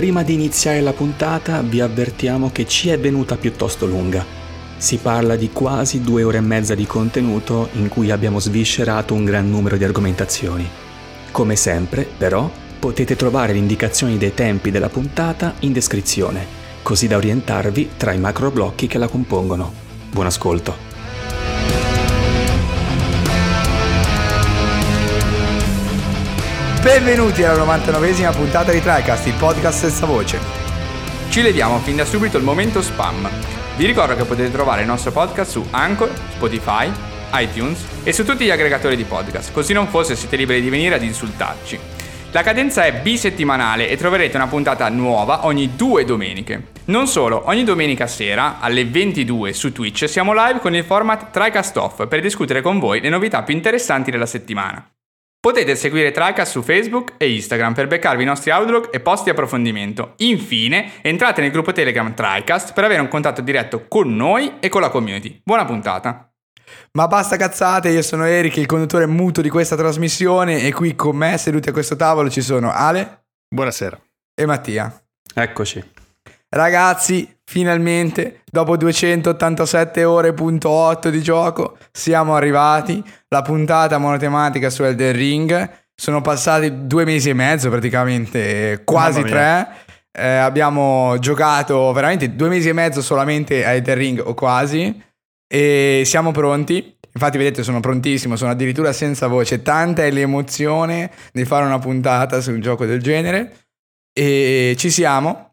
prima di iniziare la puntata vi avvertiamo che ci è venuta piuttosto lunga. Si parla di quasi due ore e mezza di contenuto in cui abbiamo sviscerato un gran numero di argomentazioni. Come sempre, però, potete trovare le indicazioni dei tempi della puntata in descrizione, così da orientarvi tra i macro blocchi che la compongono. Buon ascolto! Benvenuti alla 99esima puntata di TriCast, il podcast senza voce. Ci leviamo fin da subito il momento spam. Vi ricordo che potete trovare il nostro podcast su Anchor, Spotify, iTunes e su tutti gli aggregatori di podcast, così non fosse siete liberi di venire ad insultarci. La cadenza è bisettimanale e troverete una puntata nuova ogni due domeniche. Non solo, ogni domenica sera alle 22 su Twitch siamo live con il format TriCast Off per discutere con voi le novità più interessanti della settimana. Potete seguire Tricast su Facebook e Instagram per beccarvi i nostri audiolog e post di approfondimento. Infine, entrate nel gruppo Telegram Tricast per avere un contatto diretto con noi e con la community. Buona puntata! Ma basta cazzate, io sono Eric, il conduttore muto di questa trasmissione e qui con me seduti a questo tavolo ci sono Ale. Buonasera. E Mattia. Eccoci. Ragazzi, finalmente, dopo 287 ore.8 di gioco, siamo arrivati. La puntata monotematica su Elden Ring. Sono passati due mesi e mezzo praticamente, quasi tre. Eh, abbiamo giocato veramente due mesi e mezzo solamente a Elden Ring o quasi. E siamo pronti. Infatti, vedete, sono prontissimo, sono addirittura senza voce. Tanta è l'emozione di fare una puntata su un gioco del genere. E ci siamo.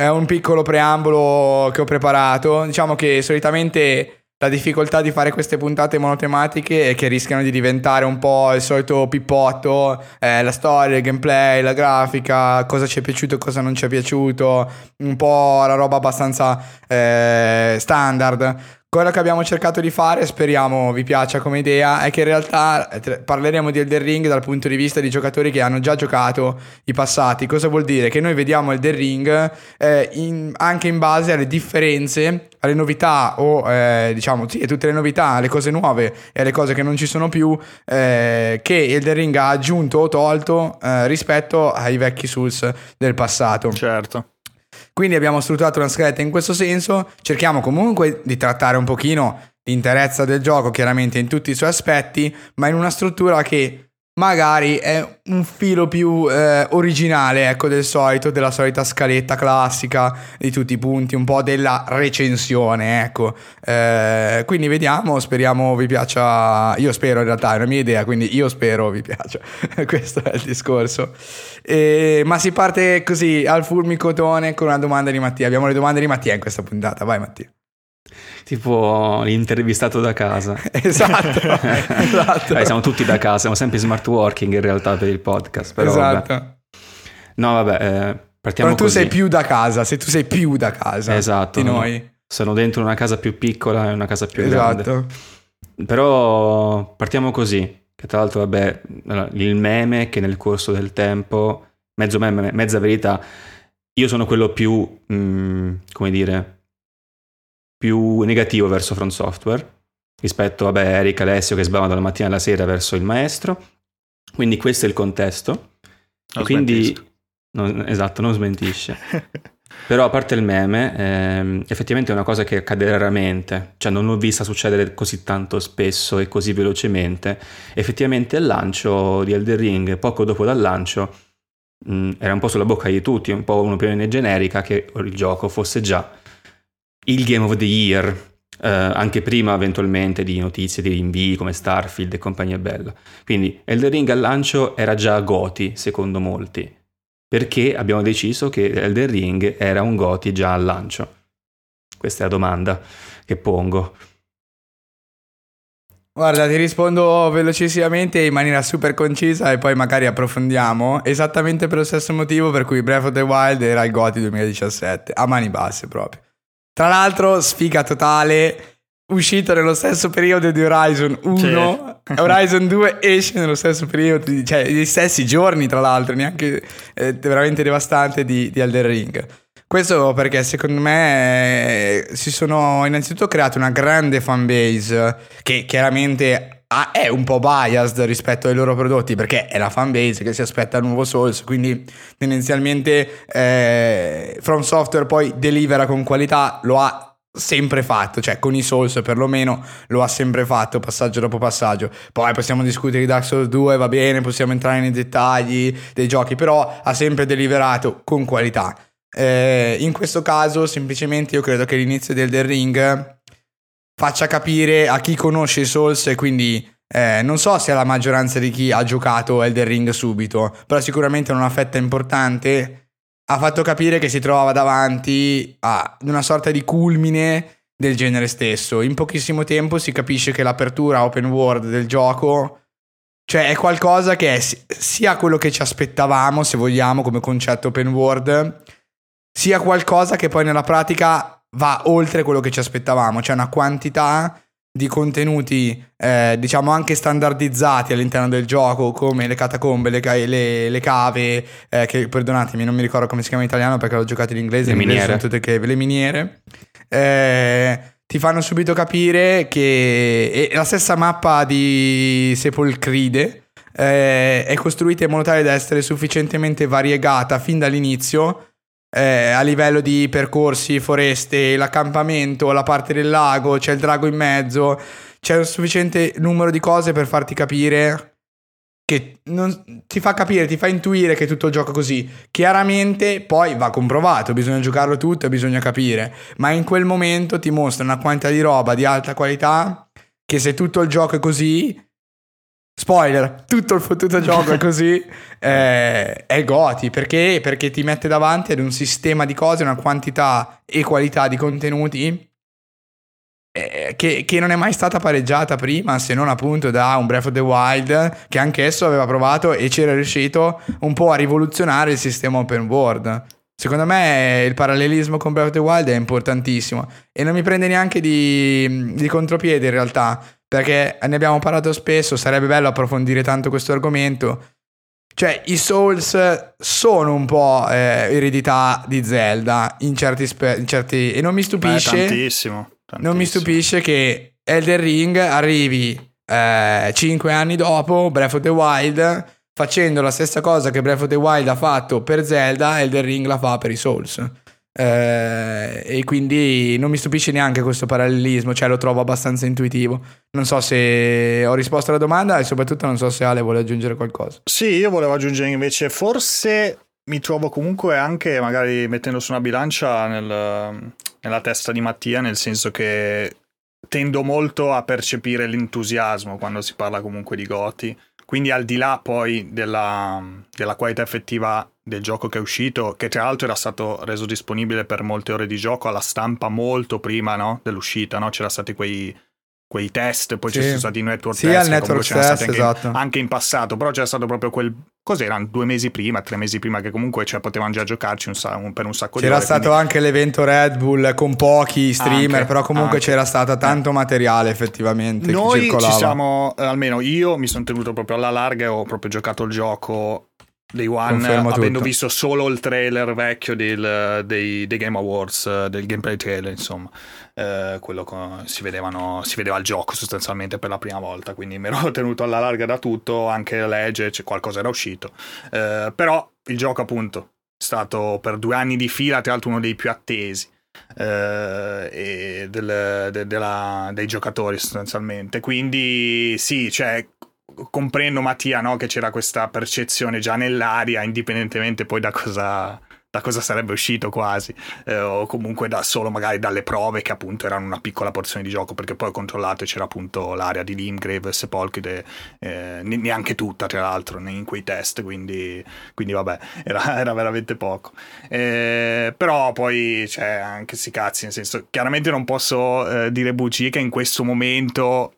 È un piccolo preambolo che ho preparato. Diciamo che solitamente la difficoltà di fare queste puntate monotematiche è che rischiano di diventare un po' il solito pippotto, eh, la storia, il gameplay, la grafica, cosa ci è piaciuto e cosa non ci è piaciuto, un po' la roba abbastanza eh, standard. Quello che abbiamo cercato di fare, speriamo vi piaccia come idea, è che in realtà eh, parleremo di Elden Ring dal punto di vista di giocatori che hanno già giocato i passati. Cosa vuol dire? Che noi vediamo Elden Ring eh, in, anche in base alle differenze, alle novità o eh, diciamo sì, tutte le novità, le cose nuove e le cose che non ci sono più eh, che Elden Ring ha aggiunto o tolto eh, rispetto ai vecchi Souls del passato. Certo. Quindi abbiamo strutturato una scaletta in questo senso, cerchiamo comunque di trattare un pochino l'interezza del gioco, chiaramente in tutti i suoi aspetti, ma in una struttura che magari è un filo più eh, originale, ecco, del solito, della solita scaletta classica di tutti i punti, un po' della recensione, ecco. Eh, quindi vediamo, speriamo vi piaccia, io spero in realtà, è una mia idea, quindi io spero vi piaccia, questo è il discorso. Eh, ma si parte così al fulmicotone con una domanda di Mattia, abbiamo le domande di Mattia in questa puntata, vai Mattia. Tipo l'intervistato da casa. esatto, esatto. Beh, siamo tutti da casa, siamo sempre smart working in realtà per il podcast. Però, esatto. Vabbè. No, vabbè, eh, partiamo Però tu così. sei più da casa, se tu sei più da casa esatto, di no? noi. Sono dentro una casa più piccola e una casa più Esatto. grande. Però partiamo così, che tra l'altro, vabbè, il meme che nel corso del tempo, mezzo meme, mezza verità, io sono quello più, mm, come dire, più negativo verso Front Software rispetto a Eric Alessio che sbava dalla mattina alla sera verso il maestro. Quindi questo è il contesto. Non quindi non- esatto, non smentisce. Però a parte il meme, ehm, effettivamente è una cosa che accade raramente, cioè non l'ho vista succedere così tanto spesso e così velocemente. Effettivamente il lancio di Elden Ring, poco dopo dal lancio, mh, era un po' sulla bocca di tutti, un po' un'opinione generica che il gioco fosse già il Game of the Year, eh, anche prima eventualmente di notizie di rinvii come Starfield e compagnia bella. Quindi Elden Ring al lancio era già Goti, secondo molti, perché abbiamo deciso che Elden Ring era un Goti già al lancio. Questa è la domanda che pongo. Guarda, ti rispondo velocissimamente in maniera super concisa e poi magari approfondiamo. Esattamente per lo stesso motivo per cui Breath of the Wild era il GOTY 2017, a mani basse proprio. Tra l'altro, sfiga totale, uscito nello stesso periodo di Horizon 1. Horizon 2 esce nello stesso periodo, di- cioè gli stessi giorni tra l'altro, neanche eh, veramente devastante di, di Elden Ring. Questo perché secondo me eh, si sono innanzitutto create una grande fanbase che chiaramente ah, è un po' biased rispetto ai loro prodotti perché è la fanbase che si aspetta il nuovo Souls, quindi tendenzialmente eh, From Software poi delivera con qualità, lo ha sempre fatto, cioè con i Souls perlomeno lo ha sempre fatto passaggio dopo passaggio. Poi possiamo discutere di Dark Souls 2, va bene, possiamo entrare nei dettagli dei giochi, però ha sempre deliberato con qualità. Eh, in questo caso semplicemente io credo che l'inizio del The Ring faccia capire a chi conosce i Souls e quindi eh, non so se è la maggioranza di chi ha giocato Elden Ring subito, però sicuramente è una fetta importante ha fatto capire che si trovava davanti a una sorta di culmine del genere stesso. In pochissimo tempo si capisce che l'apertura open world del gioco, cioè è qualcosa che è sia quello che ci aspettavamo, se vogliamo, come concetto open world, sia qualcosa che poi nella pratica va oltre quello che ci aspettavamo, cioè una quantità di contenuti, eh, diciamo anche standardizzati all'interno del gioco, come le catacombe, le, le, le cave, eh, che perdonatemi, non mi ricordo come si chiama in italiano perché l'ho giocato in inglese. Le in miniere. Sono tutte cave, le miniere. Eh, ti fanno subito capire che la stessa mappa di Sepolcride eh, è costruita in modo tale da essere sufficientemente variegata fin dall'inizio eh, a livello di percorsi, foreste, l'accampamento, la parte del lago, c'è il drago in mezzo, c'è un sufficiente numero di cose per farti capire che non, ti fa capire, ti fa intuire che tutto il gioco è così. Chiaramente poi va comprovato, bisogna giocarlo tutto e bisogna capire, ma in quel momento ti mostra una quantità di roba di alta qualità che se tutto il gioco è così Spoiler, tutto il fottuto gioco è così, eh, è Goti, perché? Perché ti mette davanti ad un sistema di cose, una quantità e qualità di contenuti eh, che, che, non è mai stata pareggiata prima, se non appunto da un Breath of the Wild, che anch'esso aveva provato e c'era riuscito un po' a rivoluzionare il sistema open world. Secondo me il parallelismo con Breath of the Wild è importantissimo e non mi prende neanche di, di contropiede in realtà perché ne abbiamo parlato spesso, sarebbe bello approfondire tanto questo argomento. Cioè, i Souls sono un po' eh, eredità di Zelda in certi, spe- in certi... e non mi stupisce... Beh, tantissimo, tantissimo, Non mi stupisce che Elden Ring arrivi eh, 5 anni dopo Breath of the Wild facendo la stessa cosa che Breath of the Wild ha fatto per Zelda, Elden Ring la fa per i Souls. Eh, e quindi non mi stupisce neanche questo parallelismo, cioè lo trovo abbastanza intuitivo. Non so se ho risposto alla domanda e soprattutto non so se Ale vuole aggiungere qualcosa. Sì, io volevo aggiungere invece, forse mi trovo comunque anche magari mettendo su una bilancia nel, nella testa di Mattia, nel senso che tendo molto a percepire l'entusiasmo quando si parla comunque di Goti. Quindi al di là poi della, della qualità effettiva del gioco che è uscito, che tra l'altro era stato reso disponibile per molte ore di gioco alla stampa molto prima no? dell'uscita, no? c'erano stati quei, quei test, poi sì. ci sono stati i network sì, test, network test, anche, esatto. anche, in passato, però c'era stato proprio quel, cos'erano, due mesi prima, tre mesi prima, che comunque cioè, potevano già giocarci un, un, per un sacco c'era di ore. C'era stato quindi... anche l'evento Red Bull con pochi streamer, anche, però comunque anche. c'era stato tanto materiale effettivamente. Noi ci siamo, eh, almeno io mi sono tenuto proprio alla larga e ho proprio giocato il gioco Day One, Confermo avendo tutto. visto solo il trailer vecchio del, dei, dei, Game Awards, del gameplay trailer, insomma, eh, quello con, si, vedevano, si vedeva il gioco sostanzialmente per la prima volta, quindi mi ero tenuto alla larga da tutto, anche legge, c'è qualcosa era uscito, eh, però il gioco appunto è stato per due anni di fila, tra l'altro uno dei più attesi. Eh, del, de, della, dei giocatori sostanzialmente quindi sì cioè comprendo Mattia no? che c'era questa percezione già nell'aria, indipendentemente poi da cosa, da cosa sarebbe uscito quasi, eh, o comunque da, solo magari dalle prove che appunto erano una piccola porzione di gioco, perché poi ho controllato e c'era appunto l'area di Limgrave, Sepolchide, eh, neanche tutta tra l'altro in quei test, quindi, quindi vabbè, era, era, veramente poco. Eh, però poi c'è cioè, anche sti cazzi, nel senso, chiaramente non posso eh, dire bugie che in questo momento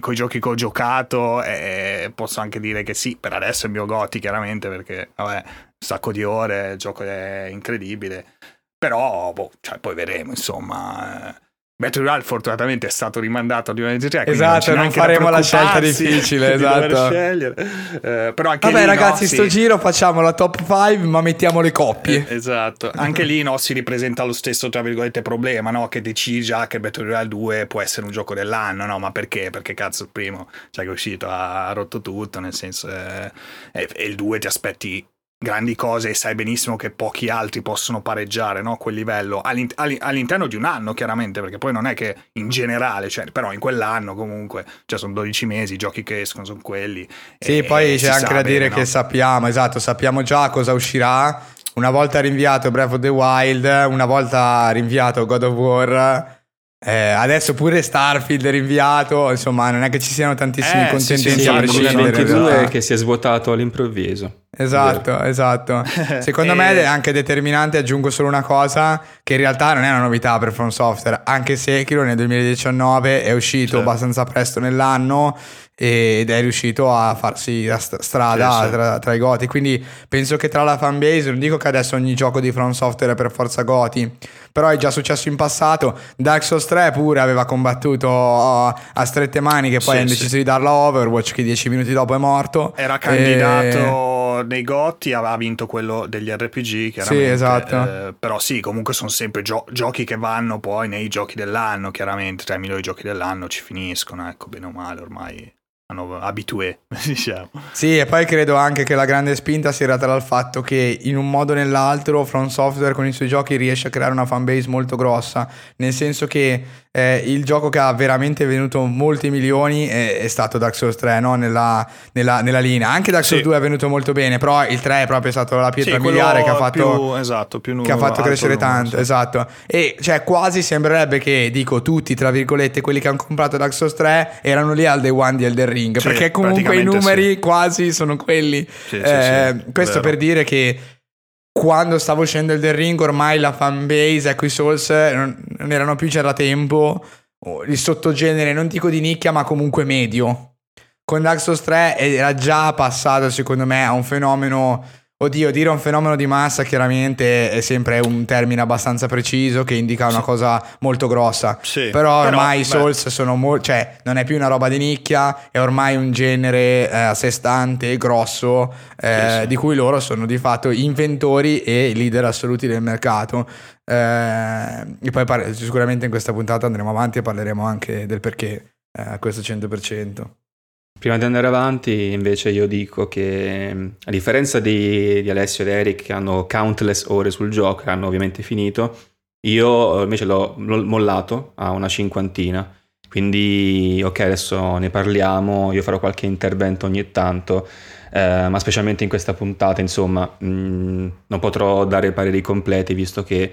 con i giochi che ho giocato eh, posso anche dire che sì, per adesso è il mio Goti chiaramente perché vabbè, un sacco di ore, il gioco è incredibile, però boh, cioè, poi vedremo insomma. Eh, Battle Royale fortunatamente è stato rimandato al 2023. Esatto, non, non faremo la scelta difficile, esatto. Eh, però anche Vabbè lì, ragazzi, no, sto sì. giro facciamo la top 5 ma mettiamo le coppie. Eh, esatto, anche lì no, si ripresenta lo stesso tra virgolette problema, no? che decidi già che Battle Royale 2 può essere un gioco dell'anno, no? Ma perché? Perché cazzo il primo, cioè che è uscito, ha, rotto tutto, nel senso, eh, e, e il 2 ti aspetti grandi cose e sai benissimo che pochi altri possono pareggiare no? quel livello All'in- all'interno di un anno chiaramente perché poi non è che in generale cioè, però in quell'anno comunque cioè sono 12 mesi i giochi che escono sono quelli Sì, e- poi e c'è anche da dire bene, no? che sappiamo, esatto, sappiamo già cosa uscirà. Una volta rinviato Breath of the Wild, una volta rinviato God of War. eh, adesso pure Starfield è rinviato, insomma, non è che ci siano tantissimi Eh, contendenti sì, Sì, sì, a prescindere. in 2022 realtà. che si è svuotato all'improvviso. Esatto, esatto. Secondo E- me è anche determinante, aggiungo solo una cosa, che in realtà non è una novità per From Software, anche Sekiro nel 2019 è uscito Sì. abbastanza presto nell'anno ed è riuscito a farsi la st- strada sì. Tra, tra i goti, quindi penso che tra la fanbase, non dico che adesso ogni gioco di From Software è per forza goti, però è già successo in passato, Dark Souls 3 pure aveva combattuto oh, a strette mani che poi Sì, hanno sì. deciso di darla a Overwatch che 10 minuti dopo è morto. era E- candidato nei Gotti, aveva vinto quello degli RPG, chiaramente. esatto. eh, però sì, comunque sono sempre gio- giochi che vanno poi nei giochi dell'anno, chiaramente. Cioè, i migliori giochi dell'anno ci finiscono, ecco, bene o male, ormai hanno abitué, diciamo. Sì, e poi credo anche che la grande spinta sia data dal fatto che in un modo o nell'altro From Software con i suoi giochi riesce a creare una fanbase molto grossa, nel senso che eh, il gioco che ha veramente venuto molti milioni è, è stato Dark Souls 3 no? nella, nella- nella linea. Anche Dark Souls Sì. 2 è venuto molto bene, però il 3 è proprio stato la pietra Sì, miliare che ha fatto... più- esatto, più che ha fatto crescere numero, tanto, sì. esatto. E cioè quasi sembrerebbe che, dico tutti, tra virgolette, quelli che hanno comprato Dark Souls 3 erano lì al day one di Elden Ring, perché comunque i numeri quasi sono quelli. Eh, questo per dire che quando stavo uscendo Elden Ring ormai la fanbase, ecco i Souls, non, non erano più da tempo, il sottogenere, non dico di nicchia, ma comunque medio. Con Dark Souls 3 era già passato secondo me a un fenomeno Oddio, dire un fenomeno di massa chiaramente è sempre un termine abbastanza preciso che indica una cosa molto grossa. Sì, però ormai i. Souls sono molto, cioè non è più una roba di nicchia, è ormai un genere eh, a sé stante, grosso, eh, Sì, sì. di cui loro sono di fatto inventori e leader assoluti del mercato. Eh, e poi par- sicuramente in questa puntata andremo avanti e parleremo anche del perché eh, questo 100%. Prima di andare avanti, invece, io dico che mh, a differenza di, di Alessio ed Eric, che hanno countless ore sul gioco, hanno ovviamente finito, io eh, invece l'ho, l'ho mollato a una cinquantina. Quindi, ok, adesso ne parliamo, io farò qualche intervento ogni tanto, eh, ma specialmente in questa puntata, insomma, mh, non potrò dare pareri completi, visto che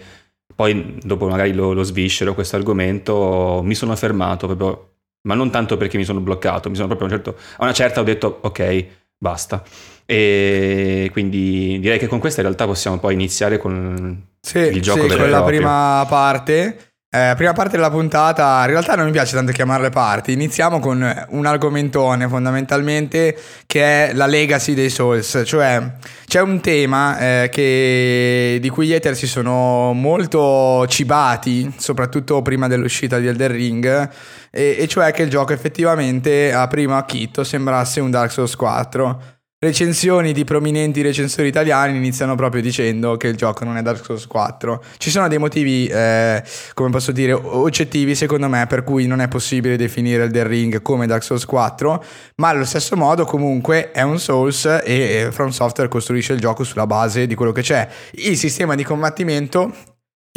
poi dopo magari lo, lo sviscero questo argomento, mi sono fermato proprio ma non tanto perché mi sono bloccato, mi sono proprio a, un certo- a una certa ho detto ok, basta. E quindi direi che con questa in realtà possiamo poi iniziare con Sì, il gioco sì, vero con la proprio. prima parte. Eh, prima parte della puntata, in realtà non mi piace tanto chiamarle parti. Iniziamo con un argomentone fondamentalmente che è la legacy dei Souls, cioè c'è un tema eh, che- di cui gli Ether si sono molto cibati, soprattutto prima dell'uscita di Elden Ring, e, e cioè che il gioco effettivamente a primo acchitto sembrasse un Dark Souls 4. Recensioni di prominenti recensori italiani iniziano proprio dicendo che il gioco non è Dark Souls 4. Ci sono dei motivi, eh, come posso dire, oggettivi secondo me per cui non è possibile definire Elden Ring come Dark Souls 4, ma allo stesso modo comunque è un Souls e From Software costruisce il gioco sulla base di quello che c'è. Il sistema di combattimento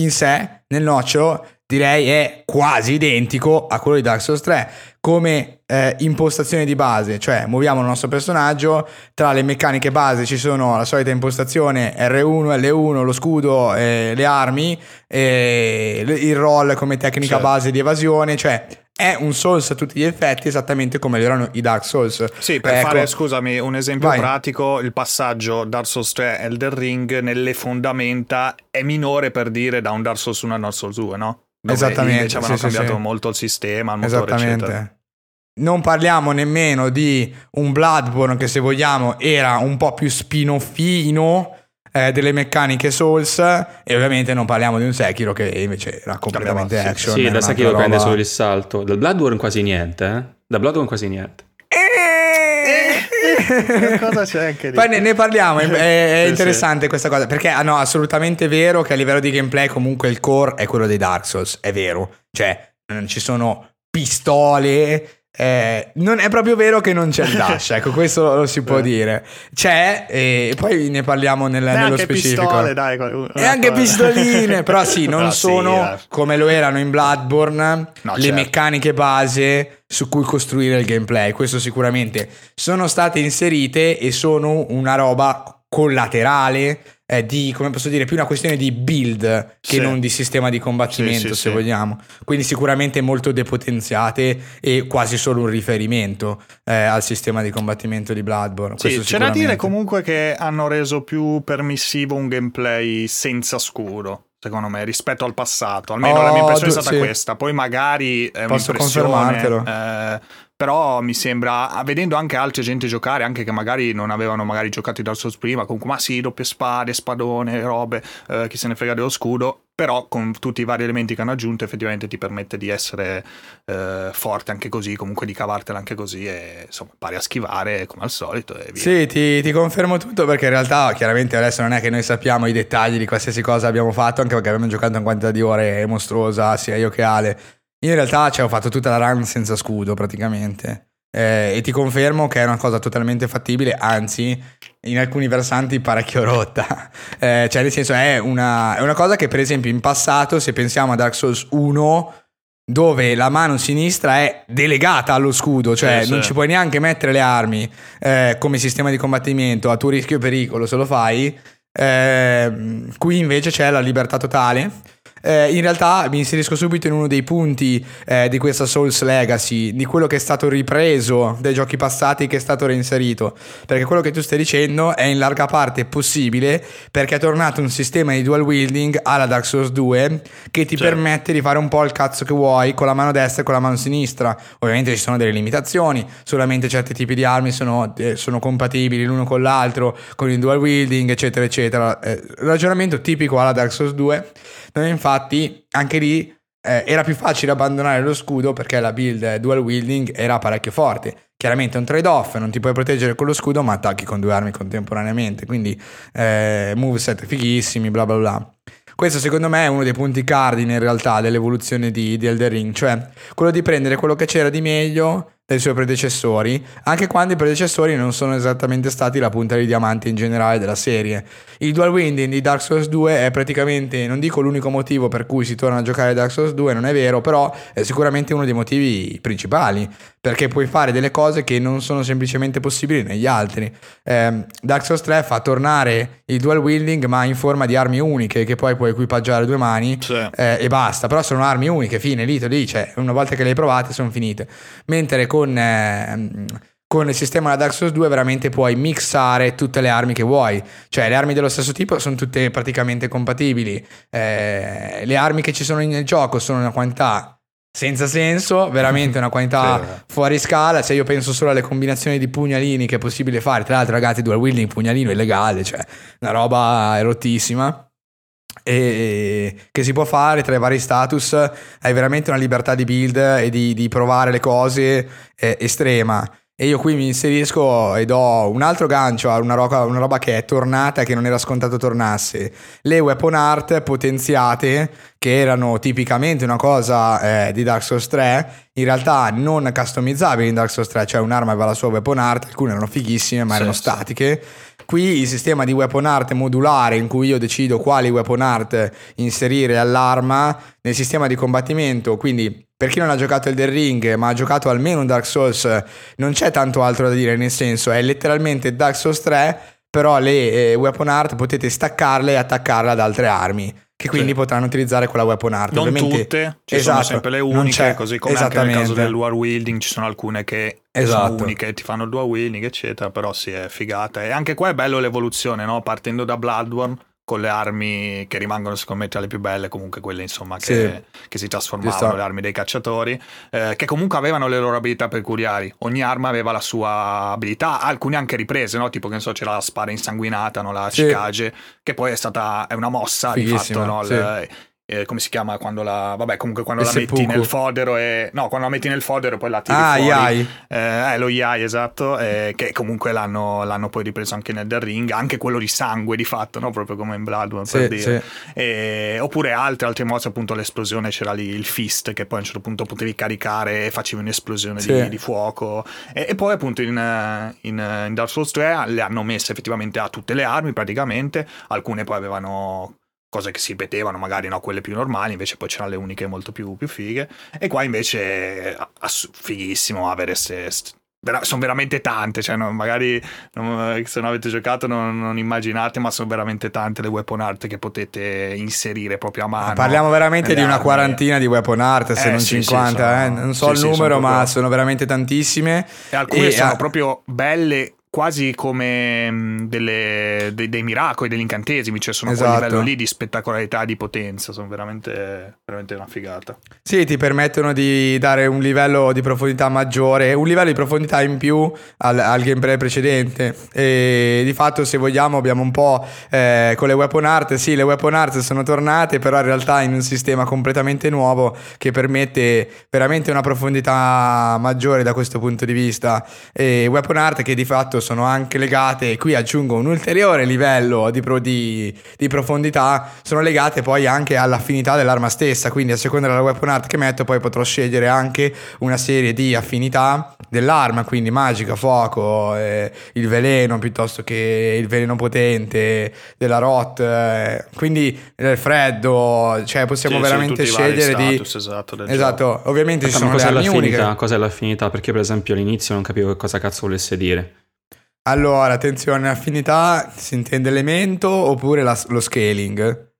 in sé, nel nocciolo, direi è quasi identico a quello di Dark Souls 3 come eh, impostazione di base, cioè muoviamo il nostro personaggio, tra le meccaniche base ci sono la solita impostazione R1, L1, lo scudo, eh, le armi, eh, il roll come tecnica Certo. base di evasione, cioè è un Souls a tutti gli effetti esattamente come lo erano i Dark Souls. Sì, per Ecco. fare, scusami, un esempio Vai. pratico, il passaggio Dark Souls 3 Elden Ring nelle fondamenta è minore per dire da un Dark Souls 1 a Dark Souls 2, no? Dove Esattamente, Invece avevano sì, cambiato sì. molto il sistema, il motore, eccetera. Esattamente. Non parliamo nemmeno di un Bloodborne che se vogliamo era un po' più spinoffino eh, delle meccaniche Souls e ovviamente non parliamo di un Sekiro che invece era completamente Sì, action. Sì, da Sekiro prende roba. solo il salto. Dal Bloodborne quasi niente, eh? Da Bloodborne quasi niente. Cosa c'è anche lì? Poi ne, ne parliamo, è, è Sì, interessante questa cosa, perché ah, no, assolutamente vero che a livello di gameplay comunque il core è quello dei Dark Souls, è vero, cioè non ci sono pistole, eh, non è proprio vero che non c'è il dash, ecco questo lo, si può dire, c'è e poi ne parliamo nel- nello Neanche specifico. pistole, dai. E anche pistoline, però sì, non Però sì, sono dai. come lo erano in Bloodborne No, le certo. meccaniche base su cui costruire il gameplay. Questo sicuramente sono state inserite e sono una roba collaterale eh, di, come posso dire, più una questione di build che Sì. non di sistema di combattimento, Sì, sì, se vogliamo. Quindi sicuramente molto depotenziate e quasi solo un riferimento eh, al sistema di combattimento di Bloodborne. Sì, c'è da dire comunque che hanno reso più permissivo un gameplay senza scuro. Secondo me, rispetto al passato, almeno Oh, la mia impressione è du- stata sì. questa. Poi magari è Posso un'impressione, confermartelo. eh, però mi sembra, vedendo anche altre gente giocare, anche che magari non avevano magari giocato i Dark Souls prima, comunque, ma sì, doppie spade, spadone, robe, eh, chi se ne frega dello scudo. Però con tutti i vari elementi che hanno aggiunto, effettivamente ti permette di essere eh, forte anche così, comunque di cavartela anche così, e insomma, pari a schivare come al solito. Sì, ti, ti confermo tutto perché in realtà chiaramente adesso non è che noi sappiamo i dettagli di qualsiasi cosa abbiamo fatto, anche perché abbiamo giocato una quantità di ore mostruosa, sia io che Ale. Io in realtà ci ho fatto tutta la run senza scudo praticamente. Eh, e ti confermo che è una cosa totalmente fattibile, anzi in alcuni versanti parecchio rotta. Eh, cioè nel senso è una, è una cosa che per esempio in passato, se pensiamo a Dark Souls 1, dove la mano sinistra è delegata allo scudo, cioè Sì, non sì. ci puoi neanche mettere le armi eh, come sistema di combattimento a tuo rischio e pericolo se lo fai. Eh, qui invece c'è la libertà totale. Eh, in realtà mi inserisco subito in uno dei punti eh, di questa Souls Legacy, di quello che è stato ripreso dai giochi passati che è stato reinserito. Perché quello che tu stai dicendo è in larga parte possibile perché è tornato un sistema di dual wielding alla Dark Souls 2 che ti Sì. permette di fare un po' il cazzo che vuoi con la mano destra e con la mano sinistra. Ovviamente ci sono delle limitazioni, solamente certi tipi di armi sono, eh, sono compatibili l'uno con l'altro, con il dual wielding, eccetera, eccetera. Eh, ragionamento tipico alla Dark Souls 2, dove infatti anche lì eh, era più facile abbandonare lo scudo perché la build eh, dual wielding era parecchio forte. Chiaramente è un trade-off, non ti puoi proteggere con lo scudo, ma attacchi con due armi contemporaneamente. Quindi eh, moveset fighissimi, bla bla bla. Questo secondo me è uno dei punti cardine in realtà dell'evoluzione di, di Elder Ring, cioè quello di prendere quello che c'era di meglio dai suoi predecessori, anche quando i predecessori non sono esattamente stati la punta di diamante in generale della serie. Il dual winding di Dark Souls 2 è praticamente, non dico l'unico motivo per cui si torna a giocare Dark Souls 2, non è vero, però è sicuramente uno dei motivi principali, perché puoi fare delle cose che non sono semplicemente possibili negli altri. Ehm, Dark Souls 3 fa tornare il dual wielding ma in forma di armi uniche che poi puoi equipaggiare a due mani Sì. eh, e basta, però sono armi uniche, fine, lì, lì, cioè una volta che le hai provate sono finite. Mentre con, ehm, con il sistema da Dark Souls 2 veramente puoi mixare tutte le armi che vuoi, cioè le armi dello stesso tipo sono tutte praticamente compatibili, Eh, le armi che ci sono nel gioco sono una quantità senza senso, veramente una quantità Sì. fuori scala, cioè io penso solo alle combinazioni di pugnalini che è possibile fare, tra l'altro ragazzi dual wielding pugnalino illegale, cioè una roba erottissima e che si può fare tra i vari status. Hai veramente una libertà di build e di, di provare le cose eh, estrema. E io qui mi inserisco e do un altro gancio a una roba, una roba che è tornata e che non era scontato tornasse. Le weapon art potenziate che erano tipicamente una cosa eh, di Dark Souls 3 in realtà non customizzabili in Dark Souls 3 cioè un'arma aveva la sua weapon art alcune erano fighissime ma Sì, erano sì. Qui il sistema di weapon art modulare in cui io decido quali weapon art inserire all'arma nel sistema di combattimento, quindi per chi non ha giocato Elden Ring ma ha giocato almeno Dark Souls non c'è tanto altro da dire, nel senso è letteralmente Dark Souls 3, però le eh, weapon art potete staccarle e attaccarle ad altre armi. Che quindi Sì. potranno utilizzare quella weapon art. Non Ovviamente- tutte, ci Esatto, sono sempre le non uniche, c'è- così come anche nel caso del dual wielding ci sono alcune che Esatto. sono uniche, ti fanno il dual wielding, eccetera, però sì, è figata. E anche qua è bello l'evoluzione, no? Partendo da Bloodborne, con le armi che rimangono secondo me tra le più belle, comunque quelle insomma che, Sì. che si trasformavano, le armi dei cacciatori, eh, che comunque avevano le loro abilità peculiari. Ogni arma aveva la sua abilità, alcune anche riprese, no? tipo che ne so, c'era la spada insanguinata, no? la Sì. Cicage, che poi è stata è una mossa di Fighissima, fatto, no? sì. Il- eh, come si chiama quando la vabbè comunque quando la metti nel fodero e no quando la metti nel fodero e poi la tiri Ah, fuori Yai. eh, eh, lo Yai, esatto, eh, che comunque l'hanno, l'hanno poi ripreso anche nel The Ring, anche quello di sangue di fatto, no? proprio come in Bloodborne per Sì, dire. sì. E- oppure altre, altre mosse, appunto l'esplosione, c'era lì il fist che poi a un certo punto potevi caricare e facevi un'esplosione Sì. di, di fuoco. E, e poi appunto in, in, in Dark Souls 3 le hanno messe effettivamente a tutte le armi praticamente, alcune poi avevano cose che si ripetevano, magari no, quelle più normali, invece poi c'erano le uniche molto più, più fighe. E qua invece ass- fighissimo avere se, sono veramente tante, cioè no, magari non- se non avete giocato non, non immaginate, ma sono veramente tante le weapon art che potete inserire proprio a mano. Parliamo veramente di una armi. quarantina di weapon art, se Eh, non sì, sì, 50, sono- eh. non so sì, il sì, numero, sono ma proprio- sono veramente tantissime. E alcune E, sono ah, proprio belle quasi come mh, delle- dei, dei miracoli, degli incantesimi, cioè sono a quel Esatto. livello lì di spettacolarità, di potenza, sono veramente, veramente una figata. Sì, ti permettono di dare un livello di profondità maggiore, un livello di profondità in più al, al gameplay precedente. E di fatto, se vogliamo, abbiamo un po' eh, con le weapon art. Sì, le weapon art sono tornate, però in realtà in un sistema completamente nuovo che permette veramente una profondità maggiore da questo punto di vista. E weapon art che di fatto sono anche legate, e qui aggiungo un ulteriore livello di, pro- di- di profondità, sono legate poi anche all'affinità dell'arma stessa, quindi a seconda della weapon art che metto poi potrò scegliere anche una serie di affinità dell'arma, quindi magica, fuoco, eh, il veleno piuttosto che il veleno potente della rot, eh, quindi il freddo, cioè possiamo Sì, sì, veramente vari scegliere di... status, esatto, del Esatto, ovviamente ci Aspetta, ma sono le armi l'affinità? uniche. Cos'è l'affinità? Perché per esempio all'inizio non capivo che cosa cazzo volesse dire. Allora, attenzione, affinità si intende elemento oppure la- lo scaling?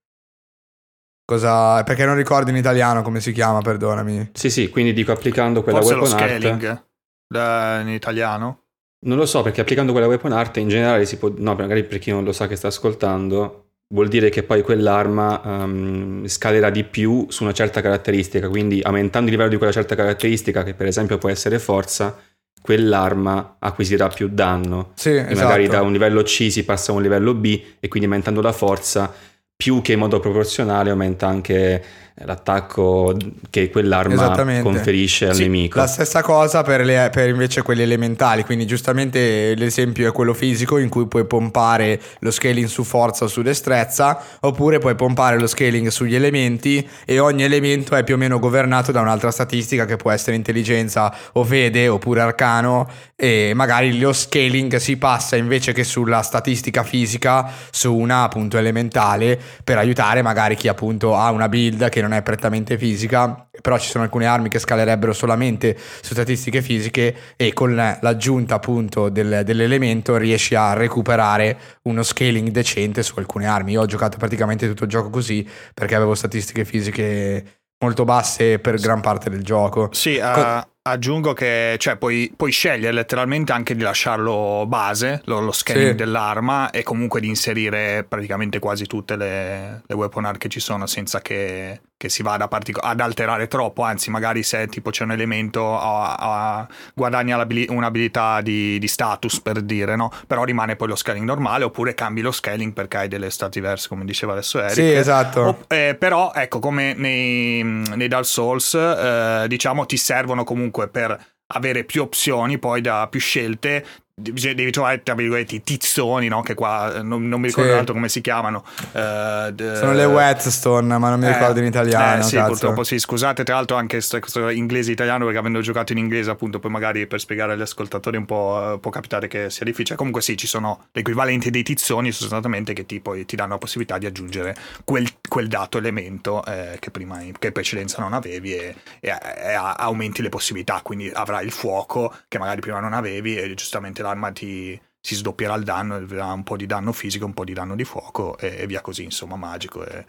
Cosa... Perché non ricordo in italiano come si chiama, perdonami. Sì, sì, quindi dico applicando quella Forse lo weapon art. scaling da- in italiano. Non lo so, perché applicando quella weapon art in generale si può. No, magari per chi non lo sa che sta ascoltando, vuol dire che poi quell'arma ehm, scalerà di più su una certa caratteristica. Quindi aumentando il livello di quella certa caratteristica, che per esempio può essere forza, quell'arma acquisirà più danno. Sì, E esatto. magari da un livello C si passa a un livello B e quindi aumentando la forza, più che in modo proporzionale aumenta anche l'attacco che quell'arma conferisce al Sì, nemico. La stessa cosa per, le- per invece quelli elementali, quindi giustamente l'esempio è quello fisico in cui puoi pompare lo scaling su forza o su destrezza, oppure puoi pompare lo scaling sugli elementi e ogni elemento è più o meno governato da un'altra statistica che può essere intelligenza o fede oppure arcano e magari lo scaling si passa invece che sulla statistica fisica su una appunto elementale per aiutare magari chi appunto ha una build che non è prettamente fisica, però ci sono alcune armi che scalerebbero solamente su statistiche fisiche e con l'aggiunta appunto del- dell'elemento riesci a recuperare uno scaling decente su alcune armi. Io ho giocato praticamente tutto il gioco così perché avevo statistiche fisiche molto basse per gran parte del gioco. Sì, a- aggiungo che cioè, puoi, puoi scegliere letteralmente anche di lasciarlo base, lo, lo scanning Sì. dell'arma e comunque di inserire praticamente quasi tutte le, le weapon art che ci sono senza che, che si vada a partico- ad alterare troppo, anzi magari se tipo c'è un elemento a, a- guadagna un'abilità di, di status per dire, no? però rimane poi lo scaling normale oppure cambi lo scaling perché hai delle stat diverse come diceva adesso Eric. Sì, esatto. O- eh, però, ecco, come nei, nei Dark Souls, eh, diciamo, ti servono comunque per avere più opzioni, poi da più scelte. Devi trovare, tra virgolette, i tizzoni, no? Che qua eh, non, non mi ricordo Sì. tanto come si chiamano. Eh, d- Sono le whetstone, ma non mi eh, ricordo in italiano. eh, sì, cazzo. purtroppo sì. Scusate, tra l'altro, anche sto, questo inglese italiano, perché avendo giocato in inglese, appunto, poi magari per spiegare agli ascoltatori un po' può capitare che sia difficile. Comunque, sì, ci sono l'equivalente dei tizzoni, sostanzialmente, che ti, poi ti danno la possibilità di aggiungere quel, quel dato elemento eh, che prima in, che in precedenza non avevi e, e- e aumenti le possibilità. Quindi avrai il fuoco che magari prima non avevi, e giustamente l'arma ti. Si sdoppierà il danno, avrà un po' di danno fisico, un po' di danno di fuoco e, e via così, insomma, magico. E,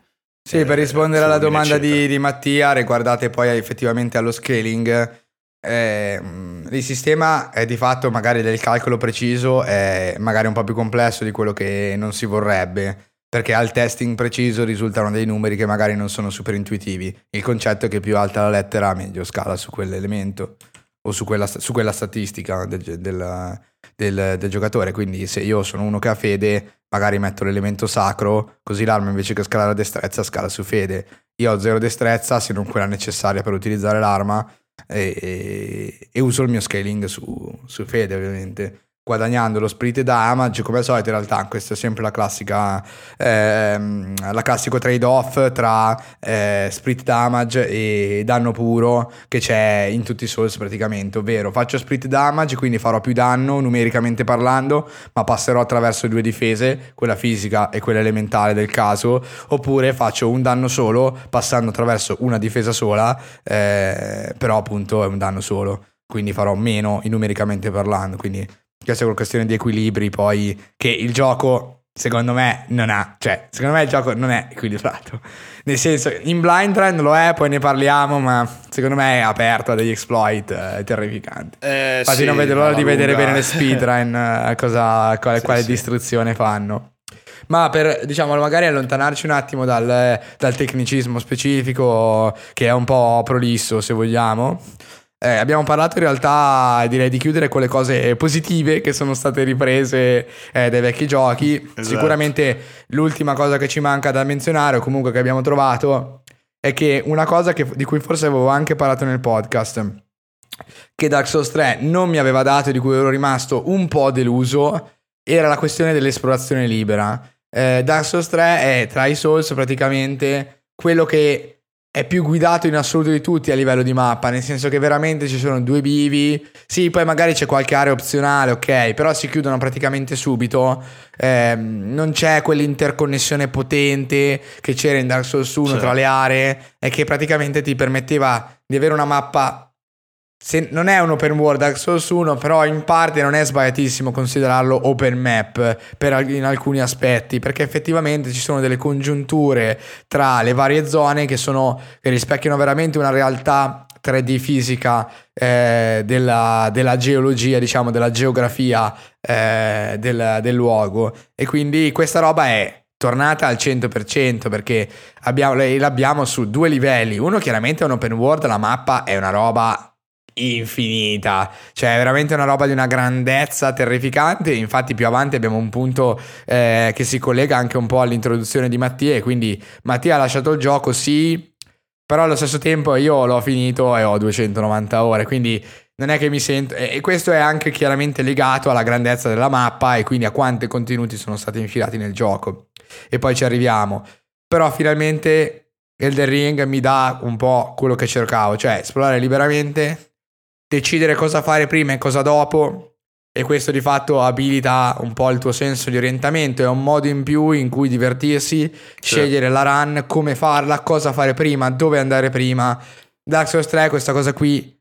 Sì, per eh, rispondere alla domanda di, di Mattia, riguardate poi effettivamente allo scaling, eh, il sistema è di fatto magari del calcolo preciso è magari un po' più complesso di quello che non si vorrebbe. perché al testing preciso risultano dei numeri che magari non sono super intuitivi. Il concetto è che più alta la lettera, meglio scala su quell'elemento o su quella, su quella statistica del, del, del, del, giocatore. Quindi se io sono uno che ha fede, magari metto l'elemento sacro, così l'arma invece che scalare la destrezza scala su fede. Io ho zero destrezza, se non quella necessaria per utilizzare l'arma, e, e, e uso il mio scaling su, su fede ovviamente guadagnando lo split damage come al solito in realtà questa è sempre la classica ehm, la classico trade off tra eh, split damage e danno puro che c'è in tutti i souls praticamente. Ovvero faccio split damage quindi farò più danno numericamente parlando ma passerò attraverso due difese quella fisica e quella elementale del caso oppure faccio un danno solo passando attraverso una difesa sola eh, però appunto è un danno solo. Quindi farò meno numericamente parlando quindi questa è una questione di equilibri poi che il gioco secondo me non ha, cioè secondo me il gioco non è equilibrato. Nel senso, in blind trend lo è, poi ne parliamo, ma secondo me è aperto a degli exploit eh, terrificanti. Eh, Infatti sì, non vedo l'ora di vedere lunga. bene le speedrun, eh, cosa, quale, Sì, quale sì. distruzione fanno. Ma per, diciamo, magari allontanarci un attimo dal, dal tecnicismo specifico, che è un po' prolisso, se vogliamo. Eh, abbiamo parlato in realtà, direi di chiudere con le cose positive che sono state riprese eh, dai vecchi giochi. Esatto. Sicuramente l'ultima cosa che ci manca da menzionare, o comunque che abbiamo trovato, è che una cosa che- di cui forse avevo anche parlato nel podcast, che Dark Souls 3 non mi aveva dato e di cui ero rimasto un po' deluso, era la questione dell'esplorazione libera. Eh, Dark Souls 3 è tra i Souls praticamente quello che è più guidato in assoluto di tutti a livello di mappa, nel senso che veramente ci sono due bivi, sì, poi magari c'è qualche area opzionale, ok, però si chiudono praticamente subito, Ehm, non c'è quell'interconnessione potente che c'era in Dark Souls 1 Sì. tra le aree e che praticamente ti permetteva di avere una mappa se non è un open world Dark Souls 1, però in parte non è sbagliatissimo considerarlo open map per, al- in alcuni aspetti, perché effettivamente ci sono delle congiunture tra le varie zone che, sono, che rispecchiano veramente una realtà 3D fisica eh, della, della geologia, diciamo, della geografia eh, del, del luogo. E quindi questa roba è tornata al 100% perché abbiamo, l'abbiamo su due livelli. Uno chiaramente è un open world, la mappa è una roba infinita, cioè è veramente una roba di una grandezza terrificante. Infatti, più avanti abbiamo un punto eh, che si collega anche un po' all'introduzione di Mattia. E quindi Mattia ha lasciato il gioco, sì, però allo stesso tempo io l'ho finito e ho 290 ore. Quindi non è che mi sento. E questo è anche chiaramente legato alla grandezza della mappa e quindi a quanti contenuti sono stati infilati nel gioco. E poi ci arriviamo. Però finalmente Elden Ring mi dà un po' quello che cercavo, cioè esplorare liberamente, decidere cosa fare prima e cosa dopo. E questo di fatto abilita un po' il tuo senso di orientamento, è un modo in più in cui divertirsi, scegliere la run, come farla, cosa fare prima, dove andare prima. Dark Souls 3 questa cosa qui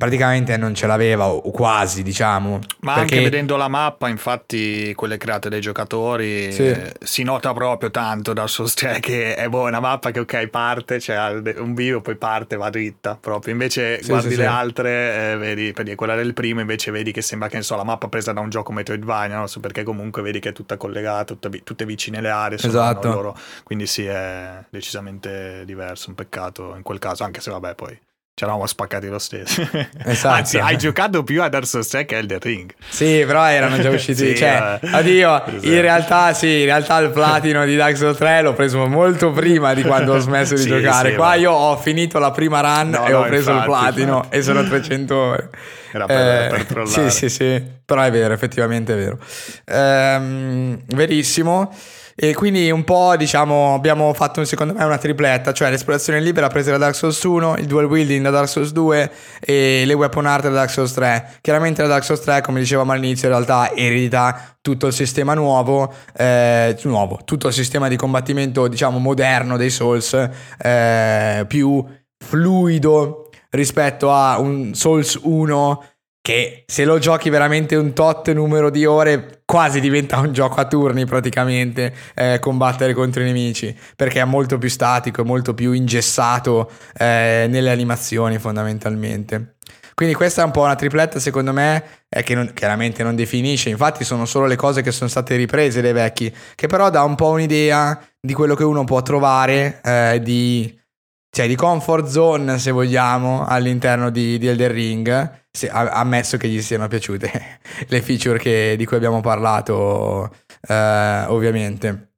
praticamente non ce l'aveva, o quasi diciamo. Ma perché- anche vedendo la mappa, infatti, quelle create dai giocatori, Sì. eh, si nota proprio tanto da 3 che è boh, una mappa che ok parte, c'è un vivo, poi parte, va dritta proprio. Invece Sì, guardi sì, le altre, eh, vedi, per dire, quella del primo invece vedi che sembra che so, la mappa presa da un gioco Metroidvania, no? So, perché comunque vedi che è tutta collegata, tutta tutte vicine le aree, sono Esatto. loro. quindi sì, è decisamente diverso, un peccato in quel caso, anche se vabbè poi... Ci eravamo spaccati lo stesso. Esatto. Anzi, hai giocato più a Dark Souls 3 che a Elden Ring. Sì, però erano già usciti. Sì, cioè, eh. addio. Esatto. In realtà, sì, in realtà il platino di Dark Souls 3 l'ho preso molto prima di quando ho smesso di Sì, giocare. sì, Qua ma- io ho finito la prima run No, e no, ho preso infatti, il platino infatti. e sono 300 ore. Era per- per trollare. Sì, sì, sì. Però è vero, effettivamente è vero. Ehm, verissimo. E quindi un po', diciamo, abbiamo fatto secondo me una tripletta, cioè l'esplorazione libera presa da Dark Souls 1, il dual wielding da Dark Souls 2 e le weapon art da Dark Souls 3. Chiaramente la Dark Souls 3, come dicevamo all'inizio, in realtà eredita tutto il sistema nuovo, eh, nuovo, tutto il sistema di combattimento, diciamo, moderno dei Souls, eh, più fluido rispetto a un Souls 1 che se lo giochi veramente un tot numero di ore quasi diventa un gioco a turni praticamente eh, combattere contro i nemici perché è molto più statico, è molto più ingessato eh, nelle animazioni fondamentalmente. Quindi questa è un po' una tripletta secondo me eh, che non, chiaramente non definisce, infatti sono solo le cose che sono state riprese dai vecchi, che però dà un po' un'idea di quello che uno può trovare eh, di, cioè, di comfort zone se vogliamo all'interno di, di Elder Ring, se, ammesso che gli siano piaciute le feature che, di cui abbiamo parlato eh, ovviamente.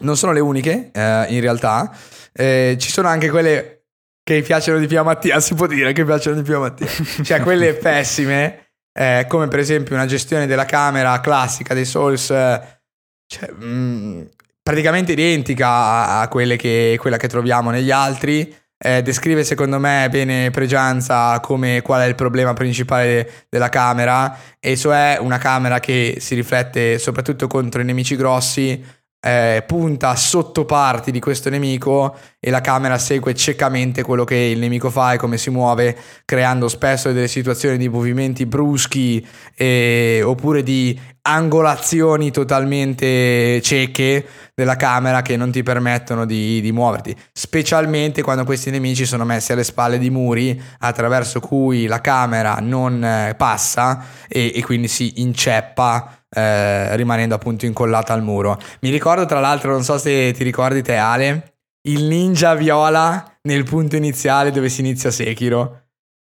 Non sono le uniche eh, in realtà, eh, ci sono anche quelle che piacciono di più a Mattia, si può dire che piacciono di più a Mattia. Cioè quelle pessime, eh, come per esempio una gestione della camera classica dei Souls, eh, cioè, mh, mm, praticamente identica a, a che, quella che troviamo negli altri. Eh, descrive secondo me bene Pregianza come qual è il problema principale della camera, e cioè una camera che si riflette soprattutto contro i nemici grossi eh, punta sotto parti di questo nemico e la camera segue ciecamente quello che il nemico fa e come si muove, creando spesso delle situazioni di movimenti bruschi eh, oppure di angolazioni totalmente cieche della camera che non ti permettono di, di, muoverti, specialmente quando questi nemici sono messi alle spalle di muri attraverso cui la camera non eh, passa e, e quindi si inceppa eh, rimanendo appunto incollata al muro. Mi ricordo tra l'altro, non so se ti ricordi te Ale, il ninja viola nel punto iniziale dove si inizia Sekiro.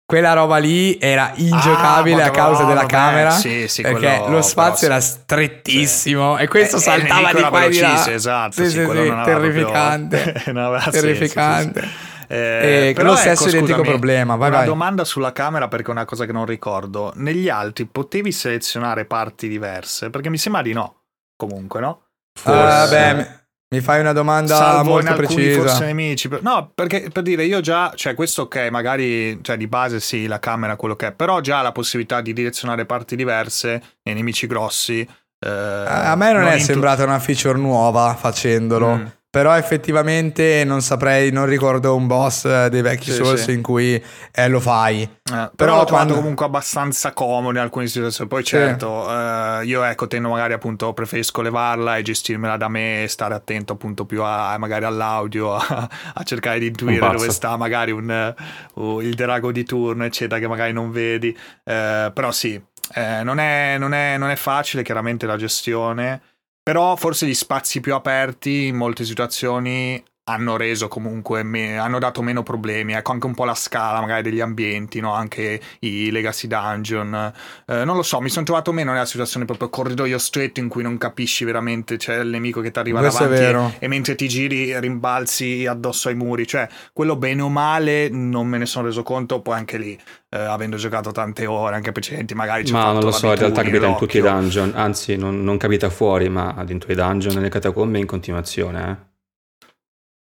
Quella roba lì era ingiocabile ah, a causa della vabbè, camera sì, sì, perché quello, lo spazio era strettissimo sì. e questo eh, saltava di qua e di là. Esatto, sì, sì, sì, terrificante. Proprio... terrificante. Eh, eh, lo stesso ecco, identico scusami, problema. Vai, una vai. domanda sulla camera perché è una cosa che non ricordo. Negli altri potevi selezionare parti diverse? Perché mi sembra di no. Comunque, no? Forse. Uh, beh, mi fai una domanda Salvo molto in alcuni precisa. forse nemici. No, perché per dire io già, cioè questo ok, magari cioè, di base sì, la camera quello che è, però già la possibilità di direzionare parti diverse nei nemici grossi. Eh, a me non, non è sembrata una feature nuova facendolo. Mm. Però effettivamente non saprei, non ricordo un boss eh, dei vecchi sì, Souls sì. in cui eh, lo fai. Eh, però, però l'ho quando... comunque abbastanza comodo in alcune situazioni. Poi certo, sì. eh, io ecco, tendo magari appunto, preferisco levarla e gestirmela da me, stare attento appunto più a, magari all'audio, a, a cercare di intuire dove sta magari un, uh, il drago di turno, eccetera, che magari non vedi. Eh, però sì, eh, non è, non, è, non è facile chiaramente la gestione. Però forse gli spazi più aperti in molte situazioni hanno reso comunque, me, hanno dato meno problemi, ecco anche un po' la scala magari degli ambienti, no? anche i legacy dungeon, eh, non lo so, mi sono trovato meno nella situazione proprio corridoio stretto in cui non capisci veramente, c'è il nemico che ti arriva Questo davanti e, e, mentre ti giri rimbalzi addosso ai muri, cioè quello bene o male non me ne sono reso conto, poi anche lì eh, avendo giocato tante ore, anche precedenti, magari ci Ma non lo so, in realtà capita in tutti i dungeon, anzi non, non capita fuori, ma dentro i dungeon nelle catacombe in continuazione, eh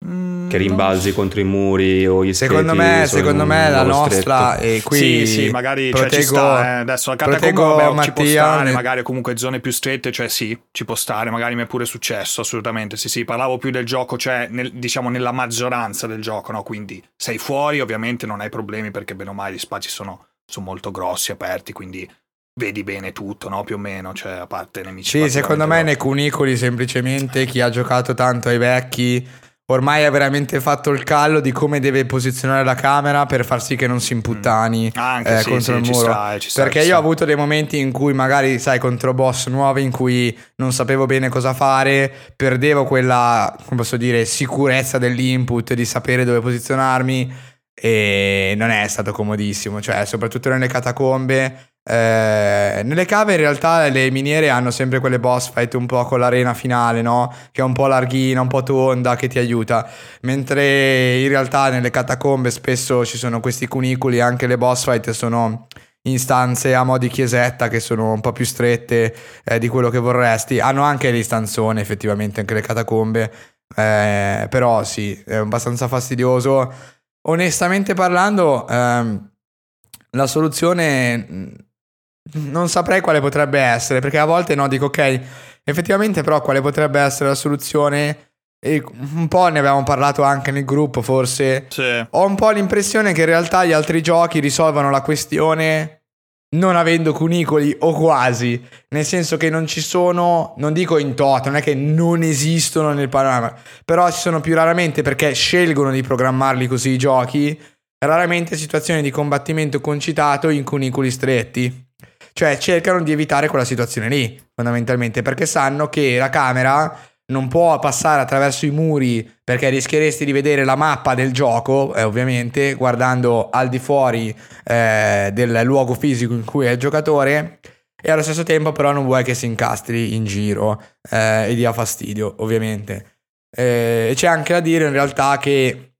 che rimbalzi contro i muri o gli secondo me, secondo me la nostra e qui sì sì magari proteggo, cioè, ci sta, eh. adesso la catacomba vabbè, ci può stare magari comunque zone più strette cioè sì ci può stare magari mi è pure successo assolutamente sì sì parlavo più del gioco cioè nel, diciamo nella maggioranza del gioco no quindi sei fuori ovviamente non hai problemi perché bene o male gli spazi sono, sono molto grossi aperti quindi vedi bene tutto, no? Più o meno, cioè a parte nemici. Sì, secondo me nei cunicoli semplicemente chi ha giocato tanto ai vecchi ormai ha veramente fatto il callo di come deve posizionare la camera per far sì che non si imputtani mm. eh, sì, contro sì, il muro. Sta, sta, Perché io ho avuto dei momenti in cui magari, sai, contro boss nuovi in cui non sapevo bene cosa fare, perdevo quella, come posso dire, sicurezza dell'input, di sapere dove posizionarmi e non è stato comodissimo, cioè soprattutto nelle catacombe eh, nelle cave in realtà le miniere hanno sempre quelle boss fight un po' con l'arena finale, no? Che è un po' larghina, un po' tonda, che ti aiuta. Mentre in realtà nelle catacombe spesso ci sono questi cunicoli, anche le boss fight sono in stanze a mo' di chiesetta che sono un po' più strette eh, di quello che vorresti. Hanno anche le stanzone effettivamente, anche le catacombe. Eh, però sì, è abbastanza fastidioso. Onestamente parlando, ehm, la soluzione non saprei quale potrebbe essere, perché a volte no, dico ok, effettivamente però quale potrebbe essere la soluzione? E un po' ne abbiamo parlato anche nel gruppo, forse. Sì. Ho un po' l'impressione che in realtà gli altri giochi risolvano la questione non avendo cunicoli o quasi, nel senso che non ci sono, non dico in toto, non è che non esistono nel panorama, però ci sono più raramente perché scelgono di programmarli così i giochi raramente situazioni di combattimento concitato in cunicoli stretti. Cioè cercano di evitare quella situazione lì, fondamentalmente, perché sanno che la camera non può passare attraverso i muri perché rischieresti di vedere la mappa del gioco, eh, ovviamente, guardando al di fuori eh, del luogo fisico in cui è il giocatore. E allo stesso tempo, però, non vuoi che si incastri in giro eh, e dia fastidio, ovviamente. Eh, c'è anche da dire in realtà che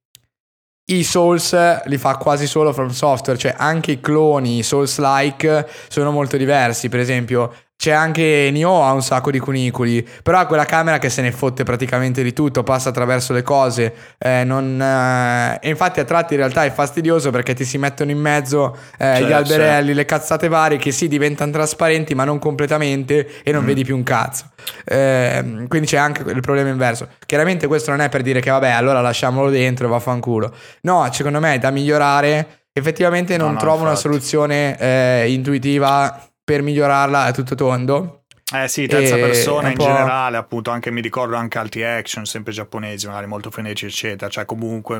i Souls li fa quasi solo From Software, cioè anche i cloni Souls-like sono molto diversi. Per esempio, c'è anche Nioh ha un sacco di cunicoli, però ha quella camera che se ne fotte praticamente di tutto, passa attraverso le cose. Eh, non, eh, e infatti a tratti in realtà è fastidioso perché ti si mettono in mezzo eh, Cioè, gli alberelli, sì. le cazzate varie che sì diventano trasparenti ma non completamente e non Mm. vedi più un cazzo. Eh, quindi c'è anche il problema inverso. Chiaramente questo non è per dire che vabbè allora lasciamolo dentro e vaffanculo. No, secondo me è da migliorare. Effettivamente non No, no, trovo una infatti. soluzione eh, intuitiva per migliorarla a tutto tondo. Eh sì, terza E persona in generale, appunto, anche mi ricordo anche altri action, sempre giapponesi, magari molto frenetici, eccetera. Cioè, comunque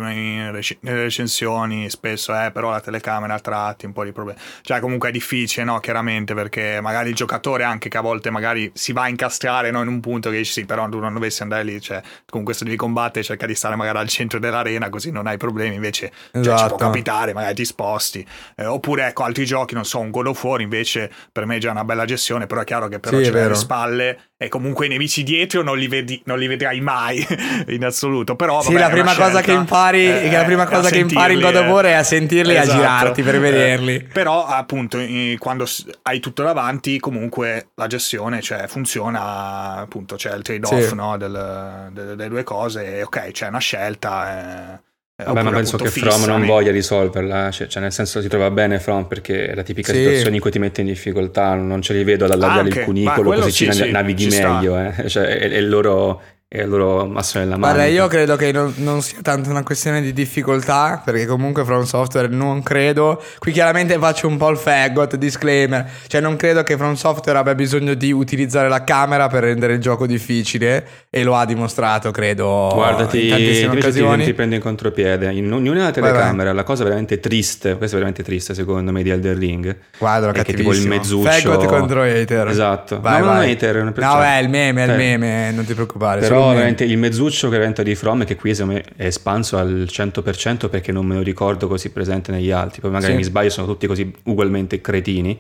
rec- nelle recensioni spesso è però la telecamera a tratti, un po' di problemi. Cioè, comunque è difficile, no? Chiaramente, perché magari il giocatore anche che a volte magari si va a incastrare no? in un punto che dici sì, però tu non dovessi andare lì, cioè, comunque se devi combattere cerca di stare magari al centro dell'arena così non hai problemi, invece cioè, ci può Esatto. capitare, magari ti sposti. Eh, oppure ecco, altri giochi, non so, un God of War invece per me è già una bella gestione, però è chiaro che però Sì, è ce l'hai alle spalle e comunque i nemici dietro non li, vedi, non li vedrai mai in assoluto. Però Sì, vabbè, la è una prima cosa che impari, eh, che la prima a cosa che impari in God of sentirli, War eh. è a sentirli e a Esatto. girarti per Eh, vederli. però appunto eh, quando hai tutto davanti comunque la gestione cioè, funziona appunto c'è il trade off Sì. no, del- delle, delle due cose e ok c'è una scelta eh, Vabbè, ma penso che appunto From non voglia risolverla, cioè, cioè, nel senso si trova bene From perché è la tipica Sì. situazione in cui ti mette in difficoltà, non ce li vedo ad allargare il cunicolo così sì, ci sì, navighi ci meglio, eh. cioè, è, è il loro, è il loro massimo della mano. Guarda, io credo che non, non sia tanto una questione di difficoltà, perché comunque From Software non credo. Qui chiaramente faccio un po' il faggot, disclaimer. Cioè non credo che From Software abbia bisogno di utilizzare la camera per rendere il gioco difficile e lo ha dimostrato, credo, Guardati, in tantissime ti, occasioni. ti prendo in contropiede. In ognuna della Vai, vai. telecamera, la cosa veramente triste, questa è veramente triste secondo me di Elden Ring, Guarda, è che tipo il mezzuccio... Faggot contro hater. Esatto. Vai, no, non vai. hater, è No, è il meme, è il Eh. meme, non ti preoccupare. solo Però veramente il mezzuccio che diventa di From che qui me è espanso al 100% perché non me lo ricordo così presente negli altri, poi magari Sì. mi sbaglio sono tutti così ugualmente cretini.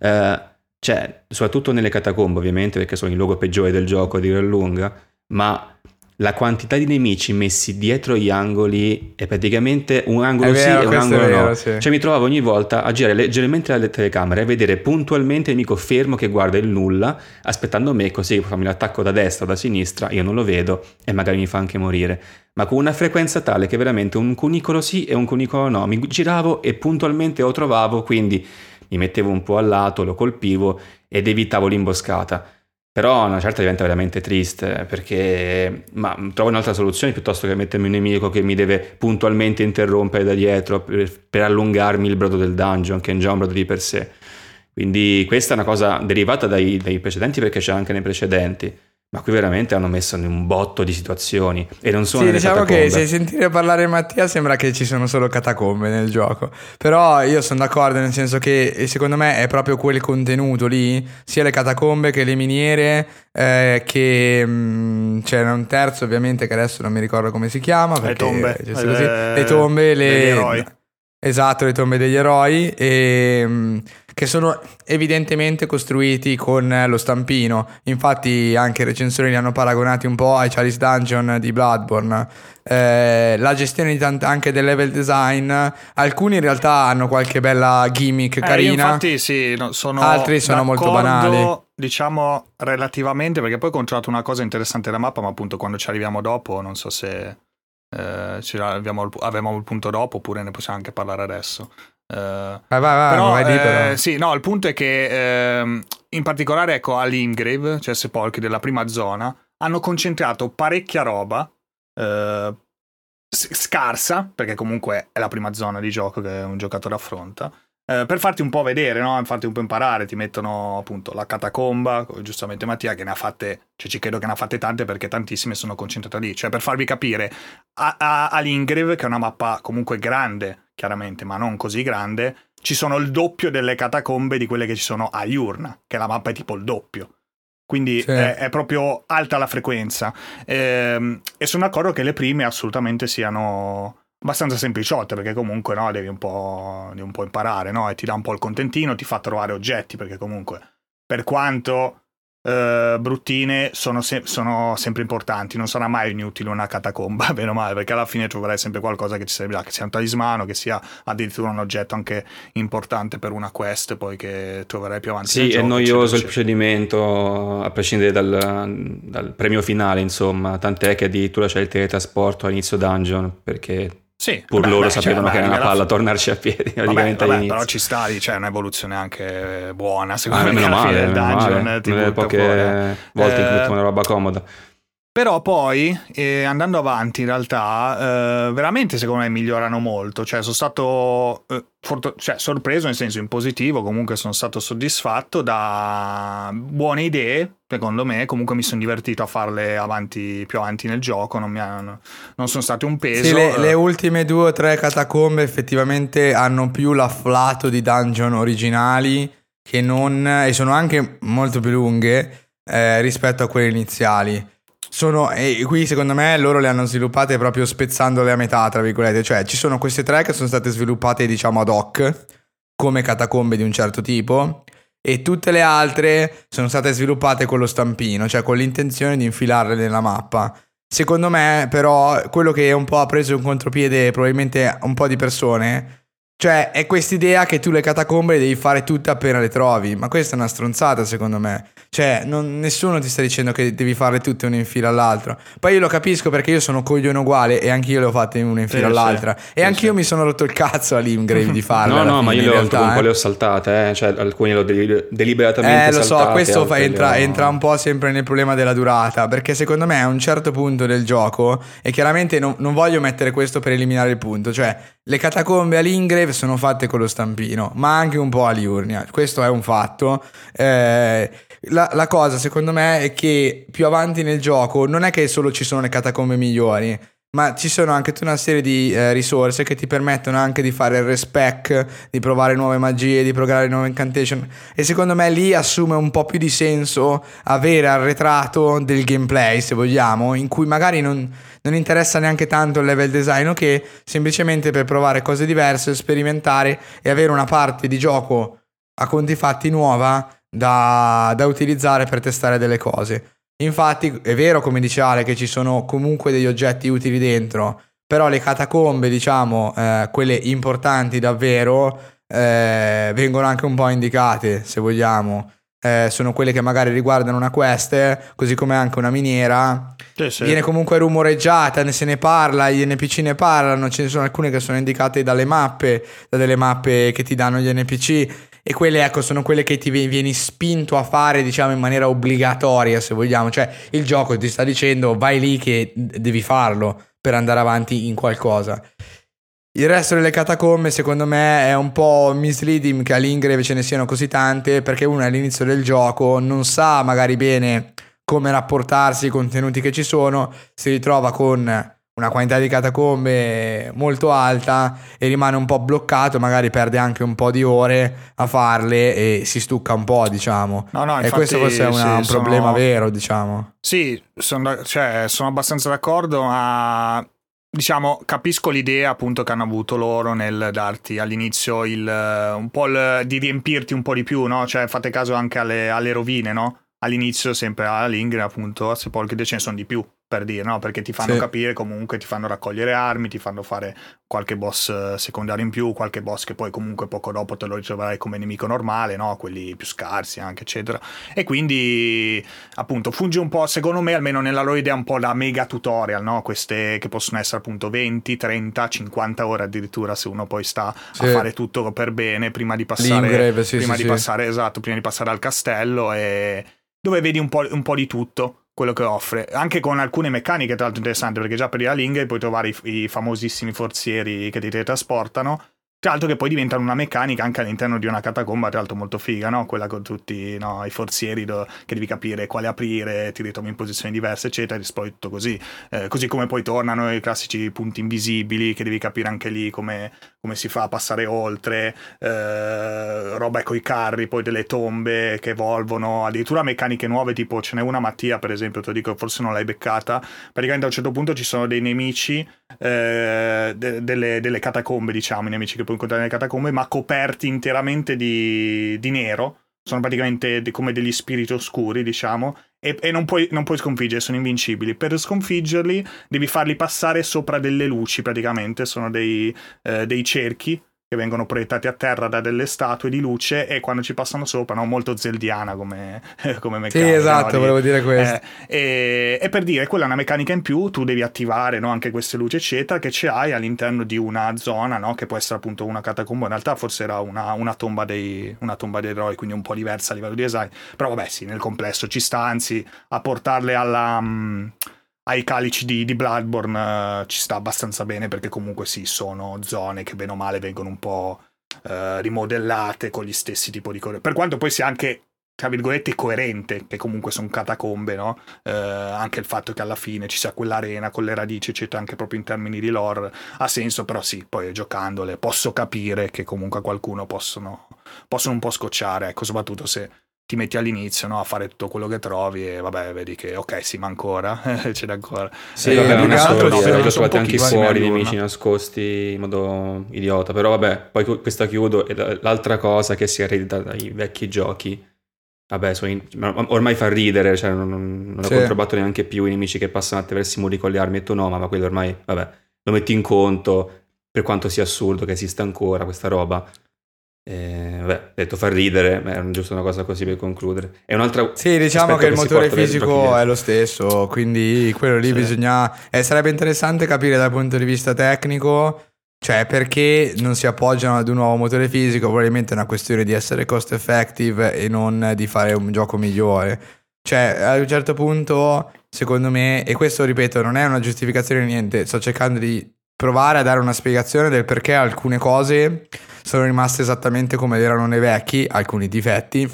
Eh, cioè, soprattutto nelle catacombe ovviamente perché sono il luogo peggiore del gioco di gran lunga, ma la quantità di nemici messi dietro gli angoli è praticamente un angolo vero, sì e un angolo no. vero, sì. Cioè mi trovavo ogni volta a girare leggermente la telecamera e vedere puntualmente il nemico fermo che guarda il nulla, aspettando me così fammi l'attacco da destra o da sinistra, io non lo vedo e magari mi fa anche morire. Ma con una frequenza tale che veramente un cunicolo sì e un cunicolo no. Mi giravo e puntualmente lo trovavo, quindi mi mettevo un po' a lato, lo colpivo ed evitavo l'imboscata. Però a una certa diventa veramente triste perché ma, trovo un'altra soluzione piuttosto che mettermi un nemico che mi deve puntualmente interrompere da dietro per, per allungarmi il brodo del dungeon, che è già un brodo di per sé. Quindi questa è una cosa derivata dai, dai precedenti perché c'è anche nei precedenti. Ma qui veramente hanno messo in un botto di situazioni e non sono Sì, nelle diciamo catacombe. che se sentire parlare Mattia sembra che ci sono solo catacombe nel gioco. Però io sono d'accordo, nel senso che eh, secondo me è proprio quel contenuto lì, sia le catacombe che le miniere, eh, che mh, c'era un terzo ovviamente che adesso non mi ricordo come si chiama. le perché tombe così. le, le tombe, le... degli eroi. Esatto, le tombe degli eroi, e, mh, che sono evidentemente costruiti con eh, lo stampino. Infatti anche i recensori li hanno paragonati un po' ai Chalice Dungeon di Bloodborne. Eh, la gestione di tant- anche del level design, alcuni in realtà hanno qualche bella gimmick Eh, carina. infatti sì, no, sono Altri sono molto banali. Diciamo relativamente, perché poi ho controllato una cosa interessante della mappa, ma appunto quando ci arriviamo dopo, non so se eh, abbiamo il, avevamo il punto dopo oppure ne possiamo anche parlare adesso. Eh, Vai, vai, vai, però, vai lì, eh, sì, no, il punto è che ehm, in particolare ecco all'Ingrave, cioè sepolcri della prima zona, hanno concentrato parecchia roba eh, scarsa, perché comunque è la prima zona di gioco che un giocatore affronta. Eh, per farti un po' vedere, no? farti un po' imparare, ti mettono appunto la catacomba, giustamente Mattia, che ne ha fatte, cioè ci credo che ne ha fatte tante perché tantissime sono concentrate lì. Cioè, per farvi capire, a, a, che è una mappa comunque grande, chiaramente, ma non così grande, ci sono il doppio delle catacombe di quelle che ci sono a Iurna, che la mappa è tipo il doppio. Quindi Sì. è, è proprio alta la frequenza. Ehm, e sono d'accordo che le prime assolutamente siano abbastanza sempliciotte, perché comunque no, devi, un po', devi un po' imparare, no? E ti dà un po' il contentino, ti fa trovare oggetti, perché comunque, per quanto eh, bruttine, sono, se- sono sempre importanti. Non sarà mai inutile una catacomba, bene o male, perché alla fine troverai sempre qualcosa che ti servirà, che sia un talismano, che sia addirittura un oggetto anche importante per una quest, poi che troverai più avanti. Sì, è gioco, noioso il procedimento a prescindere dal, dal premio finale, insomma, tant'è che addirittura c'è il teletrasporto a inizio dungeon, perché Sì, pur vabbè, loro beh, sapevano cioè, che era una alla palla tornarci a piedi Vabbè, praticamente vabbè, però ci sta, c'è un'evoluzione anche buona, Ah, secondo me, meno male, del dungeon male. ti delle butta poche fuori. eh. volte in cui Eh, metto una roba comoda. Però poi, eh, andando avanti, in realtà, eh, veramente secondo me migliorano molto. Cioè, sono stato eh, forto- cioè, sorpreso, nel senso in positivo, comunque sono stato soddisfatto da buone idee, secondo me. Comunque mi sono divertito a farle avanti, più avanti nel gioco, non, mi hanno- non sono state un peso. Sì, le, eh. le ultime due o tre catacombe effettivamente hanno più l'afflato di dungeon originali che non, e sono anche molto più lunghe eh, rispetto a quelle iniziali. Sono, e qui secondo me loro le hanno sviluppate proprio spezzandole a metà, tra virgolette. Cioè, ci sono queste tre che sono state sviluppate, diciamo, ad hoc, come catacombe di un certo tipo. E tutte le altre sono state sviluppate con lo stampino, cioè con l'intenzione di infilarle nella mappa. Secondo me, però, quello che un po' ha preso in contropiede probabilmente un po' di persone, cioè è quest'idea che tu le catacombe le devi fare tutte appena le trovi. Ma questa è una stronzata, secondo me. Cioè, non- nessuno ti sta dicendo che devi fare tutte una in fila all'altra. Poi io lo capisco perché io sono coglione uguale e anch'io le ho fatte una in Sì, fila sì. all'altra. E Sì, anch'io sì. mi sono rotto il cazzo all'Imgrave di farle. No, no, ma io realtà, un po' eh. le ho saltate, eh. cioè alcune le ho deli- deliberatamente Eh, lo so, saltate, questo fa- entra, le entra un po' sempre nel problema della durata. Perché secondo me a un certo punto del gioco, e chiaramente non, non voglio mettere questo per eliminare il punto, cioè le catacombe all'Ingrave sono fatte con lo stampino, ma anche un po' a Liurnia. Questo è un fatto. Eh, la, la cosa secondo me è che più avanti nel gioco non è che solo ci sono le catacombe migliori. Ma ci sono anche tutta una serie di eh, risorse che ti permettono anche di fare il respec, di provare nuove magie, di provare nuove incantation. E secondo me lì assume un po' più di senso avere arretrato del gameplay, se vogliamo, in cui magari non, non interessa neanche tanto il level design, che semplicemente per provare cose diverse, sperimentare e avere una parte di gioco a conti fatti nuova da, da utilizzare per testare delle cose. Infatti è vero, come dice Ale, che ci sono comunque degli oggetti utili dentro, però le catacombe, diciamo, eh, quelle importanti davvero, eh, vengono anche un po' indicate, se vogliamo. Eh, sono quelle che magari riguardano una quest, così come anche una miniera. Sì, sì. Viene comunque rumoreggiata, ne se ne parla, gli NPC ne parlano, ce ne sono alcune che sono indicate dalle mappe, da delle mappe che ti danno gli NPC. E quelle, ecco, sono quelle che ti vi- vieni spinto a fare, diciamo, in maniera obbligatoria, se vogliamo. Cioè, il gioco ti sta dicendo vai lì che devi farlo per andare avanti in qualcosa. Il resto delle catacombe, secondo me, è un po' misleading che all'Ingrave ce ne siano così tante, perché uno all'inizio del gioco non sa magari bene come rapportarsi ai contenuti che ci sono, si ritrova con una quantità di catacombe molto alta e rimane un po' bloccato, magari perde anche un po' di ore a farle e si stucca un po', diciamo. No, no, e infatti, questo forse è una- sì, un sono- problema vero, diciamo. Sì, sono, cioè, sono abbastanza d'accordo, ma diciamo capisco l'idea appunto che hanno avuto loro nel darti all'inizio il, un po' il- di riempirti un po' di più, no? Cioè fate caso anche alle, alle rovine, no? All'inizio sempre all'Ingrid appunto a Sepolcri ce ne sono di più per dire, no? Perché ti fanno Sì. capire comunque, ti fanno raccogliere armi, ti fanno fare qualche boss eh, secondario in più, qualche boss che poi comunque poco dopo te lo ritroverai come nemico normale, no? Quelli più scarsi anche, eccetera. E quindi appunto funge un po', secondo me, almeno nella loro idea, un po' da mega tutorial, no? Queste che possono essere appunto 20, 30, 50 ore addirittura se uno poi sta Sì. a fare tutto per bene prima di passare, L'Ingrave, sì, prima di passare, esatto, prima di passare al castello e dove vedi un po', un po' di tutto quello che offre, anche con alcune meccaniche tra l'altro interessanti, perché già per ir all'Ingrave puoi trovare i, i famosissimi forzieri che ti teletrasportano, Tra l'altro che poi diventano una meccanica anche all'interno di una catacomba, tra l'altro molto figa, no? Quella con tutti no, i forzieri do, che devi capire quale aprire, ti ritrovi in posizioni diverse, eccetera, e tutto così. Eh, così come poi tornano i classici punti invisibili, che devi capire anche lì come, come si fa a passare oltre, eh, roba con i carri, poi delle tombe che evolvono, addirittura meccaniche nuove, tipo ce n'è una Mattia, per esempio, te lo dico, forse non l'hai beccata, praticamente a un certo punto ci sono dei nemici, eh, de- delle, delle catacombe, diciamo, i nemici che puoi incontrare nelle catacombe, ma coperti interamente di, di nero. Sono praticamente come degli spiriti oscuri, diciamo, e, e non, puoi, non, puoi, sconfiggere, sono invincibili. Per sconfiggerli devi farli passare sopra delle luci, praticamente, sono dei, eh, dei cerchi che vengono proiettati a terra da delle statue di luce e quando ci passano sopra, no? molto zeldiana come, come meccanica. Sì, esatto, no? volevo dire questo. Eh, e, e, per dire, quella è una meccanica in più, tu devi attivare no? anche queste luci, eccetera, che ce hai all'interno di una zona, no? che può essere appunto una catacomba, in realtà forse era una, una, tomba dei, una tomba dei eroi, quindi un po' diversa a livello di design, però vabbè sì, nel complesso ci sta, anzi, a portarle alla... Um, ai calici di, di Bloodborne uh, ci sta abbastanza bene perché comunque sì, sono zone che bene o male vengono un po' uh, rimodellate con gli stessi tipi di cose. Per quanto poi sia anche tra virgolette coerente, che comunque sono catacombe, no? Eh, anche il fatto che alla fine ci sia quell'arena con le radici, eccetera, anche proprio in termini di lore, ha senso, però sì, poi giocandole posso capire che comunque a qualcuno possono, possono un po' scocciare, ecco, soprattutto se ti metti all'inizio no, a fare tutto quello che trovi e vabbè vedi che ok sì ma ancora c'è da ancora sì eh, vabbè non è solo lì ho giocato anche fuori nemici nascosti in modo idiota però vabbè poi questa chiudo e l'altra cosa che si eredita dai vecchi giochi vabbè in... ormai fa ridere cioè non, non ho sì. controbatto neanche più i nemici che passano attraverso i muri con le armi e tu no ma quello ormai vabbè lo metti in conto per quanto sia assurdo che esista ancora questa roba eh, vabbè, detto fa ridere, ma è giusto una cosa così per concludere. È un'altra. Sì, diciamo che il motore fisico è lo stesso, quindi quello lì sì. bisogna. Eh, sarebbe interessante capire dal punto di vista tecnico. Cioè, perché non si appoggiano ad un nuovo motore fisico? Probabilmente è una questione di essere cost effective e non di fare un gioco migliore. Cioè, a un certo punto, secondo me, e questo ripeto, non è una giustificazione niente, sto cercando di provare a dare una spiegazione del perché alcune cose sono rimaste esattamente come erano nei vecchi, alcuni difetti,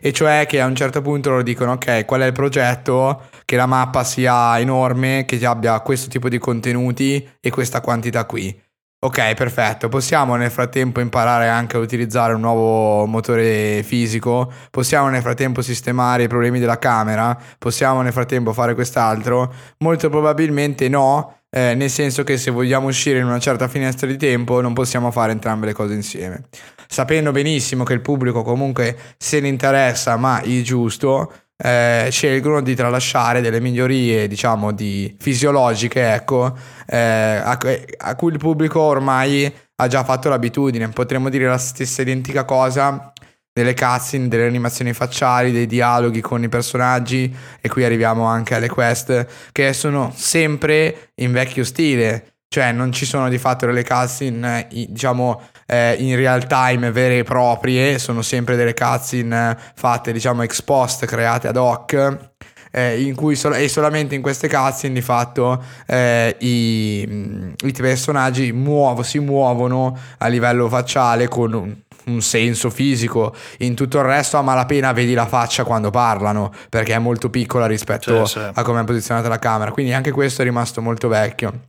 e cioè che a un certo punto loro dicono ok qual è il progetto, che la mappa sia enorme, che abbia questo tipo di contenuti e questa quantità qui. Ok, perfetto. Possiamo nel frattempo imparare anche a utilizzare un nuovo motore fisico? Possiamo nel frattempo sistemare i problemi della camera? Possiamo nel frattempo fare quest'altro? Molto probabilmente no, eh, nel senso che se vogliamo uscire in una certa finestra di tempo non possiamo fare entrambe le cose insieme. Sapendo benissimo che il pubblico comunque se ne interessa, ma il giusto, eh, scelgono di tralasciare delle migliorie, diciamo, di fisiologiche, ecco, eh, a, a cui il pubblico ormai ha già fatto l'abitudine. Potremmo dire la stessa identica cosa delle cutscene, delle animazioni facciali, dei dialoghi con i personaggi e qui arriviamo anche alle quest che sono sempre in vecchio stile, cioè non ci sono di fatto delle cutscene diciamo eh, in real time vere e proprie, sono sempre delle cutscene fatte diciamo ex post, create ad hoc. Eh, in cui sol- e solamente in queste cutscene di fatto eh, i, i personaggi muovo, si muovono a livello facciale con un, senso fisico. In tutto il resto, a malapena vedi la faccia quando parlano, perché è molto piccola rispetto sì, sì. a come è posizionata la camera. Quindi anche questo è rimasto molto vecchio.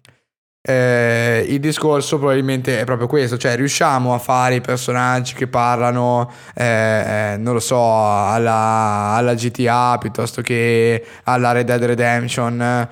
Eh, il discorso probabilmente è proprio questo, cioè riusciamo a fare i personaggi che parlano, eh, non lo so, alla, alla, GTA piuttosto che alla Red Dead Redemption,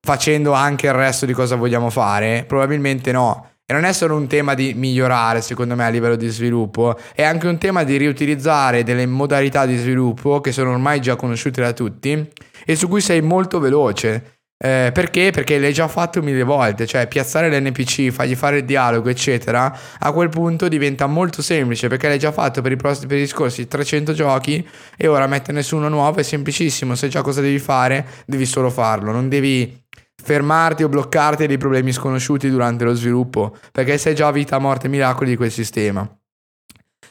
facendo anche il resto di cosa vogliamo fare? Probabilmente no. E non è solo un tema di migliorare, secondo me, a livello di sviluppo, è anche un tema di riutilizzare delle modalità di sviluppo che sono ormai già conosciute da tutti e su cui sei molto veloce. Eh, perché? Perché l'hai già fatto mille volte, cioè piazzare l'NPC, fargli fare il dialogo, eccetera, a quel punto diventa molto semplice perché l'hai già fatto per i, prossimi, per i scorsi 300 giochi e ora metterne su uno nuovo è semplicissimo, sai già cosa devi fare, devi solo farlo, non devi fermarti o bloccarti dei problemi sconosciuti durante lo sviluppo, perché sei già vita, morte e miracoli di quel sistema.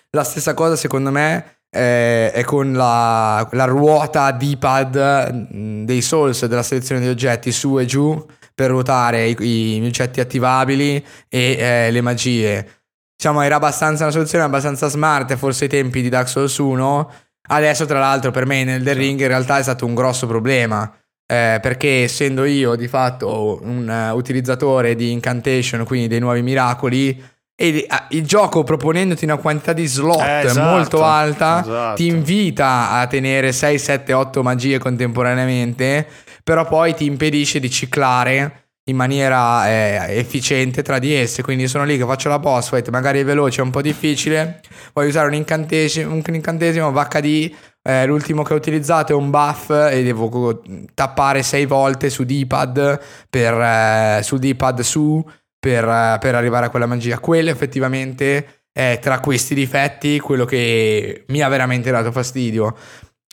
La stessa cosa secondo me è, con la, la ruota D-pad mm, dei Souls della selezione di oggetti su e giù per ruotare i, i oggetti attivabili e eh, le magie. diciamo, era abbastanza una soluzione abbastanza smart, forse ai tempi di Dark Souls 1. Adesso, tra l'altro, per me nel The Ring in realtà è stato un grosso problema. Eh, perché essendo io di fatto un uh, utilizzatore di incantation, quindi dei nuovi miracoli, e uh, il gioco proponendoti una quantità di slot Eh, esatto, molto alta esatto. ti invita a tenere 6, 7, 8 magie contemporaneamente, però poi ti impedisce di ciclare in maniera eh, efficiente tra di esse. Quindi sono lì che faccio la boss fight, magari è veloce, è un po' difficile. Voglio usare un incantesimo, un incantesimo VHD. Eh, l'ultimo che ho utilizzato è un buff e devo tappare 6 volte su D-pad per, eh, sul D-pad su per, eh, per arrivare a quella magia. Quello effettivamente è tra questi difetti quello che mi ha veramente dato fastidio.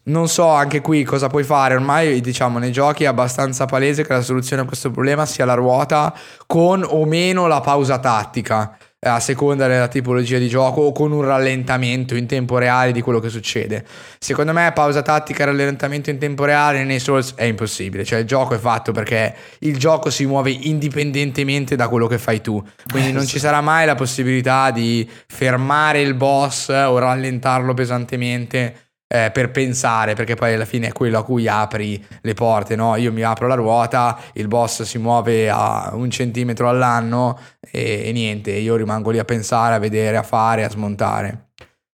Non so anche qui cosa puoi fare, ormai diciamo nei giochi è abbastanza palese che la soluzione a questo problema sia la ruota con o meno la pausa tattica, a seconda della tipologia di gioco o con un rallentamento in tempo reale di quello che succede. Secondo me pausa tattica e rallentamento in tempo reale nei Souls è impossibile, cioè il gioco è fatto perché il gioco si muove indipendentemente da quello che fai tu, quindi non ci sarà mai la possibilità di fermare il boss o rallentarlo pesantemente eh, per pensare, perché poi alla fine è quello a cui apri le porte, no? Io mi apro la ruota, il boss si muove a un centimetro all'anno e, e niente, io rimango lì a pensare, a vedere, a fare, a smontare.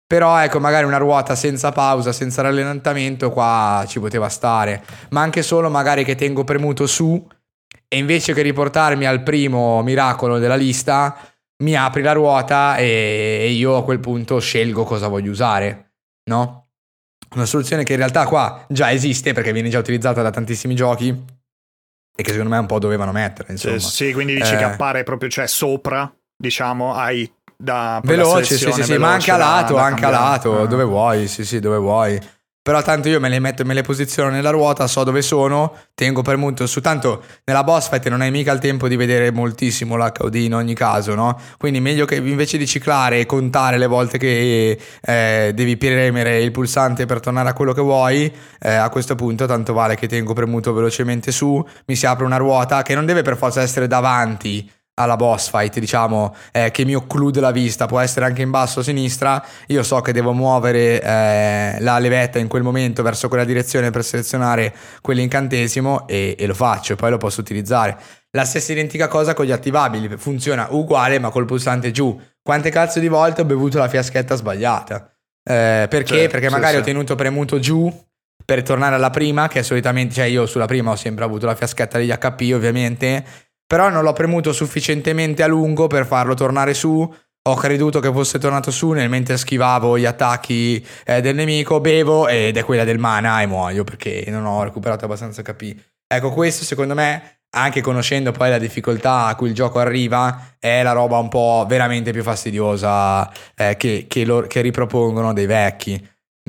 Però ecco, magari una ruota senza pausa, senza rallentamento, qua ci poteva stare. Ma anche solo magari che tengo premuto su e invece che riportarmi al primo miracolo della lista, mi apri la ruota e, e io a quel punto scelgo cosa voglio usare, no? Una soluzione che in realtà qua già esiste perché viene già utilizzata da tantissimi giochi e che secondo me un po' dovevano mettere, insomma. Sì, quindi dici Eh. che appare proprio, cioè sopra, diciamo, hai da Veloce, sì, sì, sì, ma anche a lato, da anche a lato, Ah. dove vuoi, sì, sì, dove vuoi. Però tanto io me le metto, me le posiziono nella ruota, so dove sono, tengo premuto su. Tanto nella boss fight non hai mica il tempo di vedere moltissimo l'HUD in ogni caso, no? Quindi meglio che invece di ciclare e contare le volte che eh, devi premere il pulsante per tornare a quello che vuoi, eh, a questo punto tanto vale che tengo premuto velocemente su, mi si apre una ruota che non deve per forza essere davanti alla boss fight, diciamo, eh, che mi occlude la vista, può essere anche in basso a sinistra, io so che devo muovere eh, la levetta in quel momento verso quella direzione per selezionare quell'incantesimo e, e lo faccio e poi lo posso utilizzare. La stessa identica cosa con gli attivabili, funziona uguale ma col pulsante giù. Quante cazzo di volte ho bevuto la fiaschetta sbagliata? Eh, perché? Sì, perché magari sì. ho tenuto premuto giù per tornare alla prima, che solitamente, cioè io sulla prima ho sempre avuto la fiaschetta degli HP ovviamente, però non l'ho premuto sufficientemente a lungo per farlo tornare su. Ho creduto che fosse tornato su nel mentre schivavo gli attacchi eh, del nemico, bevo ed è quella del mana e muoio perché non ho recuperato abbastanza HP. Ecco, questo secondo me, anche conoscendo poi la difficoltà a cui il gioco arriva, è la roba un po' veramente più fastidiosa eh, che, che lo- che ripropongono dei vecchi,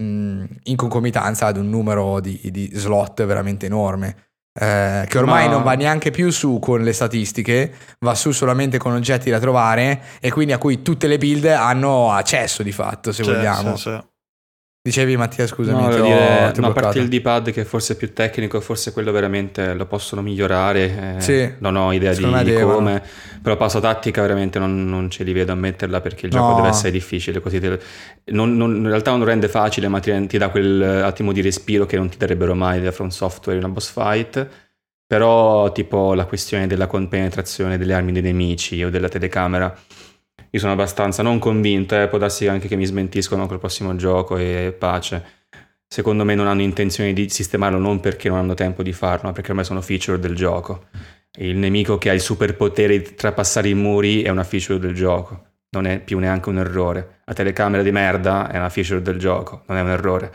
mh, in concomitanza ad un numero di, di slot veramente enorme. Eh, che ormai Ma- non va neanche più su con le statistiche, va su solamente con oggetti da trovare e quindi a cui tutte le build hanno accesso di fatto, se Sì, vogliamo. sì, sì. Dicevi Mattia, scusami, No, dire, no, a parte il D-pad che forse è più tecnico, forse quello veramente lo possono migliorare. eh, Sì, non ho idea di, di come, però pausa tattica veramente non, non ce li vedo a metterla perché il No. gioco deve essere difficile. Così te- non- non- in realtà non rende facile, ma ti, ti dà quel attimo di respiro che non ti darebbero mai da From Software in una boss fight. Però, tipo la questione della compenetrazione delle armi dei nemici o della telecamera. Io sono abbastanza non convinto, eh, può darsi anche che mi smentiscono col prossimo gioco e pace. Secondo me non hanno intenzione di sistemarlo non perché non hanno tempo di farlo, ma perché ormai sono feature del gioco. Il nemico che ha il superpotere di trapassare i muri è una feature del gioco, non è più neanche un errore. La telecamera di merda è una feature del gioco, non è un errore.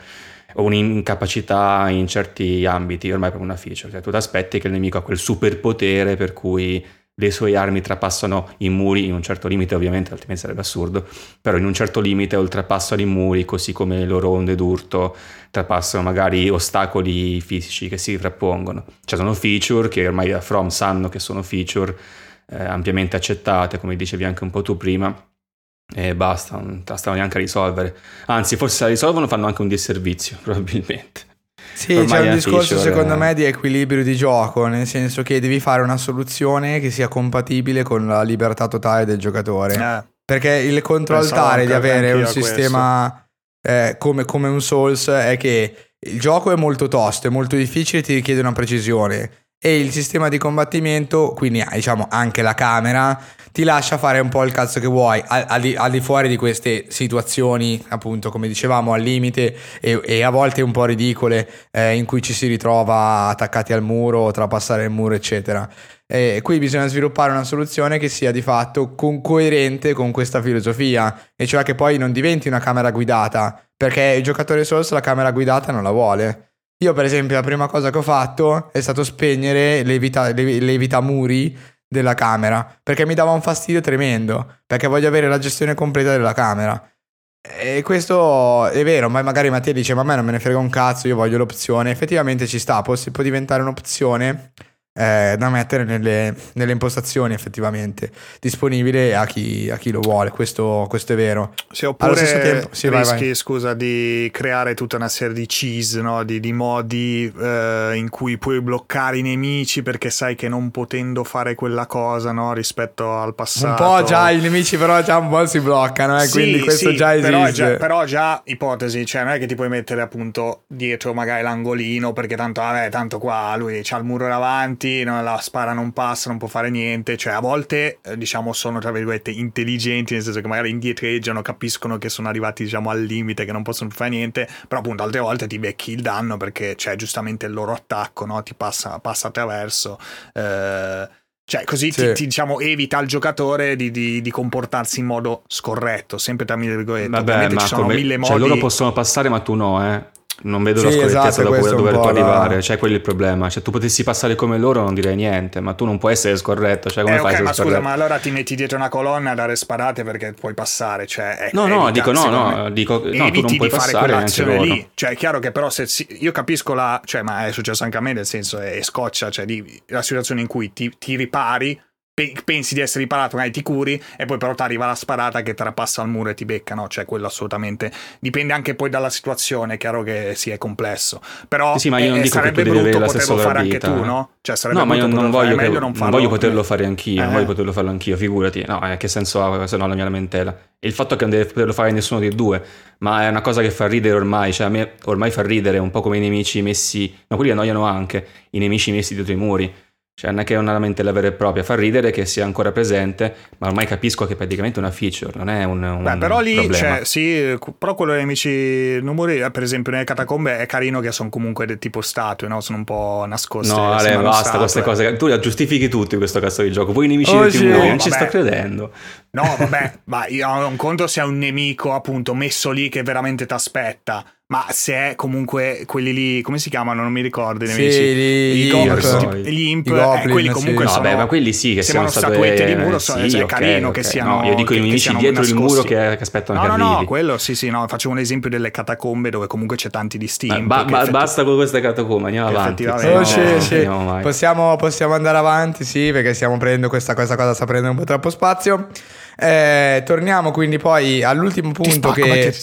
O un'incapacità in certi ambiti, ormai è proprio una feature. Cioè, tu ti aspetti che il nemico ha quel superpotere per cui le sue armi trapassano i muri in un certo limite, ovviamente, altrimenti sarebbe assurdo, però in un certo limite oltrepassano i muri, così come le loro onde d'urto trapassano magari ostacoli fisici che si frappongono. Cioè sono feature che ormai da From sanno che sono feature eh, ampiamente accettate, come dicevi anche un po' tu prima, e basta, non te la stanno neanche a risolvere. Anzi, forse se la risolvono fanno anche un disservizio, probabilmente. Sì, Ormai c'è un discorso feature, secondo eh. me di equilibrio di gioco, nel senso che devi fare una soluzione che sia compatibile con la libertà totale del giocatore. Eh, Perché il controaltare di avere un sistema eh, come, come un Souls è che il gioco è molto tosto, è molto difficile, ti richiede una precisione e il sistema di combattimento, quindi diciamo anche la camera, ti lascia fare un po' il cazzo che vuoi al, di, al di fuori di queste situazioni, appunto, come dicevamo, al limite e, e a volte un po' ridicole eh, in cui ci si ritrova attaccati al muro, trapassare il muro, eccetera. E qui bisogna sviluppare una soluzione che sia di fatto con, coerente con questa filosofia, e cioè che poi non diventi una camera guidata, perché il giocatore Souls la camera guidata non la vuole. Io, per esempio, la prima cosa che ho fatto è stato spegnere le, evitamuri della camera perché mi dava un fastidio tremendo perché voglio avere la gestione completa della camera. E questo è vero ma magari Mattia dice ma a me non me ne frega un cazzo io voglio l'opzione. Effettivamente ci sta può, può diventare un'opzione eh, da mettere nelle, nelle, impostazioni effettivamente disponibile a chi, a chi lo vuole questo, questo, è vero sì, oppure tempo, sì, rischi vai, vai. scusa di creare tutta una serie di cheese no? di, di, modi eh, in cui puoi bloccare i nemici perché sai che non potendo fare quella cosa no? rispetto al passato un po' già i nemici però già un po' si bloccano eh? sì, quindi questo sì, già esiste però già, però già, ipotesi cioè non è che ti puoi mettere appunto dietro magari l'angolino perché tanto, vabbè, tanto qua lui c'ha il muro davanti avanti, no, la spara non passa, non può fare niente, cioè a volte eh, diciamo sono tra virgolette intelligenti, nel senso che magari indietreggiano, capiscono che sono arrivati diciamo al limite, che non possono fare niente, però appunto altre volte ti becchi il danno perché c'è giustamente il loro attacco, no? ti passa, passa attraverso. Eh, cioè, così sì. ti, ti, diciamo, evita al giocatore di, di, di, comportarsi in modo scorretto, sempre tra mille virgolette. Vabbè, Ovviamente ci sono come, mille modi. Cioè, loro possono passare, ma tu no, eh. Non vedo sì, la scorrettezza esatto, dopo dover tu arrivare, la... cioè quello è il problema. Cioè tu potessi passare come loro non direi niente, ma tu non puoi essere scorretto, cioè come eh, fai okay, ma scusa, ma allora ti metti dietro una colonna a dare sparate perché puoi passare, cioè No, no, dico no, no, dico no, tu non puoi passare anche loro. lì. Cioè è chiaro che però se si, io capisco la, cioè ma è successo anche a me nel senso è, è scoccia, cioè di, la situazione in cui ti, ti ripari pensi di essere riparato, magari ti curi e poi però ti arriva la sparata che trapassa al muro e ti becca, no? Cioè quello assolutamente dipende anche poi dalla situazione, è chiaro che si sì, è complesso, però sì, ma io non eh, dico sarebbe brutto poterlo fare anche tu, no? Cioè sarebbe no, ma io non voglio, che, non, non voglio poterlo fare anch'io, eh. non voglio poterlo farlo anch'io, figurati, no, eh, che senso ha se no la mia lamentela? il fatto che non deve poterlo fare nessuno dei due, ma è una cosa che fa ridere ormai, cioè a me ormai fa ridere un po' come i nemici messi, ma quelli annoiano anche, i nemici messi dietro i muri cioè non è che è una lamentela vera e propria, fa ridere che sia ancora presente, ma ormai capisco che è praticamente una feature, non è un, un Beh, però lì, cioè, sì, però quello dei nemici numeri, per esempio nelle catacombe è carino che sono comunque del tipo statue, no? Sono un po' nascoste. No, Ale, basta queste cose, tu le giustifichi tutti in questo cazzo di gioco, voi i nemici oh, sì, numeri, non ci sto credendo. No, vabbè, ma io ho un conto se è un nemico appunto messo lì che veramente ti aspetta ma se è comunque quelli lì, come si chiamano? Non mi ricordo. I nemici. Sì, gli, I goblins, gli imp, eh, quelli comunque sì. sono. No, beh, ma quelli sì, che siano statuette di muro, sì, cioè, è okay, carino okay. che siano. No, io dico i nemici dietro nascosti. il muro che, che aspettano no, che no, arrivi. No, quello sì, sì, no, facciamo un esempio delle catacombe dove comunque c'è tanti distinti. Ba- ba- effetti... Basta con queste catacombe, andiamo avanti. Oh, sì, sì. Possiamo, possiamo, andare avanti, sì, perché stiamo prendendo questa, questa cosa, sta prendendo un po' troppo spazio. Eh, torniamo quindi poi all'ultimo punto che...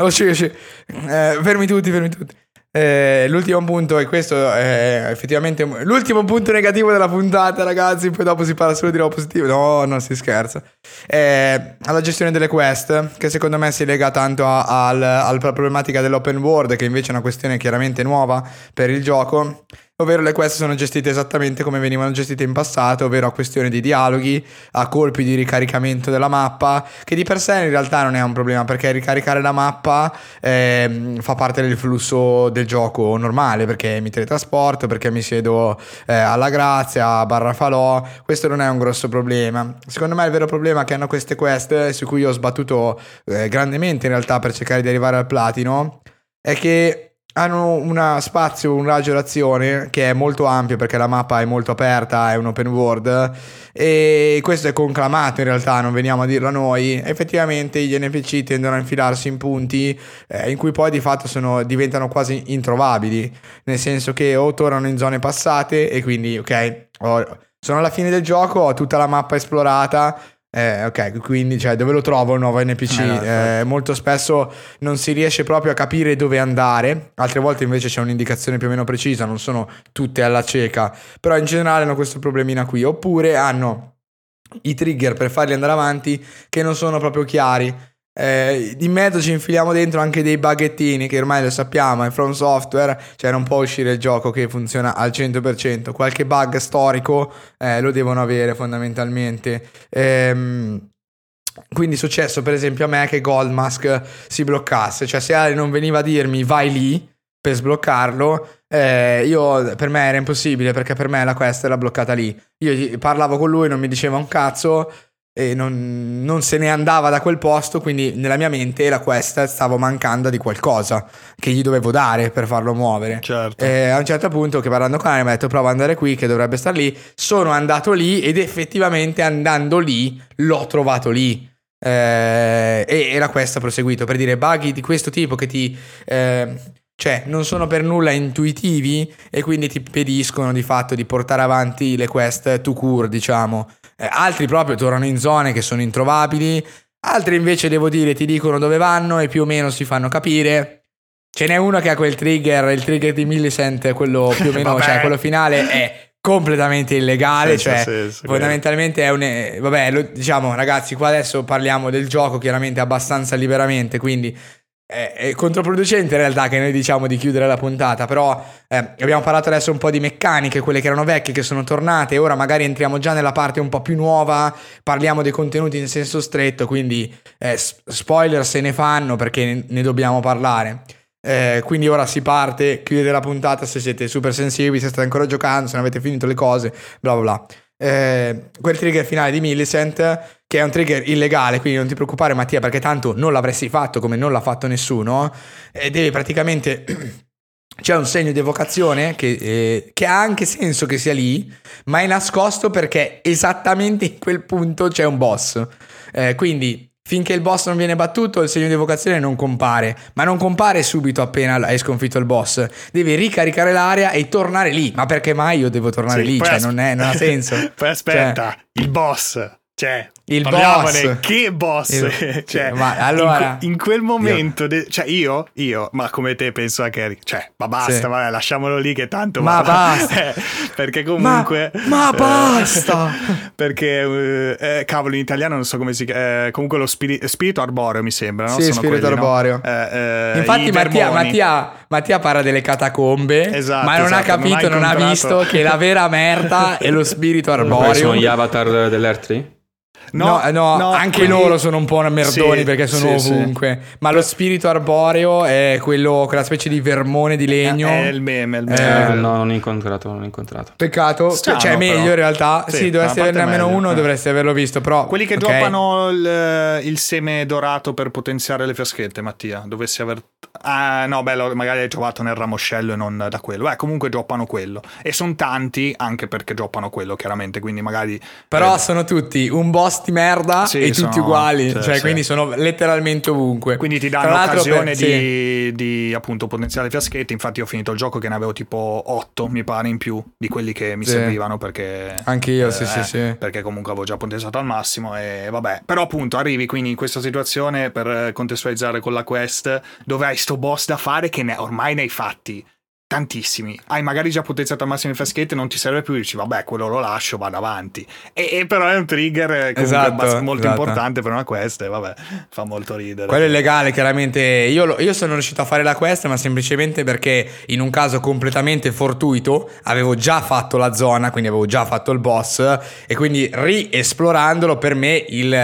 Oh, sì, sì. Eh, fermi tutti, fermi tutti. Eh, l'ultimo punto, e questo è effettivamente l'ultimo punto negativo della puntata, ragazzi. Poi dopo si parla solo di roba positiva. No, non si scherza. Eh, alla gestione delle quest, che secondo me si lega tanto alla problematica dell'open world, che invece è una questione chiaramente nuova per il gioco ovvero le quest sono gestite esattamente come venivano gestite in passato, ovvero a questione di dialoghi, a colpi di ricaricamento della mappa, che di per sé in realtà non è un problema perché ricaricare la mappa eh, fa parte del flusso del gioco normale, perché mi teletrasporto, perché mi siedo eh, alla Grazia, a Barra Falò, questo non è un grosso problema. Secondo me il vero problema che hanno queste quest, su cui ho sbattuto eh, grandemente in realtà per cercare di arrivare al platino, è che hanno uno spazio, un raggio d'azione che è molto ampio perché la mappa è molto aperta, è un open world e questo è conclamato in realtà, non veniamo a dirlo noi. Effettivamente gli NPC tendono a infilarsi in punti eh, in cui poi di fatto sono, diventano quasi introvabili, nel senso che o tornano in zone passate e quindi ok, ho, sono alla fine del gioco, ho tutta la mappa esplorata, eh, ok, quindi cioè, dove lo trovo il nuovo NPC? Eh, eh, molto spesso non si riesce proprio a capire dove andare, altre volte invece c'è un'indicazione più o meno precisa, non sono tutte alla cieca, però in generale hanno questo problemino qui. Oppure hanno i trigger per farli andare avanti che non sono proprio chiari. Eh, in mezzo ci infiliamo dentro anche dei baghettini che ormai lo sappiamo, è From Software, cioè non può uscire il gioco che funziona al 100%, qualche bug storico eh, lo devono avere fondamentalmente. Ehm, quindi è successo per esempio a me che Goldmask si bloccasse, cioè se Ale non veniva a dirmi vai lì per sbloccarlo, eh, io, per me era impossibile perché per me la quest era bloccata lì. Io parlavo con lui, non mi diceva un cazzo e non, non, se ne andava da quel posto, quindi nella mia mente la quest stavo mancando di qualcosa che gli dovevo dare per farlo muovere. Certo. E a un certo punto che parlando con Ari mi ha detto prova ad andare qui che dovrebbe star lì, sono andato lì ed effettivamente andando lì l'ho trovato lì. Eh, e era questo proseguito per dire buggy di questo tipo che ti... Eh, cioè non sono per nulla intuitivi e quindi ti impediscono di fatto di portare avanti le quest to cure, diciamo. Eh, altri proprio tornano in zone che sono introvabili, altri invece devo dire ti dicono dove vanno e più o meno si fanno capire. Ce n'è uno che ha quel trigger, il trigger di Millicent, quello più o meno, cioè quello finale è completamente illegale, senza cioè senso, fondamentalmente è un... Vabbè, lo, diciamo ragazzi, qua adesso parliamo del gioco chiaramente abbastanza liberamente, quindi è, controproducente in realtà che noi diciamo di chiudere la puntata, però eh, abbiamo parlato adesso un po' di meccaniche, quelle che erano vecchie, che sono tornate, ora magari entriamo già nella parte un po' più nuova, parliamo dei contenuti in senso stretto, quindi eh, spoiler se ne fanno perché ne, dobbiamo parlare. Eh, quindi ora si parte, chiudete la puntata se siete super sensibili, se state ancora giocando, se non avete finito le cose, bla bla bla. Eh, quel trigger finale di Millicent che è un trigger illegale, quindi non ti preoccupare Mattia perché tanto non l'avresti fatto come non l'ha fatto nessuno, e devi praticamente... C'è un segno di evocazione che, eh, che, ha anche senso che sia lì, ma è nascosto perché esattamente in quel punto c'è un boss. Eh, quindi finché il boss non viene battuto il segno di evocazione non compare, ma non compare subito appena hai sconfitto il boss. Devi ricaricare l'area e tornare lì. Ma perché mai io devo tornare sì, lì? Cioè, as- non, è, non, ha senso. poi aspetta, cioè, il boss cioè, il boss. Che boss? Il, cioè, ma allora, in, in quel momento, io. De, cioè io, io, ma come te penso anche Eric, cioè, ma basta, sì. vabbè, lasciamolo lì che tanto ma basta. Eh, perché comunque Ma, ma eh, basta. perché eh, cavolo in italiano non so come si chiama, eh, comunque lo spiri, spirito arboreo mi sembra, no? Sì, Sono spirito quelli, arboreo. No? Eh, Infatti Mattia, Mattia, Mattia, parla delle catacombe, esatto, ma non esatto, ha capito, non, non ha visto che la vera merda è lo spirito arboreo. sono gli avatar dell'R3? No, no, no, no anche quelli... loro sono un po' merdoni sì, perché sono sì, ovunque. Sì. Ma lo spirito arboreo è quello, quella specie di vermone di legno. È il meme, il meme. Eh, no, non ho incontrato, non ho incontrato. Peccato. Strano, cioè, meglio però. in realtà. Sì, dovresti averne almeno uno, eh. dovresti averlo visto. Però, quelli che okay. droppano il, il, seme dorato per potenziare le fiaschette, Mattia. Dovessi aver. Ah, no, bello, magari hai trovato nel ramoscello e non da quello. Eh, comunque droppano quello. E sono tanti anche perché droppano quello, chiaramente. Quindi magari. Però eh, sono tutti un boss di merda sì, e tutti sono, uguali, cioè, cioè sì. quindi sono letteralmente ovunque. Quindi ti danno l'occasione per, di, sì. di, appunto potenziare fiaschetti. Infatti, ho finito il gioco che ne avevo tipo 8, mi pare, in più di quelli che mi servivano perché. Anche io, eh, sì, sì, sì. Perché comunque avevo già potenziato al massimo e vabbè. Però appunto arrivi quindi in questa situazione per contestualizzare con la quest dove hai sto boss da fare che ne, ormai ne hai fatti tantissimi. Hai magari già potenziato al massimo il faschetto e non ti serve più, dici vabbè, quello lo lascio, vado avanti. E, e però è un trigger esatto, molto esatto. importante per una quest e vabbè, fa molto ridere. Quello è legale, chiaramente. Io, io, sono riuscito a fare la quest, ma semplicemente perché in un caso completamente fortuito avevo già fatto la zona, quindi avevo già fatto il boss e quindi riesplorandolo per me il,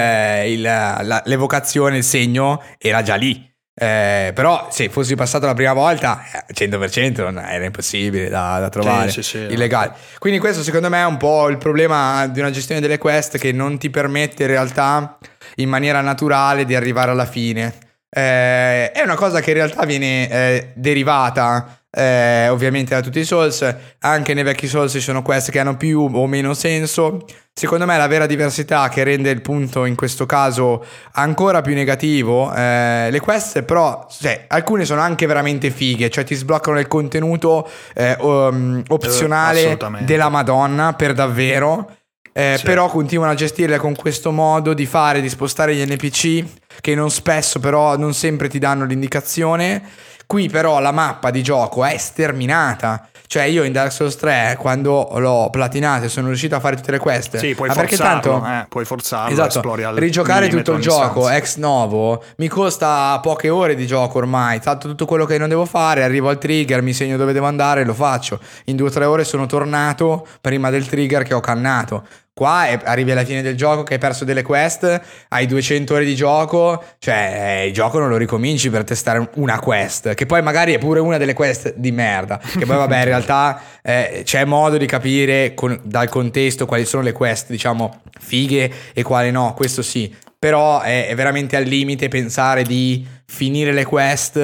il, la, l'evocazione, il segno era già lì. Eh, però se fossi passato la prima volta 100% non era impossibile da, da trovare. sì, sì, sì, illegale. Quindi questo secondo me è un po' il problema di una gestione delle quest che non ti permette in realtà in maniera naturale di arrivare alla fine. Eh, è una cosa che in realtà viene eh, derivata eh, ovviamente da tutti i Souls. Anche nei vecchi Souls ci sono quest che hanno più o meno senso. Secondo me la vera diversità che rende il punto in questo caso ancora più negativo, eh, le quest però, cioè, alcune sono anche veramente fighe, cioè ti sbloccano il contenuto eh, um, opzionale della Madonna per davvero. Eh, sì. Però continuano a gestirle con questo modo di fare, di spostare gli NPC, che non spesso però non sempre ti danno l'indicazione Qui però la mappa di gioco è sterminata. Cioè io in Dark Souls 3 quando l'ho platinato e sono riuscito a fare tutte le quest, Sì, puoi ma perché tanto eh, puoi forzarlo, Esatto, rigiocare tutto il gioco ex novo mi costa poche ore di gioco ormai. Tanto tutto quello che non devo fare, arrivo al trigger, mi segno dove devo andare e lo faccio. In due o tre ore sono tornato prima del trigger che ho cannato. Qua è- arrivi alla fine del gioco che hai perso delle quest, hai 200 ore di gioco, cioè eh, il gioco non lo ricominci per testare una quest, che poi magari è pure una delle quest di merda, che poi vabbè in realtà eh, c'è modo di capire con- dal contesto quali sono le quest, diciamo, fighe e quali no, questo sì, però è, è veramente al limite pensare di finire le quest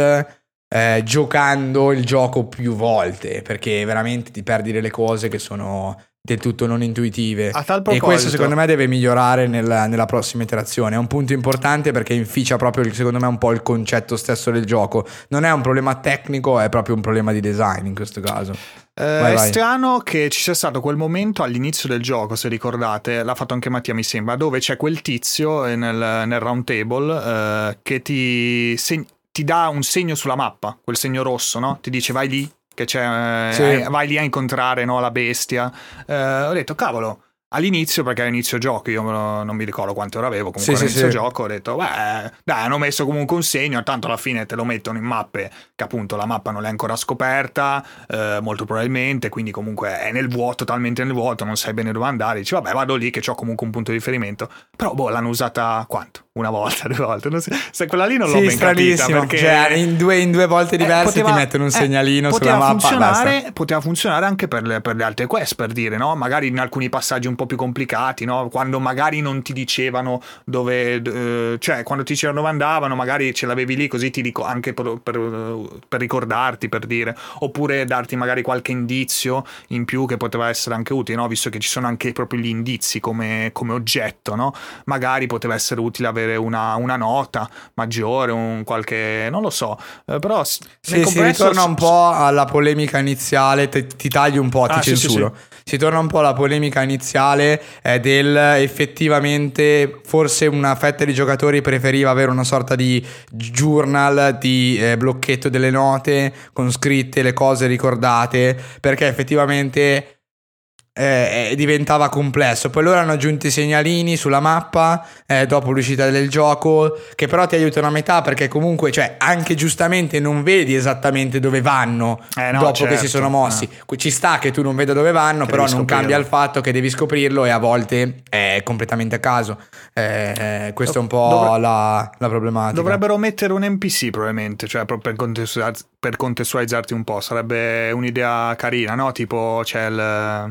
eh, giocando il gioco più volte, perché veramente ti perdi delle cose che sono del tutto non intuitive. A tal E questo proposito- secondo me deve migliorare nella, nella prossima iterazione. È un punto importante perché inficia proprio, secondo me, un po' il concetto stesso del gioco. Non è un problema tecnico, è proprio un problema di design in questo caso. Eh, Vai, è vai. strano che ci sia stato quel momento all'inizio del gioco, se ricordate, l'ha fatto anche Mattia, mi sembra, dove c'è quel tizio eh, nel, nel round table eh, che ti, seg- ti dà un segno sulla mappa, quel segno rosso, no? Ti dice vai lì, che c'è, Sì. eh, vai lì a incontrare no, la bestia. Eh, ho detto, cavolo. All'inizio, perché all'inizio gioco, io non mi ricordo quante ore avevo, comunque Sì, all'inizio sì. gioco ho detto, beh, dai, hanno messo comunque un segno, tanto alla fine te lo mettono in mappe, che appunto la mappa non è ancora scoperta, eh, molto probabilmente, quindi comunque è nel vuoto, talmente nel vuoto, non sai bene dove andare, dici, vabbè, vado lì che ho comunque un punto di riferimento, però boh, l'hanno usata quanto? Una volta, due volte, non so, se quella lì non l'ho sì, ben capita, perché... Cioè, in due, in due volte Eh, diverse poteva- ti mettono un eh, segnalino sulla mappa. Basta. poteva funzionare anche per le, per le altre quest, per dire, no? Magari in alcuni passaggi un po' più complicati, no? Quando magari non ti dicevano dove, eh, cioè quando ti dicevano dove andavano, magari ce l'avevi lì così ti dico anche per, per- per ricordarti, per dire, oppure darti magari qualche indizio in più che poteva essere anche utile, no? Visto che ci sono anche proprio gli indizi come, come oggetto, no? Magari poteva essere utile avere una, una nota maggiore, un qualche, non lo so, eh, però s- nel Sì, si ritorna un po' alla polemica iniziale, te- ti taglio un po', ti Ah, sì, sì, censuro. Si torna un po' alla polemica iniziale eh, del effettivamente forse una fetta di giocatori preferiva avere una sorta di journal, di eh, blocchetto delle note con scritte le cose ricordate, perché effettivamente eh, eh, diventava complesso. Poi loro hanno aggiunto i segnalini sulla mappa eh, dopo l'uscita del gioco, che però ti aiutano a metà perché comunque, cioè, anche giustamente non vedi esattamente dove vanno Eh, no, dopo che certo, si sono mossi. Ci sta che tu non veda dove vanno, Che però non scoprirlo. cambia il fatto che devi scoprirlo e a volte è completamente a caso. Eh, eh, questa è un po' Dovre- la, la problematica. Dovrebbero mettere un NPC probabilmente, cioè proprio per contestualizzarti un po', sarebbe un'idea carina, no? Tipo c'è il,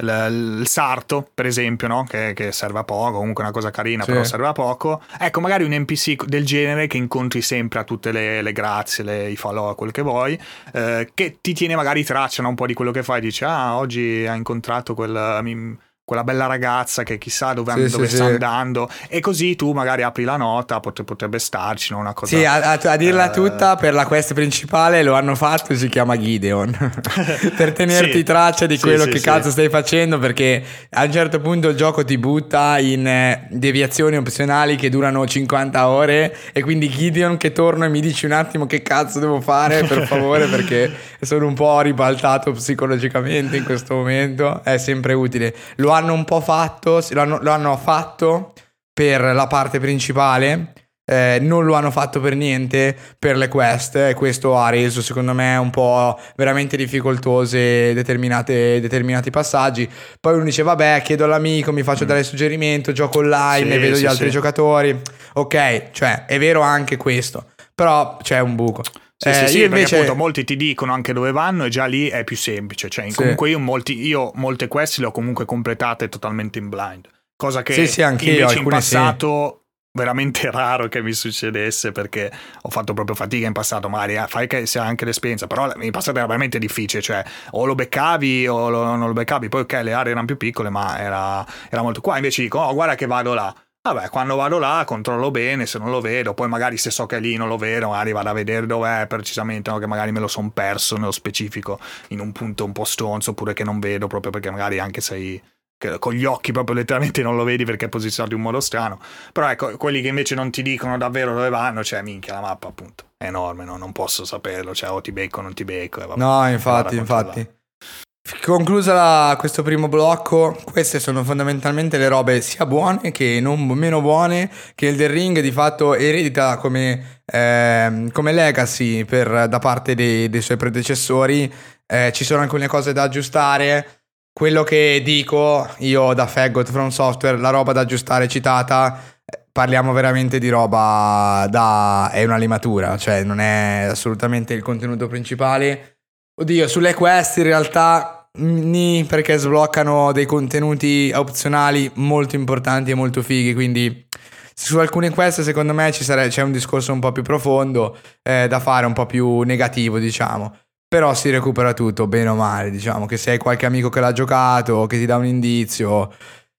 il- sarto, per esempio, no? Che, che serve a poco, comunque una cosa carina, Sì. però serve a poco. Ecco, magari un NPC del genere che incontri sempre a tutte le, le grazie, le, i falò, quel che vuoi, eh, che ti tiene magari traccia no? un po' di quello che fai, dici, ah, oggi ha incontrato quel... mi- quella bella ragazza che chissà dove, Sì, dove sì, sta sì. andando e così tu magari apri la nota pot- potrebbe starci no? una cosa Sì, a, a- a dirla eh, tutta, per la quest principale lo hanno fatto, si chiama Gideon. per tenerti traccia di quello che cazzo stai facendo, perché a un certo punto il gioco ti butta in eh, deviazioni opzionali che durano 50 ore e quindi Gideon che torna e mi dici un attimo che cazzo devo fare, per favore, perché sono un po' ribaltato psicologicamente in questo momento, è sempre utile. Lo hanno un po' fatto, lo hanno, lo hanno fatto per la parte principale, eh, non lo hanno fatto per niente per le quest e questo ha reso secondo me un po' veramente difficoltose determinate, determinati passaggi. Poi uno dice vabbè chiedo all'amico, mi faccio dare suggerimento, gioco online, Mm. Sì, vedo sì, gli altri sì. giocatori. Ok, cioè è vero anche questo, però c'è un buco. Sì, Eh, sì, sì, io invece... appunto molti ti dicono anche dove vanno e già lì è più semplice. Cioè, Sì. comunque io, molti, io molte quest le ho comunque completate totalmente in blind. Cosa che Sì, sì, anch'io, invece in alcune sì. passato veramente raro che mi succedesse perché ho fatto proprio fatica in passato. Magari eh, fai che sia anche l'esperienza, però in passato era veramente difficile. Cioè, o lo beccavi o lo- non lo beccavi. Poi, ok, le aree erano più piccole, ma era, era molto. Qua invece dico, oh, guarda che vado là. Vabbè, quando vado là controllo bene, se non lo vedo, poi magari se so che è lì non lo vedo, magari vado a vedere dov'è precisamente, no? che magari me lo son perso nello specifico in un punto un po' stronzo, oppure che non vedo proprio perché magari anche sei con gli occhi proprio letteralmente non lo vedi perché è posizionato in modo strano. Però ecco, quelli che invece non ti dicono davvero dove vanno, cioè minchia la mappa appunto, è enorme, no? non posso saperlo, cioè o ti becco o non ti becco. vabbè, No, infatti, infatti. Conclusa la- questo primo blocco, queste sono fondamentalmente le robe sia buone che non meno buone che il The Ring di fatto eredita come, ehm, come legacy per- da parte dei, dei suoi predecessori. Eh, ci sono alcune cose da aggiustare. Quello che dico io da Faggot From Software, la roba da aggiustare citata, eh, parliamo veramente di roba da... è una limatura, cioè non è assolutamente il contenuto principale. Oddio, sulle quest in realtà Ni perché sbloccano dei contenuti opzionali molto importanti e molto fighi, quindi su alcune quest secondo me ci sare- c'è un discorso un po' più profondo eh, da fare, un po' più negativo diciamo. Però si recupera tutto, bene o male, diciamo che se hai qualche amico che l'ha giocato, che ti dà un indizio,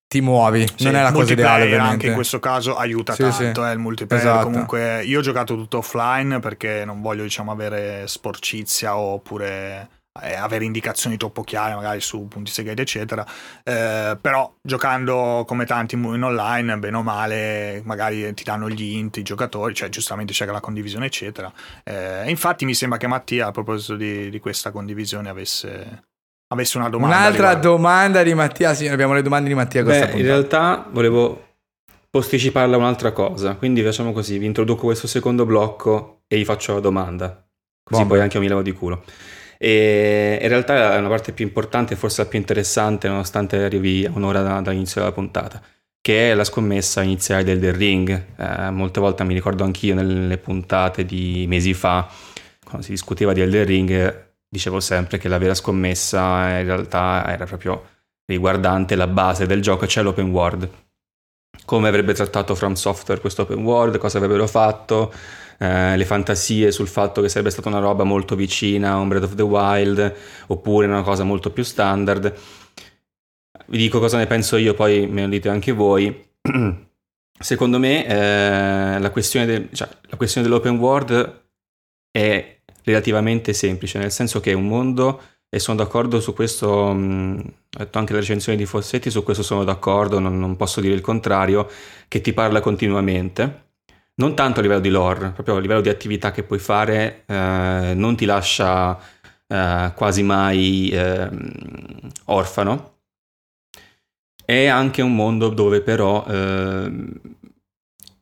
ti muovi. Sì, non è la cosa ideale, ovviamente. anche in questo caso aiuta Sì, tanto sì. eh, il multiplayer Esatto. comunque io ho giocato tutto offline perché non voglio diciamo avere sporcizia oppure eh, avere indicazioni troppo chiare magari su punti segreti eccetera Eh, però giocando come tanti in in online bene o male magari ti danno gli int i giocatori cioè giustamente c'è la condivisione eccetera Eh, infatti mi sembra che Mattia a proposito di, di questa condivisione avesse, avesse una domanda Un'altra riguardo. domanda di Mattia, sì, abbiamo le domande di Mattia Beh, in realtà volevo posticiparla un'altra cosa, quindi facciamo così, vi introduco questo secondo blocco e vi faccio la domanda, così Bomba. poi anche io mi lavo di culo. E in realtà è una parte più importante forse la più interessante, nonostante arrivi un'ora da- dall'inizio della puntata, che è la scommessa iniziale del The Ring. Eh, molte volte mi ricordo anch'io nelle puntate di mesi fa, quando si discuteva di Elden Ring, dicevo sempre che la vera scommessa in realtà era proprio riguardante la base del gioco, cioè l'open world. Come avrebbe trattato From Software questo open world, cosa avrebbero fatto, eh, le fantasie sul fatto che sarebbe stata una roba molto vicina a un Breath of the Wild, oppure una cosa molto più standard. Vi dico cosa ne penso io, poi me lo dite anche voi. Secondo me eh, la, questione del- cioè, la questione dell'open world è relativamente semplice, nel senso che è un mondo, e sono d'accordo su questo, mh, ho detto anche le recensioni di Fossetti, su questo sono d'accordo, non, non posso dire il contrario, che ti parla continuamente, non tanto a livello di lore, proprio a livello di attività che puoi fare, eh, non ti lascia eh, quasi mai ehm, orfano. È anche un mondo dove però ehm,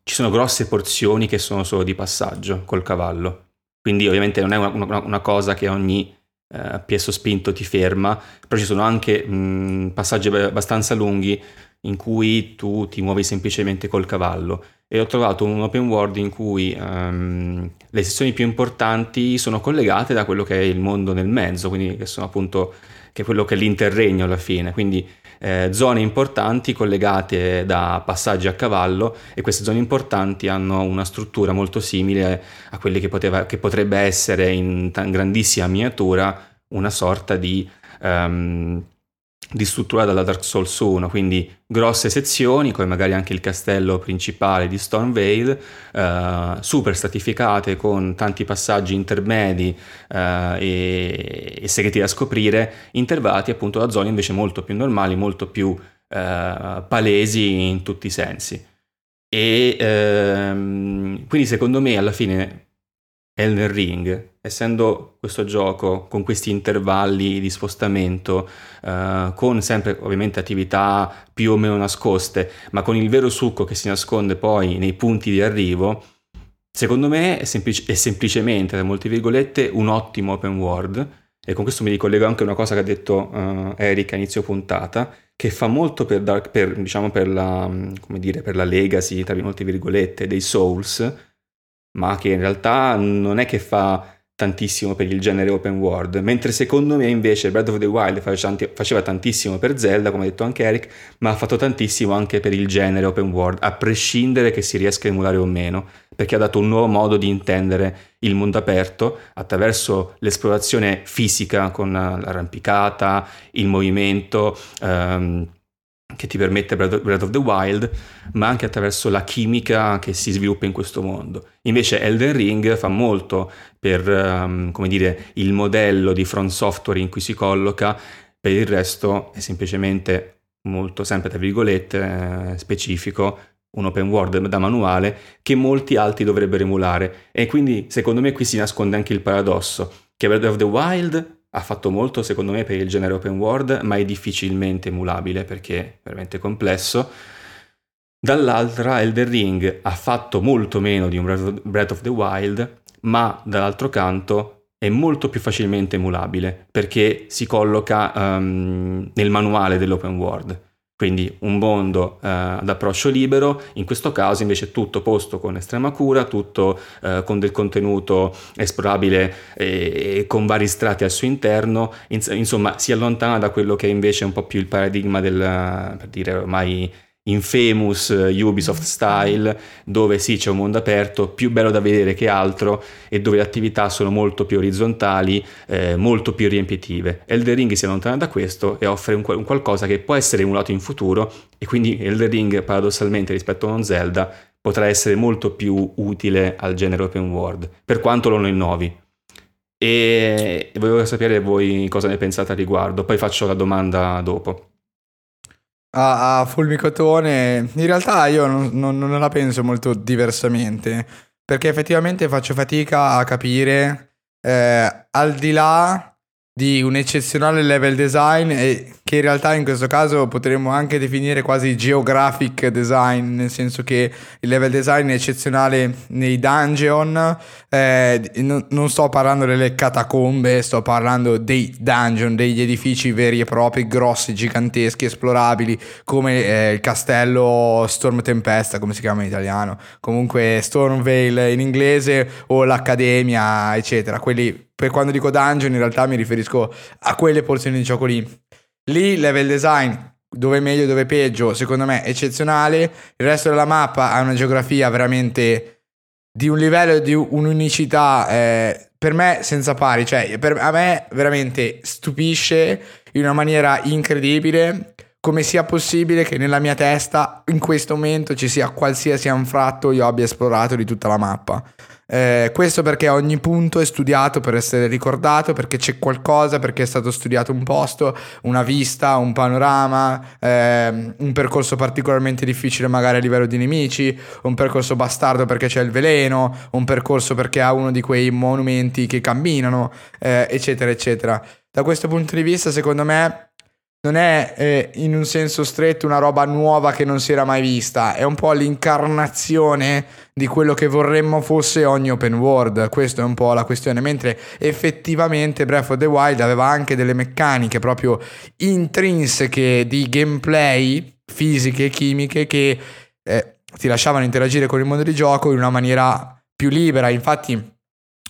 ci sono grosse porzioni che sono solo di passaggio col cavallo. Quindi ovviamente non è una, una- una cosa che ogni eh, piezo spinto ti ferma, però ci sono anche mh, passaggi abbastanza lunghi in cui tu ti muovi semplicemente col cavallo. E ho trovato un open world in cui ehm, le sezioni più importanti sono collegate da quello che è il mondo nel mezzo, quindi che sono appunto che è quello che è l'interregno alla fine. Quindi eh, zone importanti collegate da passaggi a cavallo e queste zone importanti hanno una struttura molto simile a quelle che, poteva- che potrebbe essere in tan- grandissima miniatura una sorta di, ehm, di struttura dalla Dark Souls 1, quindi grosse sezioni come magari anche il castello principale di Stormvale, eh, super stratificate con tanti passaggi intermedi eh, e, e segreti da scoprire, intervati appunto da zone invece molto più normali, molto più eh, palesi in tutti i sensi. E ehm, quindi secondo me alla fine Elden Ring, essendo questo gioco con questi intervalli di spostamento, eh, con sempre ovviamente attività più o meno nascoste, ma con il vero succo che si nasconde poi nei punti di arrivo, secondo me è, semplic- è semplicemente, tra molte virgolette, un ottimo open world. E con questo mi ricollego anche a una cosa che ha detto eh, Eric a inizio puntata, che fa molto per, Dark- per, diciamo, per, la, come dire, per la legacy, tra molte virgolette, dei Souls, ma che in realtà non è che fa tantissimo per il genere open world, mentre secondo me invece Breath of the Wild faceva tanti- faceva tantissimo per Zelda, come ha detto anche Eric, ma ha fatto tantissimo anche per il genere open world, a prescindere che si riesca a emulare o meno, perché ha dato un nuovo modo di intendere il mondo aperto attraverso l'esplorazione fisica con l'arrampicata, il movimento, ehm, che ti permette Breath of- the Wild, ma anche attraverso la chimica che si sviluppa in questo mondo. Invece Elden Ring fa molto per, ehm, come dire, il modello di From Software in cui si colloca, per il resto è semplicemente molto, sempre tra virgolette, eh, specifico, un open world da manuale che molti altri dovrebbero emulare. E quindi secondo me qui si nasconde anche il paradosso, che Breath of the Wild ha fatto molto secondo me per il genere open world, ma è difficilmente emulabile perché è veramente complesso. Dall'altra Elder Ring ha fatto molto meno di un Breath of the Wild, ma dall'altro canto è molto più facilmente emulabile perché si colloca um, nel manuale dell'open world. Quindi un mondo eh, ad approccio libero, in questo caso invece tutto posto con estrema cura, tutto eh, con del contenuto esplorabile e, e, con vari strati al suo interno, Ins- insomma si allontana da quello che è invece un po' più il paradigma del, per dire ormai infamous eh, Ubisoft style, dove sì c'è un mondo aperto, più bello da vedere che altro e dove le attività sono molto più orizzontali, eh, molto più riempitive. Elder Ring si allontana da questo e offre un, un, qualcosa che può essere emulato in futuro e quindi Elder Ring paradossalmente rispetto a uno Zelda potrà essere molto più utile al genere open world, per quanto lo non innovi. E volevo sapere voi cosa ne pensate al riguardo, poi faccio la domanda dopo a, a Fulmicotone, in realtà io non, non, non, la penso molto diversamente, perché effettivamente faccio fatica a capire, eh, al di là di un eccezionale level design e che in realtà in questo caso potremmo anche definire quasi geographic design, nel senso che il level design è eccezionale nei dungeon, eh, non sto parlando delle catacombe, sto parlando dei dungeon, degli edifici veri e propri, grossi, giganteschi, esplorabili, come eh, il castello Storm Tempesta, come si chiama in italiano, comunque Stormvale in inglese o l'Accademia, eccetera, quelli per quando dico dungeon in realtà mi riferisco a quelle porzioni di gioco lì. Lì level design, dove meglio, dove peggio, secondo me eccezionale. Il resto della mappa ha una geografia veramente di un livello di un'unicità eh, per me senza pari. Cioè, per, a me veramente stupisce in una maniera incredibile come sia possibile che nella mia testa in questo momento ci sia qualsiasi anfratto io abbia esplorato di tutta la mappa. Eh, questo perché ogni punto è studiato per essere ricordato, perché c'è qualcosa, perché è stato studiato un posto, una vista, un panorama, eh, un percorso particolarmente difficile magari a livello di nemici, un percorso bastardo perché c'è il veleno, un percorso perché ha uno di quei monumenti che camminano, eh, eccetera, eccetera. Da questo punto di vista, secondo me, non è eh, in un senso stretto una roba nuova che non si era mai vista, è un po' l'incarnazione di quello che vorremmo fosse ogni open world, questa è un po' la questione, mentre effettivamente Breath of the Wild aveva anche delle meccaniche proprio intrinseche di gameplay, fisiche e chimiche che eh, ti lasciavano interagire con il mondo di gioco in una maniera più libera, infatti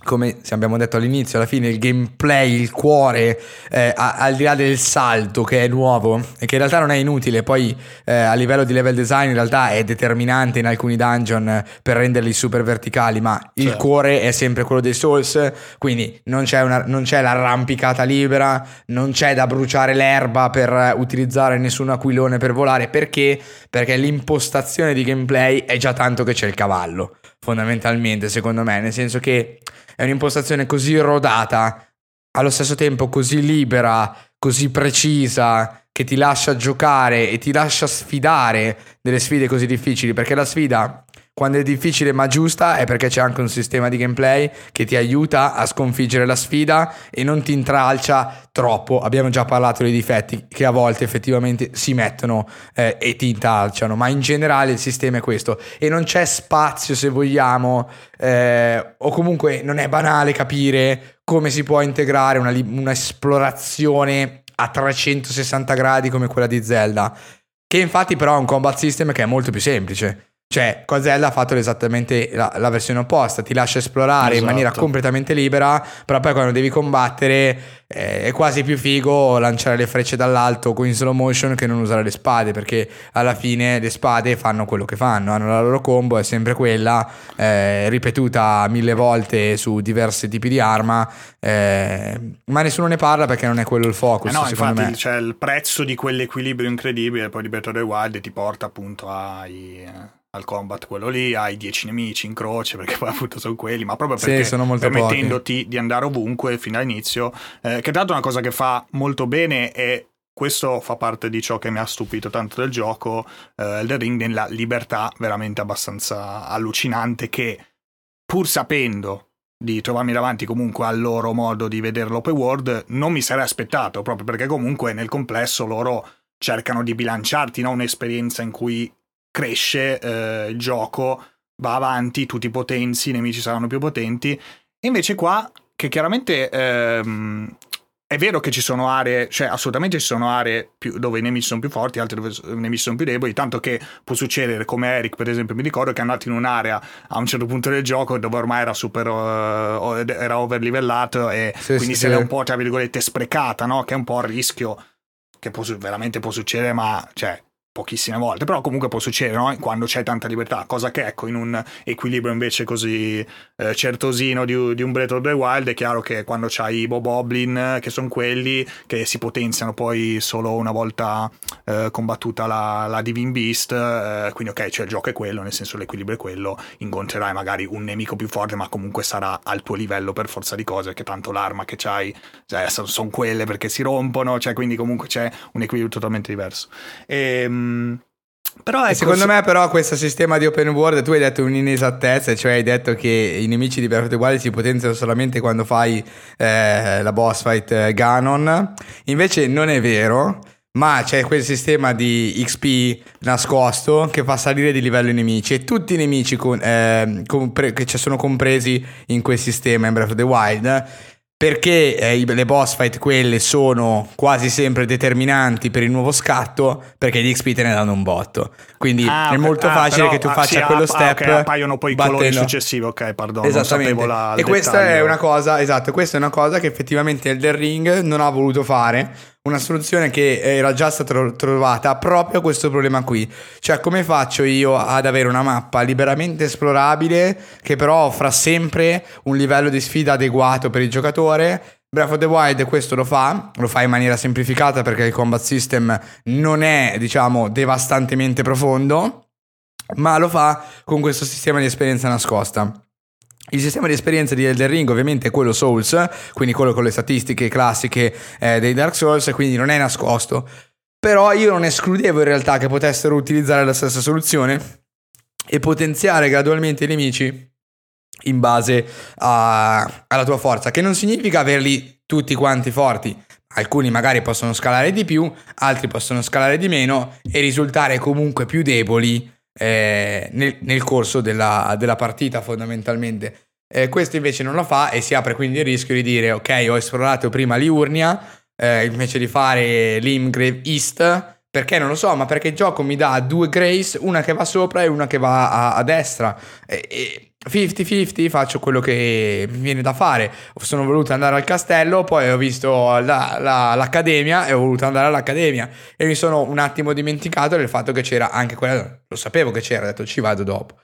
come abbiamo detto all'inizio, alla fine il gameplay, il cuore, eh, al di là del salto che è nuovo e che in realtà non è inutile, poi eh, a livello di level design in realtà è determinante in alcuni dungeon per renderli super verticali, ma il certo. cuore è sempre quello dei Souls, quindi non c'è, una, non c'è l'arrampicata libera, non c'è da bruciare l'erba per utilizzare nessun aquilone per volare, perché? Perché l'impostazione di gameplay è già tanto che c'è il cavallo, fondamentalmente secondo me, nel senso che è un'impostazione così rodata, allo stesso tempo così libera, così precisa, che ti lascia giocare e ti lascia sfidare delle sfide così difficili, perché la sfida quando è difficile ma giusta è perché c'è anche un sistema di gameplay che ti aiuta a sconfiggere la sfida e non ti intralcia troppo. Abbiamo già parlato dei difetti che a volte effettivamente si mettono eh, e ti intralciano, ma in generale il sistema è questo e non c'è spazio se vogliamo eh, o comunque non è banale capire come si può integrare una, un'esplorazione a 360 gradi come quella di Zelda. Che infatti però ha un combat system che è molto più semplice cioè, Cosella ha fatto esattamente la, la, versione opposta, ti lascia esplorare esatto. in maniera completamente libera, però poi quando devi combattere eh, è quasi più figo lanciare le frecce dall'alto con in slow motion che non usare le spade, perché alla fine le spade fanno quello che fanno, hanno la loro combo, è sempre quella, eh, ripetuta mille volte su diversi tipi di arma, eh, ma nessuno ne parla perché non è quello il focus. Eh no, infatti me. c'è il prezzo di quell'equilibrio incredibile, poi the Wild ti porta appunto ai eh, al combat quello lì, hai 10 nemici in croce perché poi appunto sono quelli, ma proprio perché sì, permettendoti pochi. di andare ovunque fino all'inizio, eh, che tra l'altro è una cosa che fa molto bene e questo fa parte di ciò che mi ha stupito tanto del gioco, eh, Elden Ring, nella libertà veramente abbastanza allucinante che pur sapendo di trovarmi davanti comunque al loro modo di vedere l'open world, non mi sarei aspettato, proprio perché comunque nel complesso loro cercano di bilanciarti, no? un'esperienza in cui cresce eh, il gioco, va avanti, tu ti potenzi, i nemici saranno più potenti, e invece qua, che chiaramente ehm, è vero che ci sono aree, cioè assolutamente ci sono aree più, dove i nemici sono più forti, altre dove i nemici sono più deboli, tanto che può succedere come Eric per esempio, mi ricordo che è andato in un'area a un certo punto del gioco dove ormai era super, uh, era overlivellato e sì, quindi sì, se l'è un po' tra virgolette sprecata, no? che è un po' il rischio che può, veramente può succedere, ma cioè pochissime volte, però comunque può succedere no? quando c'è tanta libertà, cosa che ecco in un equilibrio invece così eh, certosino di, di, un Breath of the Wild è chiaro che quando c'hai i Boboblin che sono quelli che si potenziano poi solo una volta eh, combattuta la, la Divine Beast, eh, quindi ok cioè il gioco è quello, nel senso l'equilibrio è quello, incontrerai magari un nemico più forte ma comunque sarà al tuo livello per forza di cose, che tanto l'arma che c'hai cioè, sono quelle perché si rompono, cioè quindi comunque c'è un equilibrio totalmente diverso. E, ehm, però ecco, secondo se... me però questo sistema di open world tu hai detto un'inesattezza, cioè hai detto che i nemici di Breath of the Wild si potenziano solamente quando fai eh, la boss fight eh, Ganon, invece non è vero. Ma c'è quel sistema di XP nascosto che fa salire di livello i nemici e tutti i nemici con, eh, compre- che sono compresi in quel sistema in Breath of the Wild perché eh, le boss fight quelle sono quasi sempre determinanti per il nuovo scatto perché gli XP te ne danno un botto. Quindi ah, è molto ah, facile però, che tu ah, faccia sì, quello ah, step okay, appaiono poi i colori successivi. Ok perdono esattamente. la, e questa è una cosa esatto questa è una cosa che effettivamente Elder Ring non ha voluto fare una soluzione che era già stata trovata proprio a questo problema qui. Cioè, come faccio io ad avere una mappa liberamente esplorabile che però offra sempre un livello di sfida adeguato per il giocatore? Breath of the Wild questo lo fa, lo fa in maniera semplificata perché il combat system non è, diciamo, devastantemente profondo, ma lo fa con questo sistema di esperienza nascosta. Il sistema di esperienza di Elden Ring ovviamente è quello Souls, quindi quello con le statistiche classiche eh, dei Dark Souls, quindi non è nascosto. Però io non escludevo in realtà che potessero utilizzare la stessa soluzione e potenziare gradualmente i nemici in base a, alla tua forza, che non significa averli tutti quanti forti. Alcuni magari possono scalare di più, altri possono scalare di meno e risultare comunque più deboli eh, nel, nel, corso della, della partita fondamentalmente. Eh, questo invece non lo fa e si apre quindi il rischio di dire ok ho esplorato prima Liurnia eh, invece di fare l'Imgrave East perché non lo so ma perché il gioco mi dà due Grace una che va sopra e una che va a, a destra e, e 50-50 faccio quello che mi viene da fare. Sono voluto andare al castello, poi ho visto la, la, l'accademia e ho voluto andare all'accademia. E mi sono un attimo dimenticato del fatto che c'era anche quella. Lo sapevo che c'era, ho detto ci vado dopo.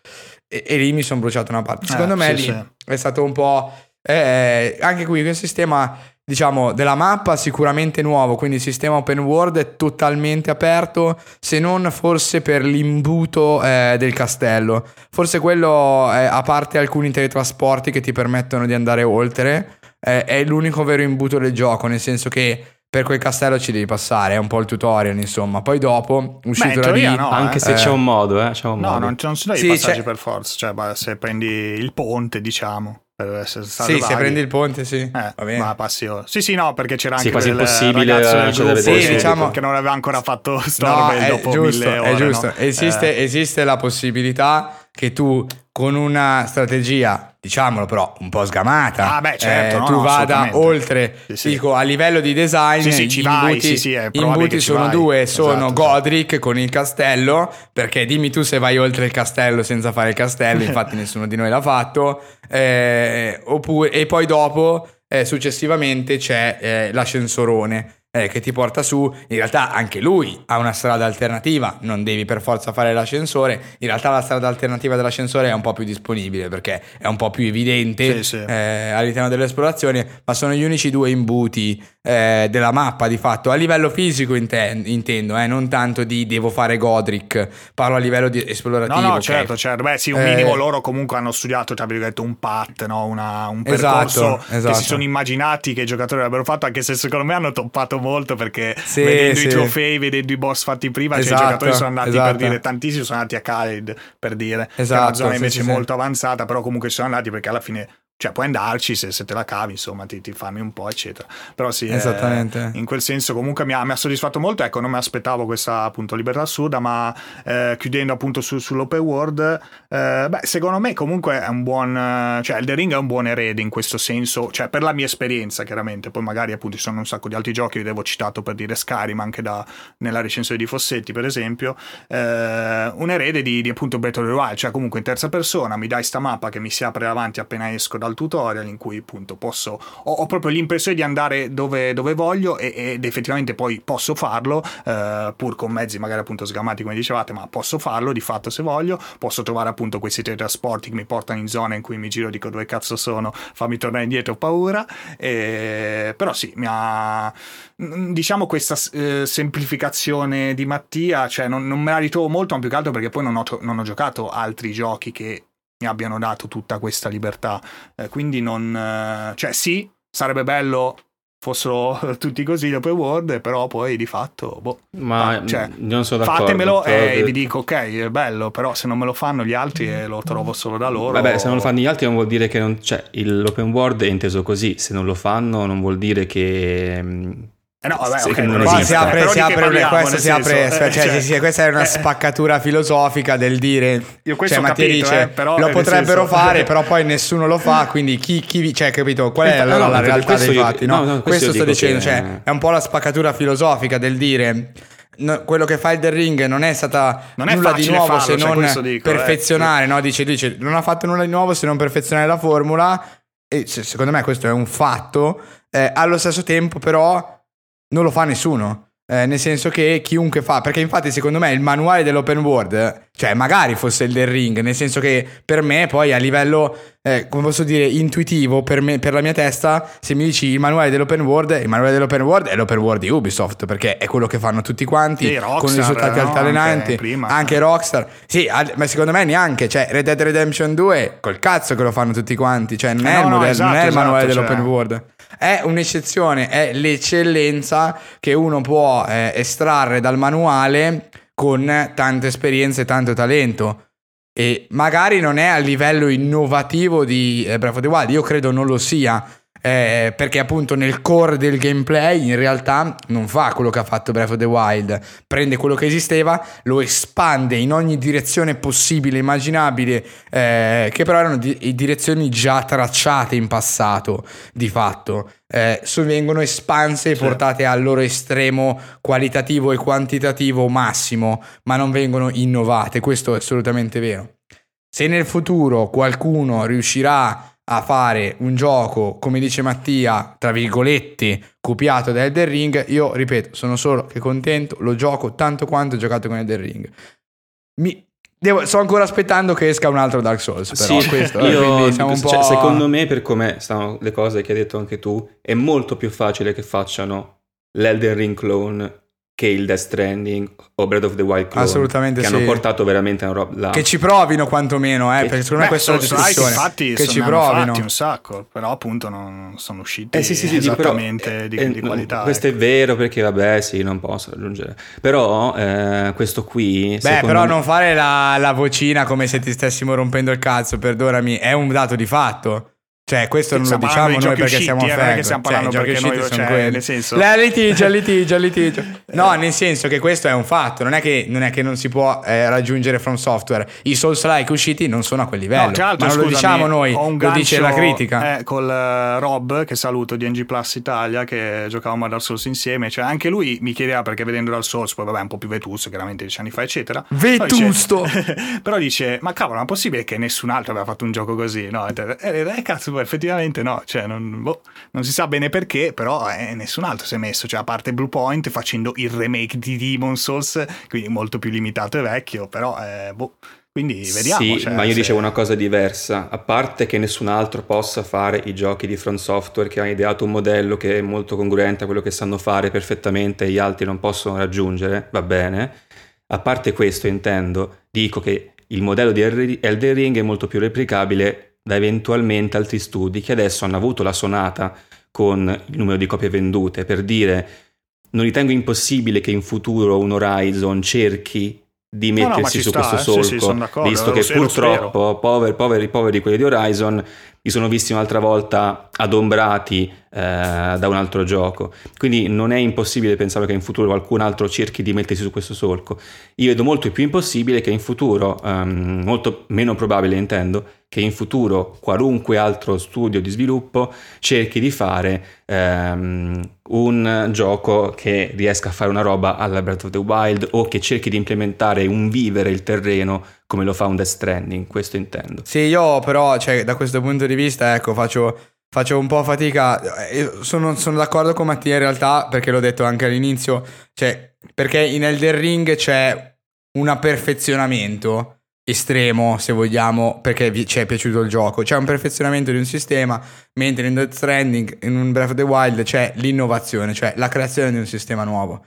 E, e lì mi sono bruciato una parte. Secondo eh, me sì, lì sì. è stato un po'. Eh, anche qui quel sistema diciamo, della mappa sicuramente nuovo, quindi il sistema open world è totalmente aperto, se non forse per l'imbuto eh, del castello. Forse quello, eh, a parte alcuni teletrasporti che ti permettono di andare oltre, eh, è l'unico vero imbuto del gioco, nel senso che per quel castello ci devi passare, è un po' il tutorial, insomma. Poi dopo, uscito Beh, da lì... No, anche eh. se c'è un modo, eh, c'è un no, modo. non, non sono sì, i passaggi c'è... per forza, cioè se prendi il ponte, diciamo per essere stato Sì, se prendi il ponte, sì. Eh, Va bene. Ma passi ora. Sì, sì, no, perché c'era anche sì, quasi impossibile del gruppo, sì, diciamo che non aveva ancora fatto Storm no, dopo giusto, mille ore, È giusto, no? esiste, eh. esiste la possibilità che tu con una strategia, diciamolo però, un po' sgamata, ah, beh, certo, eh, no, tu no, vada oltre, sì, sì. dico, a livello di design, sì, sì, ci vai, imbuti, sì, sì, imbuti sono due, sono esatto, Godric con il castello, perché dimmi tu se vai oltre il castello senza fare il castello, infatti nessuno di noi l'ha fatto, eh, oppure, e poi dopo, eh, successivamente, c'è eh, l'ascensorone eh, che ti porta su, in realtà anche lui ha una strada alternativa, non devi per forza fare l'ascensore, in realtà la strada alternativa dell'ascensore è un po' più disponibile perché è un po' più evidente sì, sì. Eh, all'interno dell'esplorazione, ma sono gli unici due imbuti eh, della mappa di fatto, a livello fisico inten- intendo, eh, non tanto di devo fare Godric, parlo a livello di esplorativo. No, no, okay. certo, certo, beh sì, un minimo eh, loro comunque hanno studiato, tra virgolette, un path, no? Una, un percorso esatto, esatto. che si sono immaginati che i giocatori avrebbero fatto, anche se secondo me hanno toppato molto perché sì, vedendo sì. i trofei, vedendo i boss fatti prima, esatto, cioè i esatto, giocatori sono andati esatto. per dire, tantissimi sono andati a Khaled per dire, esatto, che è una esatto, zona invece sì, molto avanzata, però comunque ci sono andati perché alla fine cioè puoi andarci se, se te la cavi, insomma, ti, ti fammi un po', eccetera. Però sì, eh, Esattamente. in quel senso comunque mi ha, mi ha soddisfatto molto, ecco, non mi aspettavo questa appunto libertà assurda, ma eh, chiudendo appunto su, sull'open world, eh, beh, secondo me comunque è un buon, cioè Elden Ring è un buon erede in questo senso, cioè per la mia esperienza chiaramente, poi magari appunto ci sono un sacco di altri giochi, vi avevo citato per dire Skyrim anche da, nella recensione di Fossetti per esempio, eh, un erede di, di appunto the Wild, cioè comunque in terza persona mi dai sta mappa che mi si apre davanti appena esco dal tutorial in cui appunto posso ho, ho proprio l'impressione di andare dove, dove voglio e, ed effettivamente poi posso farlo eh, pur con mezzi magari appunto sgamati come dicevate ma posso farlo di fatto se voglio. Posso trovare appunto questi teletrasporti che mi portano in zone in cui mi giro dico dove cazzo sono? Fammi tornare indietro ho paura e, però sì mi ha diciamo questa eh, semplificazione di Mattia cioè non, non me la ritrovo molto ma più che altro perché poi non ho, non ho giocato altri giochi che mi abbiano dato tutta questa libertà. Eh, quindi non... Eh, cioè sì, sarebbe bello fossero tutti così l'open world, però poi di fatto, boh, ma cioè, non sono d'accordo. Fatemelo e vi dico, ok, è bello, però se non me lo fanno gli altri e lo trovo solo da loro. Vabbè, se non lo fanno gli altri non vuol dire che non cioè, l'open world è inteso così, se non lo fanno non vuol dire che mm, no, vabbè, okay, non qua si apre, si apre questo si apre, cioè, cioè, cioè, questa è una spaccatura filosofica del dire, io questo cioè, Mattia dice, eh, però, lo potrebbero senso... fare, però poi nessuno lo fa, quindi chi, chi cioè, capito, qual è allora no, la realtà dei fatti, no? no, questo, questo sto dicendo, che... cioè, è un po' la spaccatura filosofica del dire No, quello che fa il The Ring non è stata non è nulla di nuovo farlo, se cioè, non dico, eh. perfezionare, eh. no? dice, dice, non ha fatto nulla di nuovo se non perfezionare la formula e secondo me questo è un fatto, eh, allo stesso tempo però non lo fa nessuno. Eh, nel senso che chiunque fa, perché infatti secondo me il manuale dell'open world, cioè magari fosse il del ring, nel senso che per me poi a livello, eh, come posso dire, intuitivo, per, me, per la mia testa, se mi dici il manuale dell'open world, il manuale dell'open world è l'open world di Ubisoft, perché è quello che fanno tutti quanti, sì, Rockstar, con risultati no? altalenanti, anche, anche, Rockstar, sì, ma secondo me neanche, cioè Red Dead Redemption 2, col cazzo che lo fanno tutti quanti, cioè non, eh è, no, il modello, esatto, non è il manuale esatto, dell'open cioè... world è un'eccezione, è l'eccellenza che uno può eh, estrarre dal manuale con tante esperienze e tanto talento. E magari non è a livello innovativo di Breath of the Wild, io credo non lo sia, eh, perché appunto nel core del gameplay in realtà non fa quello che ha fatto Breath of the Wild, prende quello che esisteva, lo espande in ogni direzione possibile, immaginabile, eh, che però erano di- direzioni già tracciate in passato, di fatto. Eh, vengono espanse e portate al loro estremo qualitativo e quantitativo massimo, ma non vengono innovate, questo è assolutamente vero. Se nel futuro qualcuno riuscirà a fare un gioco, come dice Mattia, tra virgolette, copiato da Elden Ring, io ripeto, sono solo che contento, lo gioco tanto quanto ho giocato con Elden Ring. Mi, devo, sto ancora aspettando che esca un altro Dark Souls, però sì, questo, io, cioè, secondo me, per come stanno le cose che hai detto anche tu, è molto più facile che facciano l'Elden Ring clone che il Death Stranding o Breath of the Wild Clone assolutamente che sì. hanno portato veramente una roba che ci provino quantomeno eh, che, perché secondo me questa è la discussione. infatti che ci provino. un sacco però appunto non sono usciti eh, sì, sì, sì, esattamente però, di, eh, di, qualità questo ecco. è vero perché vabbè sì non posso raggiungere. Però eh, questo qui beh però me... non fare la, la vocina come se ti stessimo rompendo il cazzo perdonami è un dato di fatto cioè, questo non lo diciamo noi perché usciti, siamo a Non è che stiamo cioè, parlando cioè, perché noi, sono cioè, quelli. Nel senso... La litigio, litigio, litigio. No, nel senso che questo è un fatto. Non è che non, è che non si può eh, raggiungere From Software. I Souls-like usciti non sono a quel livello. No, tra l'altro, Ma non scusami, lo diciamo noi, lo dice la critica. Eh, col uh, Rob, che saluto di NG Plus Italia, che giocavamo a Dark Souls insieme. Cioè, anche lui mi chiedeva perché vedendo Dark Souls, poi vabbè, un po' più vetusto, chiaramente dieci anni fa, eccetera. Vetusto! Però dice, però dice ma cavolo, ma è possibile che nessun altro aveva fatto un gioco così? No, e, eh, cazzo, effettivamente no cioè non, boh, non, si sa bene perché, però eh, nessun altro si è messo, cioè a parte Bluepoint facendo il remake di Demon Souls, quindi molto più limitato e vecchio, però eh, boh. Quindi vediamo. Sì, cioè, ma io se... dicevo una cosa diversa. A parte che nessun altro possa fare i giochi di Front Software che ha ideato un modello che è molto congruente a quello che sanno fare perfettamente e gli altri non possono raggiungere, va bene. A parte questo intendo, dico che il modello di Elden Ring è molto più replicabile da eventualmente altri studi che adesso hanno avuto la sonata con il numero di copie vendute per dire non ritengo impossibile che in futuro un Horizon cerchi di mettersi no, no, su sta, questo solco, sì, sì, visto che purtroppo poveri, poveri, poveri quelli di Horizon li sono visti un'altra volta adombrati eh, da un altro gioco. Quindi non è impossibile pensare che in futuro qualcun altro cerchi di mettersi su questo solco. Io vedo molto più impossibile che in futuro, um, molto meno probabile intendo, che in futuro qualunque altro studio di sviluppo cerchi di fare um, un gioco che riesca a fare una roba alla Breath of the Wild o che cerchi di implementare un vivere il terreno come lo fa un Death Stranding, questo intendo. Sì, io però, cioè, da questo punto di vista, ecco, faccio faccio un po' fatica. Eh, sono, sono, d'accordo con Mattia in realtà, perché l'ho detto anche all'inizio, cioè, perché in Elder Ring c'è un perfezionamento estremo, se vogliamo, perché vi, ci è piaciuto il gioco. C'è un perfezionamento di un sistema, mentre in Death Stranding, in un Breath of the Wild, c'è l'innovazione, cioè la creazione di un sistema nuovo.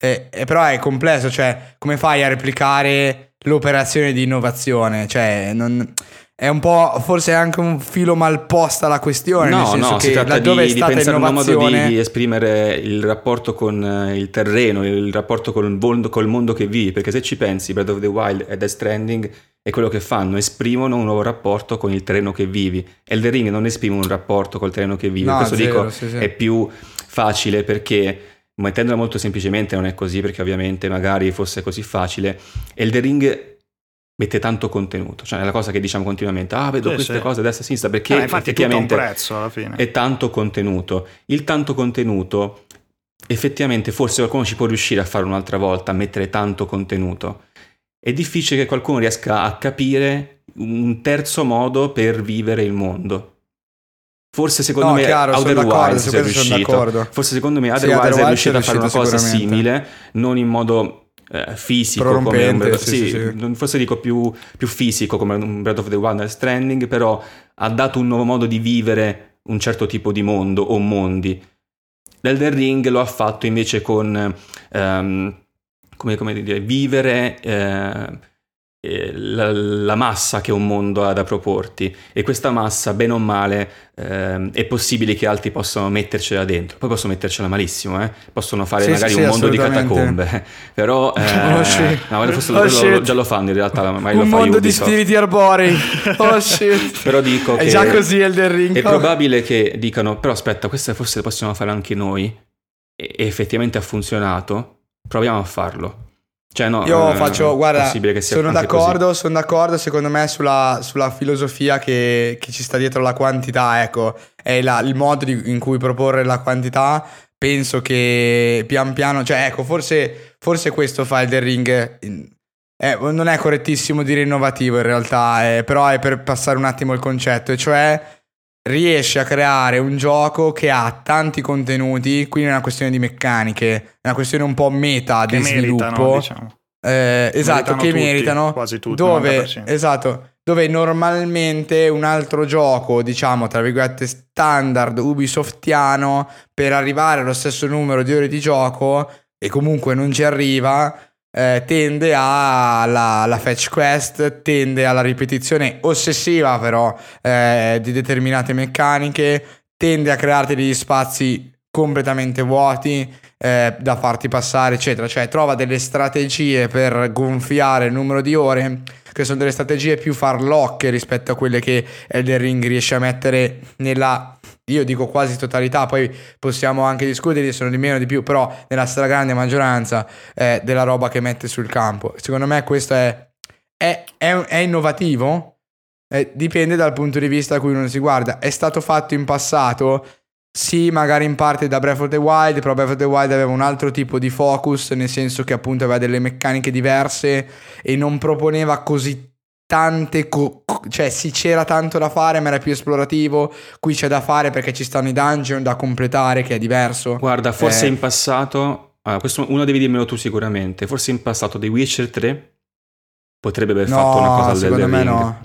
E, e però è complesso, cioè, come fai a replicare l'operazione di innovazione? Cioè, non è un po' forse anche un filo malposta la questione. No, nel senso no, che si tratta di, di pensare a un modo di, di, esprimere il rapporto con eh, il terreno, il rapporto con il, mondo, col mondo che vivi. Perché se ci pensi, Breath of the Wild e Death Stranding è quello che fanno, esprimono un nuovo rapporto con il terreno che vivi. Elder Ring non esprime un rapporto col terreno che vivi. No, Questo zero, dico sì, sì. è più facile perché mettendola molto semplicemente non è così perché ovviamente magari fosse così facile. Elder Ring mette tanto contenuto, cioè è la cosa che diciamo continuamente, ah vedo Sì, queste sì. cose destra e sinistra perché Eh, infatti è tutto a un effettivamente prezzo alla fine. è tanto contenuto. Il tanto contenuto, effettivamente forse qualcuno ci può riuscire a fare un'altra volta, a mettere tanto contenuto. È difficile che qualcuno riesca a capire un terzo modo per vivere il mondo. Forse secondo No, me chiaro, su è riuscito. Forse secondo me Sì, Outer Wilds è riuscito a fare una cosa simile, non in modo eh, fisico come un Breath- sì, sì, sì. forse dico più, più fisico come un Breath of the Wild Stranding, però ha dato un nuovo modo di vivere un certo tipo di mondo o mondi. L'Elden Ring lo ha fatto invece con ehm, come, come dire, vivere eh, la, la massa che un mondo ha da proporti e questa massa, bene o male, ehm, è possibile che altri possano mettercela dentro. Poi possono mettercela malissimo, eh? possono fare Sì, magari sì, un sì, mondo di catacombe, però eh, Oh, shit. no, forse Oh, lo- lo- già lo fanno in realtà, lo un fa mondo di spiriti arborei. Oh shit. Però dico È che già così Elden Ring. è probabile che dicano, però aspetta, queste forse le possiamo fare anche noi, e effettivamente ha funzionato, proviamo a farlo. Cioè, no, Io eh, faccio, guarda, sono d'accordo, sono d'accordo secondo me sulla, sulla filosofia che, che ci sta dietro la quantità, ecco, è la- il modo di- in cui proporre la quantità, penso che pian piano, cioè ecco, forse, forse questo fa il Ring, in- eh, non è correttissimo dire innovativo in realtà, eh, però è per passare un attimo il concetto, e cioè riesce a creare un gioco che ha tanti contenuti, quindi è una questione di meccaniche, è una questione un po' meta che di meritano, sviluppo. diciamo. Eh, esatto, Meritano che tutti, meritano. quasi tutti, dove, 90%. esatto, dove normalmente un altro gioco, diciamo, tra virgolette, standard ubisoftiano, per arrivare allo stesso numero di ore di gioco, e comunque non ci arriva, eh, tende alla, alla fetch quest, tende alla ripetizione ossessiva però eh, di determinate meccaniche, tende a crearti degli spazi completamente vuoti eh, da farti passare, eccetera. Cioè, trova delle strategie per gonfiare il numero di ore, che sono delle strategie più farlocche rispetto a quelle che Elden Ring riesce a mettere nella. Io dico quasi totalità, poi possiamo anche discutere, sono di meno o di più, però nella stragrande maggioranza eh, della roba che mette sul campo. Secondo me questo è, è, è, è innovativo, eh, dipende dal punto di vista a cui uno si guarda. È stato fatto in passato, sì, magari in parte da Breath of the Wild, però Breath of the Wild aveva un altro tipo di focus, nel senso che appunto aveva delle meccaniche diverse e non proponeva così tante, co- cioè sì c'era tanto da fare, ma era più esplorativo. Qui c'è da fare perché ci stanno i dungeon da completare, che è diverso. Guarda, forse Eh. in passato, ah, questo uno devi dirmelo tu sicuramente, forse in passato The Witcher 3 potrebbe aver fatto una cosa al secondo me Ring. no.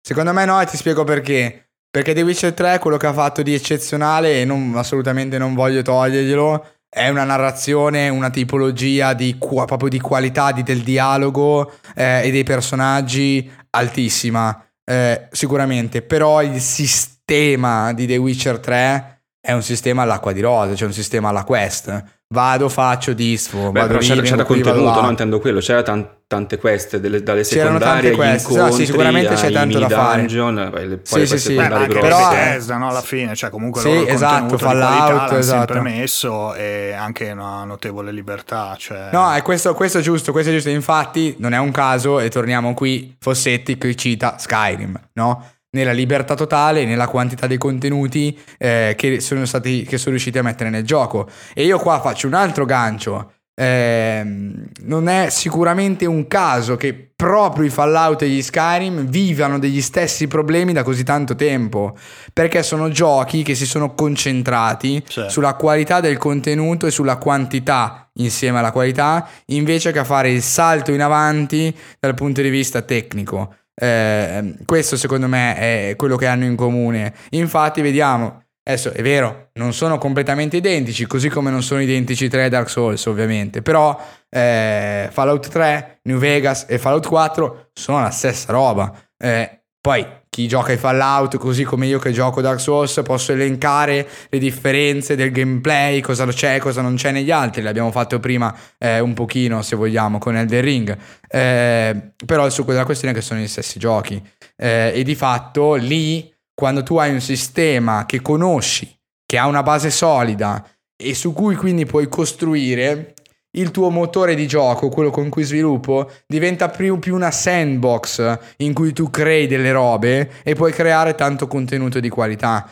Secondo me no, e ti spiego perché. Perché The Witcher 3 quello che ha fatto di eccezionale e non, assolutamente non voglio toglierglielo è una narrazione, una tipologia di, proprio di qualità di- del dialogo eh, e dei personaggi altissima, eh, sicuramente. Però il sistema di The Witcher 3 è un sistema all'acqua di rose, cioè un sistema alla quest. Vado, faccio disfo, Beh, vado lì, c'era, c'era qui, contenuto, non intendo quello, c'era tan- tante queste delle- dalle C'erano secondarie tante agli quest. No, sì, sicuramente c'è tanto da fare. dungeon, poi Sì, le sì, queste sì. Beh, anche Però-. Bethesda, no, alla fine, cioè comunque Sì, loro il esatto, Fallout, l'hanno esatto. sempre messo e anche una notevole libertà, cioè... No, è questo, questo è giusto, questo è giusto. Infatti, non è un caso, e torniamo qui, Fossetti che cita Skyrim, no? Nella libertà totale, nella quantità dei contenuti eh, che, sono stati, che sono riusciti a mettere nel gioco. E io qua faccio un altro gancio. Ehm, non è sicuramente un caso che proprio i Fallout e gli Skyrim vivano degli stessi problemi da così tanto tempo. Perché sono giochi che si sono concentrati Sì. sulla qualità del contenuto e sulla quantità insieme alla qualità, invece che a fare il salto in avanti dal punto di vista tecnico. Eh, questo secondo me è quello che hanno in comune. Infatti, vediamo. Adesso è vero, non sono completamente identici, così come non sono identici 3 Dark Souls, ovviamente. Però eh, Fallout 3, New Vegas e Fallout 4 sono la stessa roba. Eh, poi chi gioca ai Fallout, così come io che gioco Dark Souls, posso elencare le differenze del gameplay, cosa c'è, cosa non c'è negli altri. L'abbiamo fatto prima eh, un pochino, se vogliamo, con Elden Ring. Eh, però il succo della questione è che sono gli stessi giochi. Eh, e di fatto lì, quando tu hai un sistema che conosci, che ha una base solida e su cui quindi puoi costruire, il tuo motore di gioco, quello con cui sviluppo, diventa più, più una sandbox in cui tu crei delle robe e puoi creare tanto contenuto di qualità.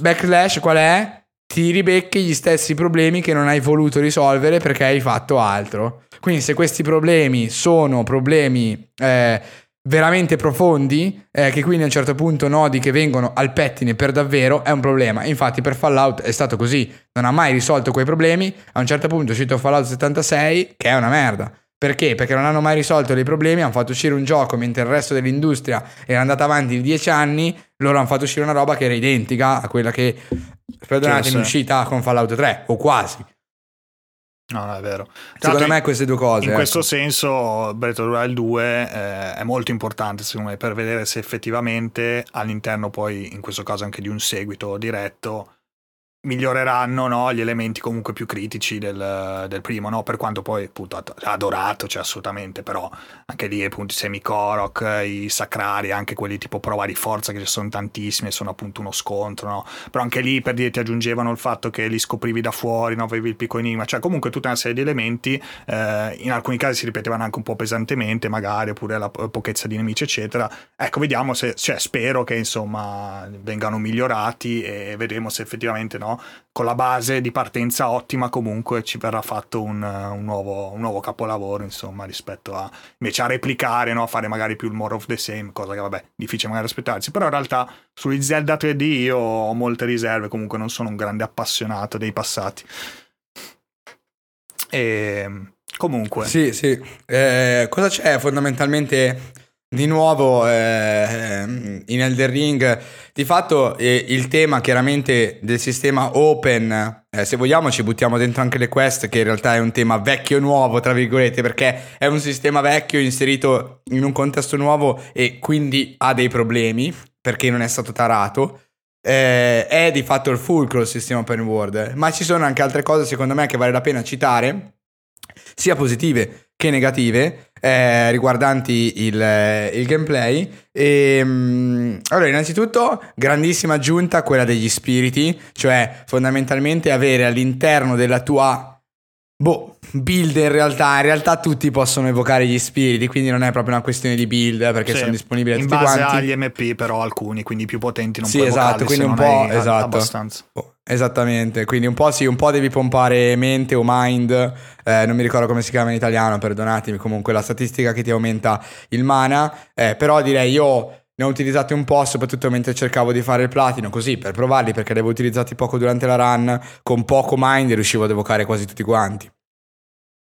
Backlash qual è? Ti ribecchi gli stessi problemi che non hai voluto risolvere perché hai fatto altro. Quindi se questi problemi sono problemi eh, veramente profondi, eh, che quindi a un certo punto nodi che vengono al pettine per davvero, è un problema. Infatti per Fallout è stato così, non ha mai risolto quei problemi, a un certo punto è uscito Fallout 76, che è una merda. Perché? Perché non hanno mai risolto dei problemi, hanno fatto uscire un gioco mentre il resto dell'industria era andata avanti di 10 anni, loro hanno fatto uscire una roba che era identica a quella che, perdonatemi, Sì, è uscita con Fallout 3, o quasi. No, no, è vero. Secondo me queste due cose. In ecco. questo senso, Breath of the Wild 2 eh, è molto importante, secondo me, per vedere se effettivamente all'interno, poi in questo caso anche di un seguito diretto, miglioreranno no, gli elementi comunque più critici del, del primo, no? per quanto poi appunto ad- adorato, cioè assolutamente, però anche lì appunto i semicorok, i sacrari, anche quelli tipo prova di forza che ci sono tantissimi e sono appunto uno scontro, no? però anche lì per dire ti aggiungevano il fatto che li scoprivi da fuori, no? avevi il picco enigma, cioè comunque tutta una serie di elementi, eh, in alcuni casi si ripetevano anche un po' pesantemente magari, oppure la po- pochezza di nemici eccetera, ecco vediamo se, cioè spero che insomma vengano migliorati e vedremo se effettivamente no, con la base di partenza ottima comunque ci verrà fatto un, un nuovo, un nuovo capolavoro insomma rispetto a invece a replicare no, a fare magari più il more of the same cosa che vabbè difficile magari aspettarsi. Però in realtà sugli Zelda 3D io ho molte riserve comunque non sono un grande appassionato dei passati. E comunque. Sì, sì. Eh, cosa c'è fondamentalmente di nuovo eh, in Elden Ring? Di fatto eh, il tema chiaramente del sistema open, eh, se vogliamo ci buttiamo dentro anche le quest, che in realtà è un tema vecchio nuovo, tra virgolette, perché è un sistema vecchio inserito in un contesto nuovo e quindi ha dei problemi, perché non è stato tarato. Eh, è di fatto il fulcro il sistema open world, ma ci sono anche altre cose secondo me che vale la pena citare sia positive che negative eh, riguardanti il, eh, il gameplay. E, mm, allora, innanzitutto, grandissima aggiunta quella degli spiriti, cioè fondamentalmente avere all'interno della tua boh, build in realtà. In realtà tutti possono evocare gli spiriti, quindi non è proprio una questione di build perché Sì, sono disponibili a in tutti base quanti. agli MP però alcuni quindi i più potenti non Sì, puoi esatto, evocarli quindi un po', esatto. abbastanza Oh, Esattamente, quindi un po' sì, un po' devi pompare mente o mind, eh, non mi ricordo come si chiama in italiano, perdonatemi, comunque la statistica che ti aumenta il mana, eh, però direi io ne ho utilizzati un po', soprattutto mentre cercavo di fare il platino, così per provarli, perché li avevo utilizzati poco durante la run, con poco mind riuscivo ad evocare quasi tutti quanti.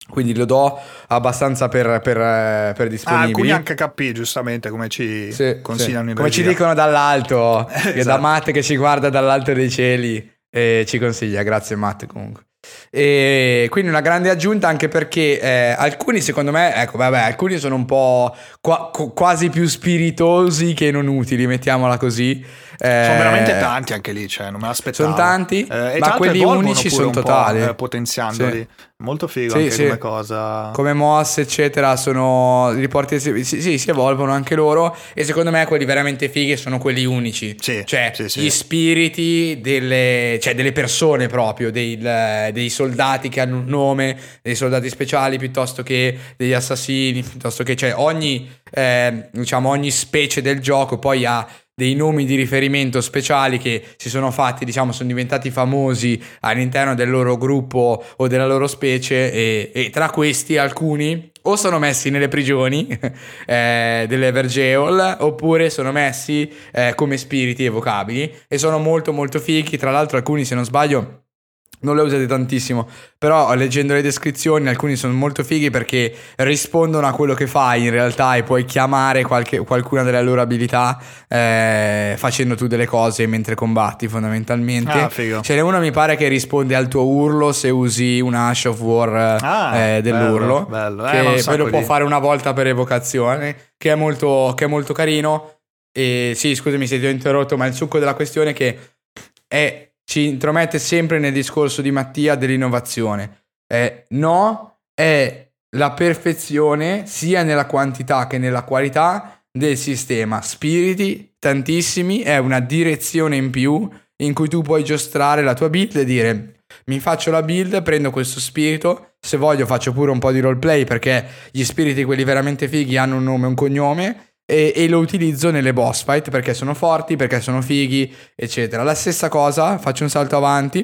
Quindi lo do abbastanza per, per, eh, per Ah, disponibili. alcuni anche HP giustamente come ci Sì, consigliano sì. Come ci dicono dall'alto, che da Esatto. Matt che ci guarda dall'alto dei cieli e ci consiglia. Grazie Matt comunque. E quindi una grande aggiunta anche perché eh, alcuni secondo me, ecco vabbè, alcuni sono un po' qua- quasi più spiritosi che non utili, mettiamola così. Eh, sono veramente tanti anche lì, cioè non me l'aspettavo. Sono tanti, eh, ma quelli unici sono totali. Eh, potenziandoli. Sì. Molto figo sì, anche sì. come cosa. Come mosse, eccetera, sono riporti sì, sì, si evolvono anche loro e secondo me quelli veramente fighi sono quelli unici. Sì, cioè gli spiriti delle, cioè, delle persone proprio, dei, dei, soldati che hanno un nome, dei soldati speciali piuttosto che degli assassini, piuttosto che cioè ogni eh, diciamo ogni specie del gioco poi ha dei nomi di riferimento speciali che si sono fatti, diciamo, sono diventati famosi all'interno del loro gruppo o della loro specie e, e tra questi alcuni o sono messi nelle prigioni eh, dell'Evergeol oppure sono messi eh, come spiriti evocabili e sono molto molto fighi, tra l'altro alcuni se non sbaglio non le usate tantissimo, però leggendo le descrizioni alcuni sono molto fighi perché rispondono a quello che fai in realtà e puoi chiamare qualche, qualcuna delle loro abilità eh, facendo tu delle cose mentre combatti fondamentalmente. Ah, figo. Ce n'è uno mi pare che risponde al tuo urlo se usi un Ash of War ah, eh, dell'urlo, bello, bello. Eh, che poi lo può fare una volta per evocazione, che è molto, che è molto carino. E sì, scusami se ti ho interrotto, ma il succo della questione è che è ci intromette sempre nel discorso di Mattia dell'innovazione. Eh, no, è la perfezione sia nella quantità che nella qualità del sistema. Spiriti, tantissimi, è una direzione in più in cui tu puoi giostrare la tua build e dire mi faccio la build, prendo questo spirito, se voglio faccio pure un po' di roleplay perché gli spiriti, quelli veramente fighi, hanno un nome e un cognome e, e, lo utilizzo nelle boss fight perché sono forti, perché sono fighi, eccetera. La stessa cosa, faccio un salto avanti.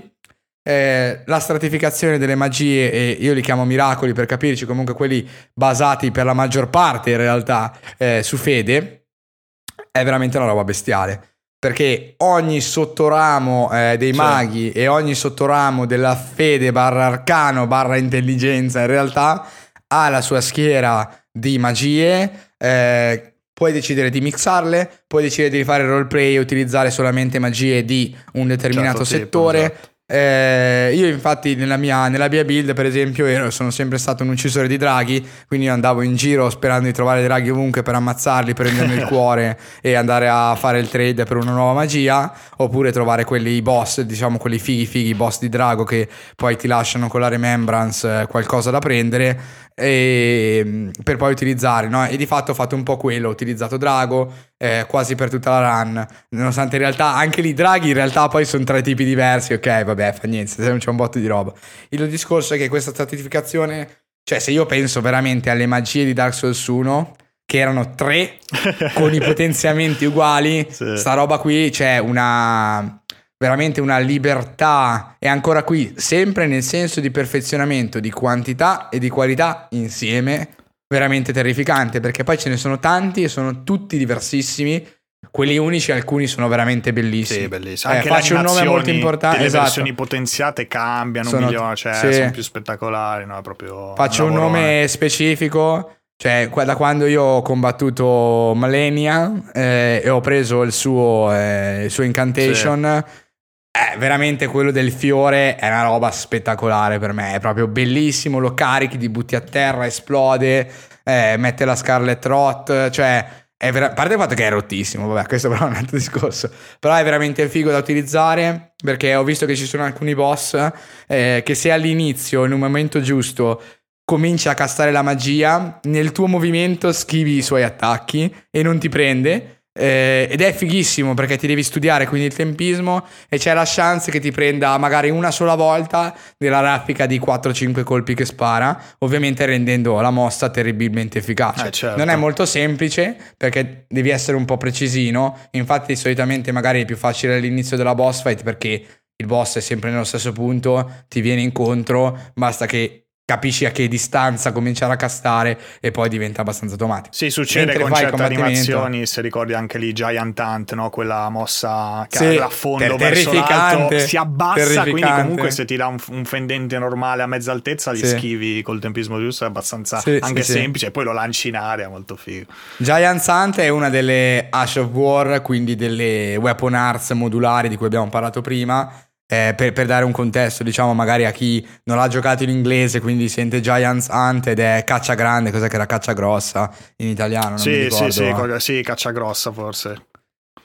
Eh, la stratificazione delle magie, e io li chiamo miracoli per capirci, comunque quelli basati per la maggior parte in realtà eh, su fede, è veramente una roba bestiale. Perché ogni sottoramo eh, dei maghi e ogni sottoramo della fede barra arcano barra intelligenza in realtà ha la sua schiera di magie eh, Puoi decidere di mixarle, puoi decidere di fare roleplay e utilizzare solamente magie di un determinato certo, settore. Sì, esatto. Eh, io infatti nella mia, nella mia, build per esempio ero, sono sempre stato un uccisore di draghi quindi io andavo in giro sperando di trovare draghi ovunque per ammazzarli, prendermi il cuore e andare a fare il trade per una nuova magia oppure trovare quelli boss, diciamo quelli fighi fighi boss di drago che poi ti lasciano con la remembrance eh, qualcosa da prendere e, ehm, per poi utilizzare, no? E di fatto ho fatto un po' quello, ho utilizzato Drago eh, quasi per tutta la run, nonostante in realtà anche lì draghi in realtà poi sono tre tipi diversi, ok, vabbè, fa niente, c'è un botto di roba. Il discorso è che questa stratificazione, cioè se io penso veramente alle magie di Dark Souls 1, che erano tre con i potenziamenti uguali, sì. sta roba qui c'è una veramente una libertà e ancora qui sempre nel senso di perfezionamento di quantità e di qualità insieme veramente terrificante perché poi ce ne sono tanti e sono tutti diversissimi quelli unici alcuni sono veramente bellissimi sì bellissimi eh, faccio un nome molto importante le esatto. versioni potenziate cambiano sono, migliorano cioè sì. sono più spettacolari no? Proprio faccio un, un nome specifico cioè, da quando io ho combattuto Malenia eh, e ho preso il suo, eh, il suo incantation, sì eh, veramente quello del fiore è una roba spettacolare per me, è proprio bellissimo, lo carichi, ti butti a terra, esplode, eh, mette la Scarlet Rot, cioè è vera- a parte il fatto che è rottissimo, vabbè, questo però è un altro discorso, però è veramente figo da utilizzare perché ho visto che ci sono alcuni boss eh, che se all'inizio, in un momento giusto, cominci a castare la magia, nel tuo movimento schivi i suoi attacchi e non ti prende eh, ed è fighissimo perché ti devi studiare quindi il tempismo e c'è la chance che ti prenda magari una sola volta nella raffica di 4-5 colpi che spara, ovviamente rendendo la mossa terribilmente efficace. Eh, certo. Non è molto semplice perché devi essere un po' precisino, infatti solitamente magari è più facile all'inizio della boss fight perché il boss è sempre nello stesso punto, ti viene incontro, basta che capisci a che distanza cominciare a castare e poi diventa abbastanza automatico. Sì, succede Mentre con certe animazioni, se ricordi anche lì Giant Hunt, no? quella mossa che sì, affondo verso l'alto, si abbassa, quindi comunque se ti dà un, un, fendente normale a mezza altezza li sì. schivi col tempismo giusto, è abbastanza sì, anche semplice, e poi lo lanci in aria, molto figo. Giant Hunt è una delle Ash of War, quindi delle weapon arts modulari di cui abbiamo parlato prima, eh, per, per, dare un contesto, diciamo, magari a chi non ha giocato in inglese, quindi sente Giants Hunt ed è caccia grande, cos'è che era caccia grossa in italiano? Sì, sì, sì, sì, caccia grossa forse.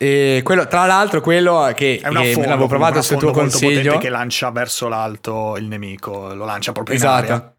E quello, tra l'altro, quello che, è una che fondo, l'avevo provato sul tuo consiglio. che lancia verso l'alto il nemico, lo lancia proprio esatto. in aria.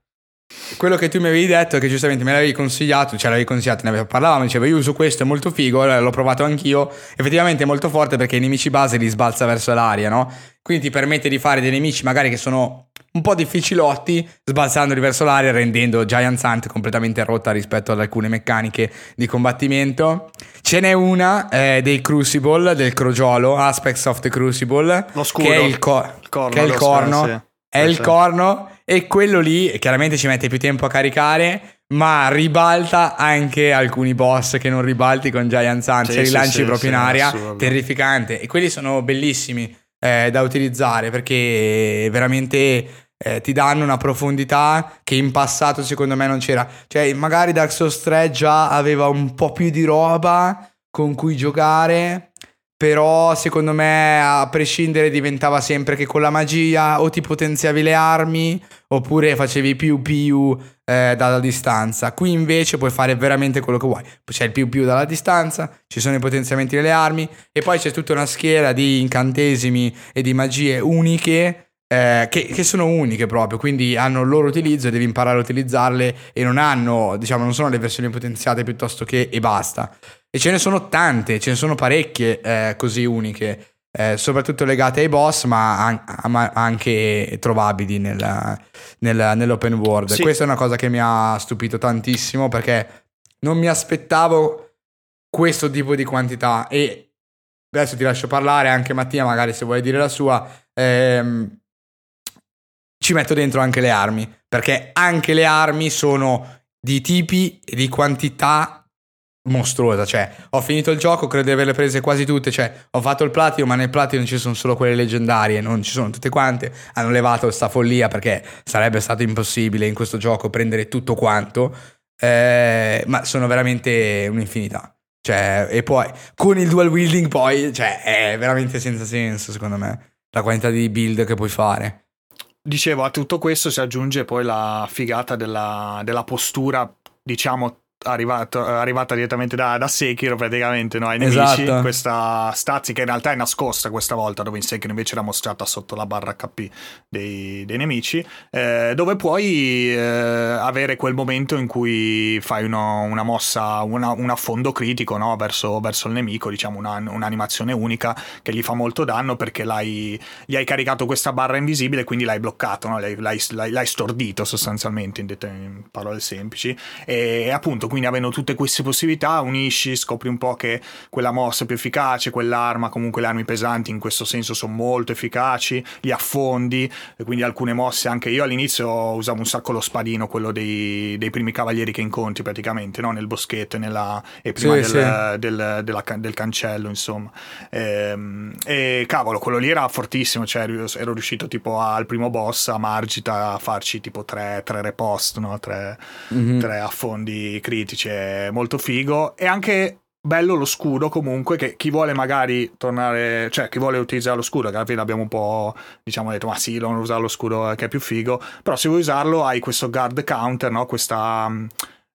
Quello che tu mi avevi detto, che giustamente me l'avevi consigliato, ce l'avevi consigliato, ne parlavamo, dicevo io uso questo, è molto figo, l'ho provato anch'io, effettivamente è molto forte perché i nemici base li sbalza verso l'aria, no? Quindi ti permette di fare dei nemici magari che sono un po' difficilotti, sbalzandoli verso l'aria, rendendo Giant Hunt completamente rotta rispetto ad alcune meccaniche di combattimento. Ce n'è una eh, dei Crucible, del crogiolo, Aspects of the Crucible, Lo scudo, che è il, co- il corno, è il corno, sì. è il corno e quello lì chiaramente ci mette più tempo a caricare, ma ribalta anche alcuni boss che non ribalti con Giant Hunt, Sì, li sì, proprio in aria, assurdo. terrificante. E quelli sono bellissimi eh, da utilizzare perché veramente eh, ti danno una profondità che in passato secondo me non c'era. Cioè, magari Dark Souls 3 già aveva un po' più di roba con cui giocare. Però secondo me a prescindere diventava sempre che con la magia o ti potenziavi le armi oppure facevi più più eh, dalla distanza. Qui invece puoi fare veramente quello che vuoi. C'è il più più dalla distanza, ci sono i potenziamenti delle armi e poi c'è tutta una schiera di incantesimi e di magie uniche eh, che, che sono uniche proprio, quindi hanno il loro utilizzo e devi imparare a utilizzarle e non hanno, diciamo, non sono le versioni potenziate piuttosto che e basta. E ce ne sono tante, ce ne sono parecchie eh, così uniche, eh, soprattutto legate ai boss, ma, an- ma anche trovabili nella- nella- nell'open world. Sì. Questa è una cosa che mi ha stupito tantissimo perché non mi aspettavo questo tipo di quantità e adesso ti lascio parlare anche Mattia magari se vuoi dire la sua ehm, ci metto dentro anche le armi perché anche le armi sono di tipi e di quantità mostruosa cioè ho finito il gioco credo di averle prese quasi tutte cioè ho fatto il platino ma nel platino ci sono solo quelle leggendarie non ci sono tutte quante hanno levato sta follia perché sarebbe stato impossibile in questo gioco prendere tutto quanto eh, ma sono veramente un'infinità. Cioè, e poi con il dual wielding, poi, cioè, è veramente senza senso, secondo me, la quantità di build che puoi fare. Dicevo, a tutto questo si aggiunge poi la figata della, della postura, diciamo, arrivato- arrivata direttamente da, da Sekiro praticamente, no? ai nemici. Esatto. Questa stazzi che in realtà è nascosta questa volta, dove in Sekiro invece era mostrata sotto la barra HP dei, dei nemici, eh, dove puoi eh, avere quel momento in cui fai uno- una mossa, una- un affondo critico no? verso, verso il nemico, diciamo una- un'animazione unica che gli fa molto danno perché l'hai, gli hai caricato questa barra invisibile, quindi l'hai bloccato, no? l'hai, l'hai- l'hai- l'hai stordito sostanzialmente in, det- in parole semplici. E appunto, quindi avendo tutte queste possibilità, unisci, scopri un po' che quella mossa è più efficace, quell'arma, comunque le armi pesanti in questo senso sono molto efficaci, li affondi, e quindi alcune mosse anche io all'inizio usavo un sacco lo spadino, quello dei, dei primi cavalieri che incontri praticamente, no? nel boschetto e, nella, e prima Sì, del, del- della del cancello, insomma. Ehm, e cavolo, quello lì era fortissimo, cioè ero riuscito tipo al primo boss a Margita a farci tipo tre, tre repost, no? tre, Mhm. tre affondi critici, è molto figo e anche bello lo scudo comunque che chi vuole magari tornare, cioè chi vuole utilizzare lo scudo, che alla fine abbiamo un po' diciamo detto ma sì, non usare lo scudo eh, che è più figo, però se vuoi usarlo hai questo guard counter, no? questa,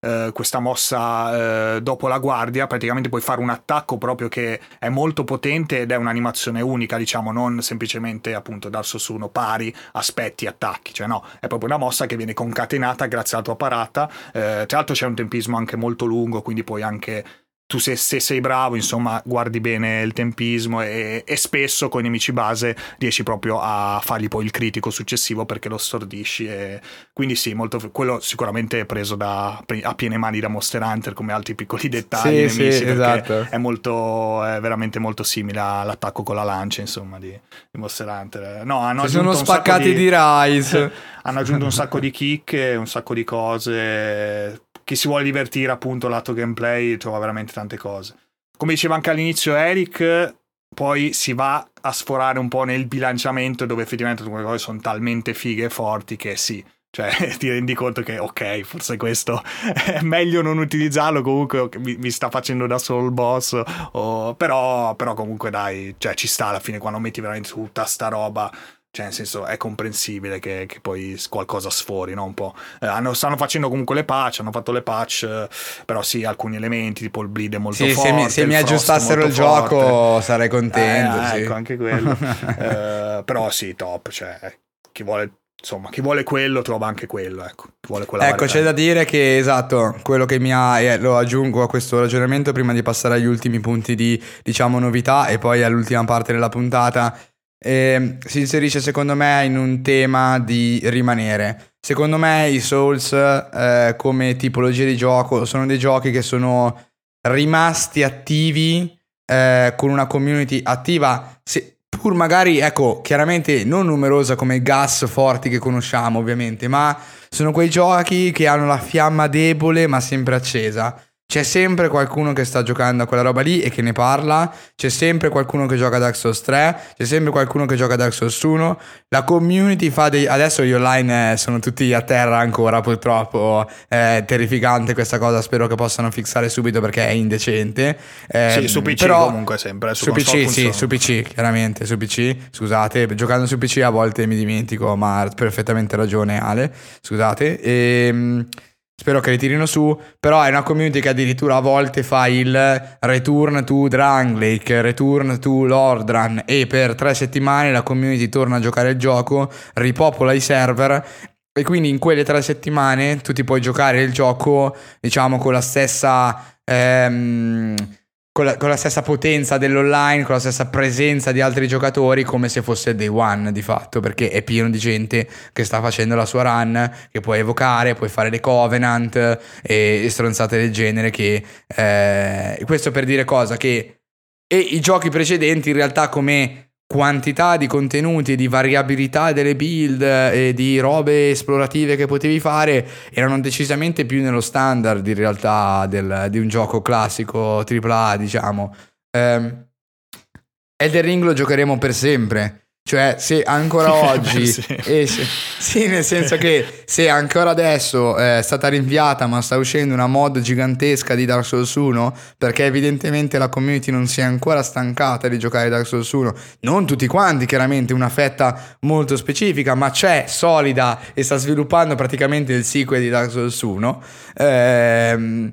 eh, questa mossa eh, dopo la guardia, praticamente puoi fare un attacco proprio che è molto potente ed è un'animazione unica, diciamo, non semplicemente appunto darso su uno pari, aspetti, attacchi, cioè no, è proprio una mossa che viene concatenata grazie alla tua parata, eh, tra l'altro c'è un tempismo anche molto lungo, quindi puoi anche tu se, se sei bravo, insomma, guardi bene il tempismo e, e spesso con i nemici base riesci proprio a fargli poi il critico successivo perché lo stordisci. E quindi sì, molto, quello sicuramente è preso da, a piene mani da Monster Hunter come altri piccoli dettagli Sì, nemici sì, esatto. è, molto, è veramente molto simile all'attacco con la lancia, insomma, di, di Monster Hunter. No, hanno Si sono spaccati di, Rise. hanno aggiunto un sacco di chicche, un sacco di cose. Chi si vuole divertire, appunto, lato gameplay, trova veramente tante cose. Come diceva anche all'inizio Eric, poi si va a sforare un po' nel bilanciamento, dove effettivamente alcune cose sono talmente fighe e forti che sì. Cioè, ti rendi conto che, ok, forse questo è meglio non utilizzarlo. Comunque mi, mi sta facendo da solo il boss. o- però, però, comunque, dai, cioè, ci sta alla fine quando metti veramente tutta sta roba cioè, nel senso, è comprensibile che, che poi qualcosa sfori, no? Un po'. Eh, hanno, stanno facendo comunque le patch, hanno fatto le patch, però sì, alcuni elementi, tipo il bleed è molto sì, forte. Se mi, se mi aggiustassero il forte. gioco sarei contento. Eh, sì. Ecco, anche quello. eh, però sì, top, cioè, chi vuole insomma, chi vuole quello trova anche quello. Ecco, ecco c'è da dire che esatto, quello che mi ha, eh, lo aggiungo a questo ragionamento prima di passare agli ultimi punti di, diciamo, novità e poi all'ultima parte della puntata eh, si inserisce secondo me in un tema di rimanere. Secondo me i Souls eh, come tipologia di gioco sono dei giochi che sono rimasti attivi eh, con una community attiva, se, pur magari, ecco, chiaramente non numerosa come i gas forti che conosciamo ovviamente, ma sono quei giochi che hanno la fiamma debole ma sempre accesa. C'è sempre qualcuno che sta giocando a quella roba lì e che ne parla, c'è sempre qualcuno che gioca a Dark Souls 3, c'è sempre qualcuno che gioca a Dark Souls 1, la community fa dei... adesso gli online eh, sono tutti a terra ancora purtroppo, è terrificante questa cosa, spero che possano fissare subito perché è indecente. Eh, sì, su PC però, comunque sempre, su, su PC sì, su PC chiaramente, su PC, scusate, giocando su PC a volte mi dimentico, ma ha perfettamente ragione Ale, scusate. E ehm, Spero che le tirino su, però è una community che addirittura a volte fa il return to Dranglake, return to Lordran e per tre settimane la community torna a giocare il gioco, ripopola i server e quindi in quelle tre settimane tu ti puoi giocare il gioco diciamo con la stessa... Ehm, con la, con la, stessa potenza dell'online, con la stessa presenza di altri giocatori, come se fosse day one di fatto, perché è pieno di gente che sta facendo la sua run, che puoi evocare, puoi fare le covenant e, e stronzate del genere. Che, eh, questo per dire cosa? Che e i giochi precedenti in realtà come quantità di contenuti di variabilità delle build e di robe esplorative che potevi fare erano decisamente più nello standard in realtà del, di un gioco classico AAA diciamo. Um, Elden Ring lo giocheremo per sempre cioè, se ancora oggi, sì. esce, sì, nel senso che se ancora adesso eh, è stata rinviata, ma sta uscendo una mod gigantesca di Dark Souls 1, perché evidentemente la community non si è ancora stancata di giocare Dark Souls 1, non tutti quanti, chiaramente, una fetta molto specifica, ma c'è solida e sta sviluppando praticamente il sequel di Dark Souls 1. Ehm,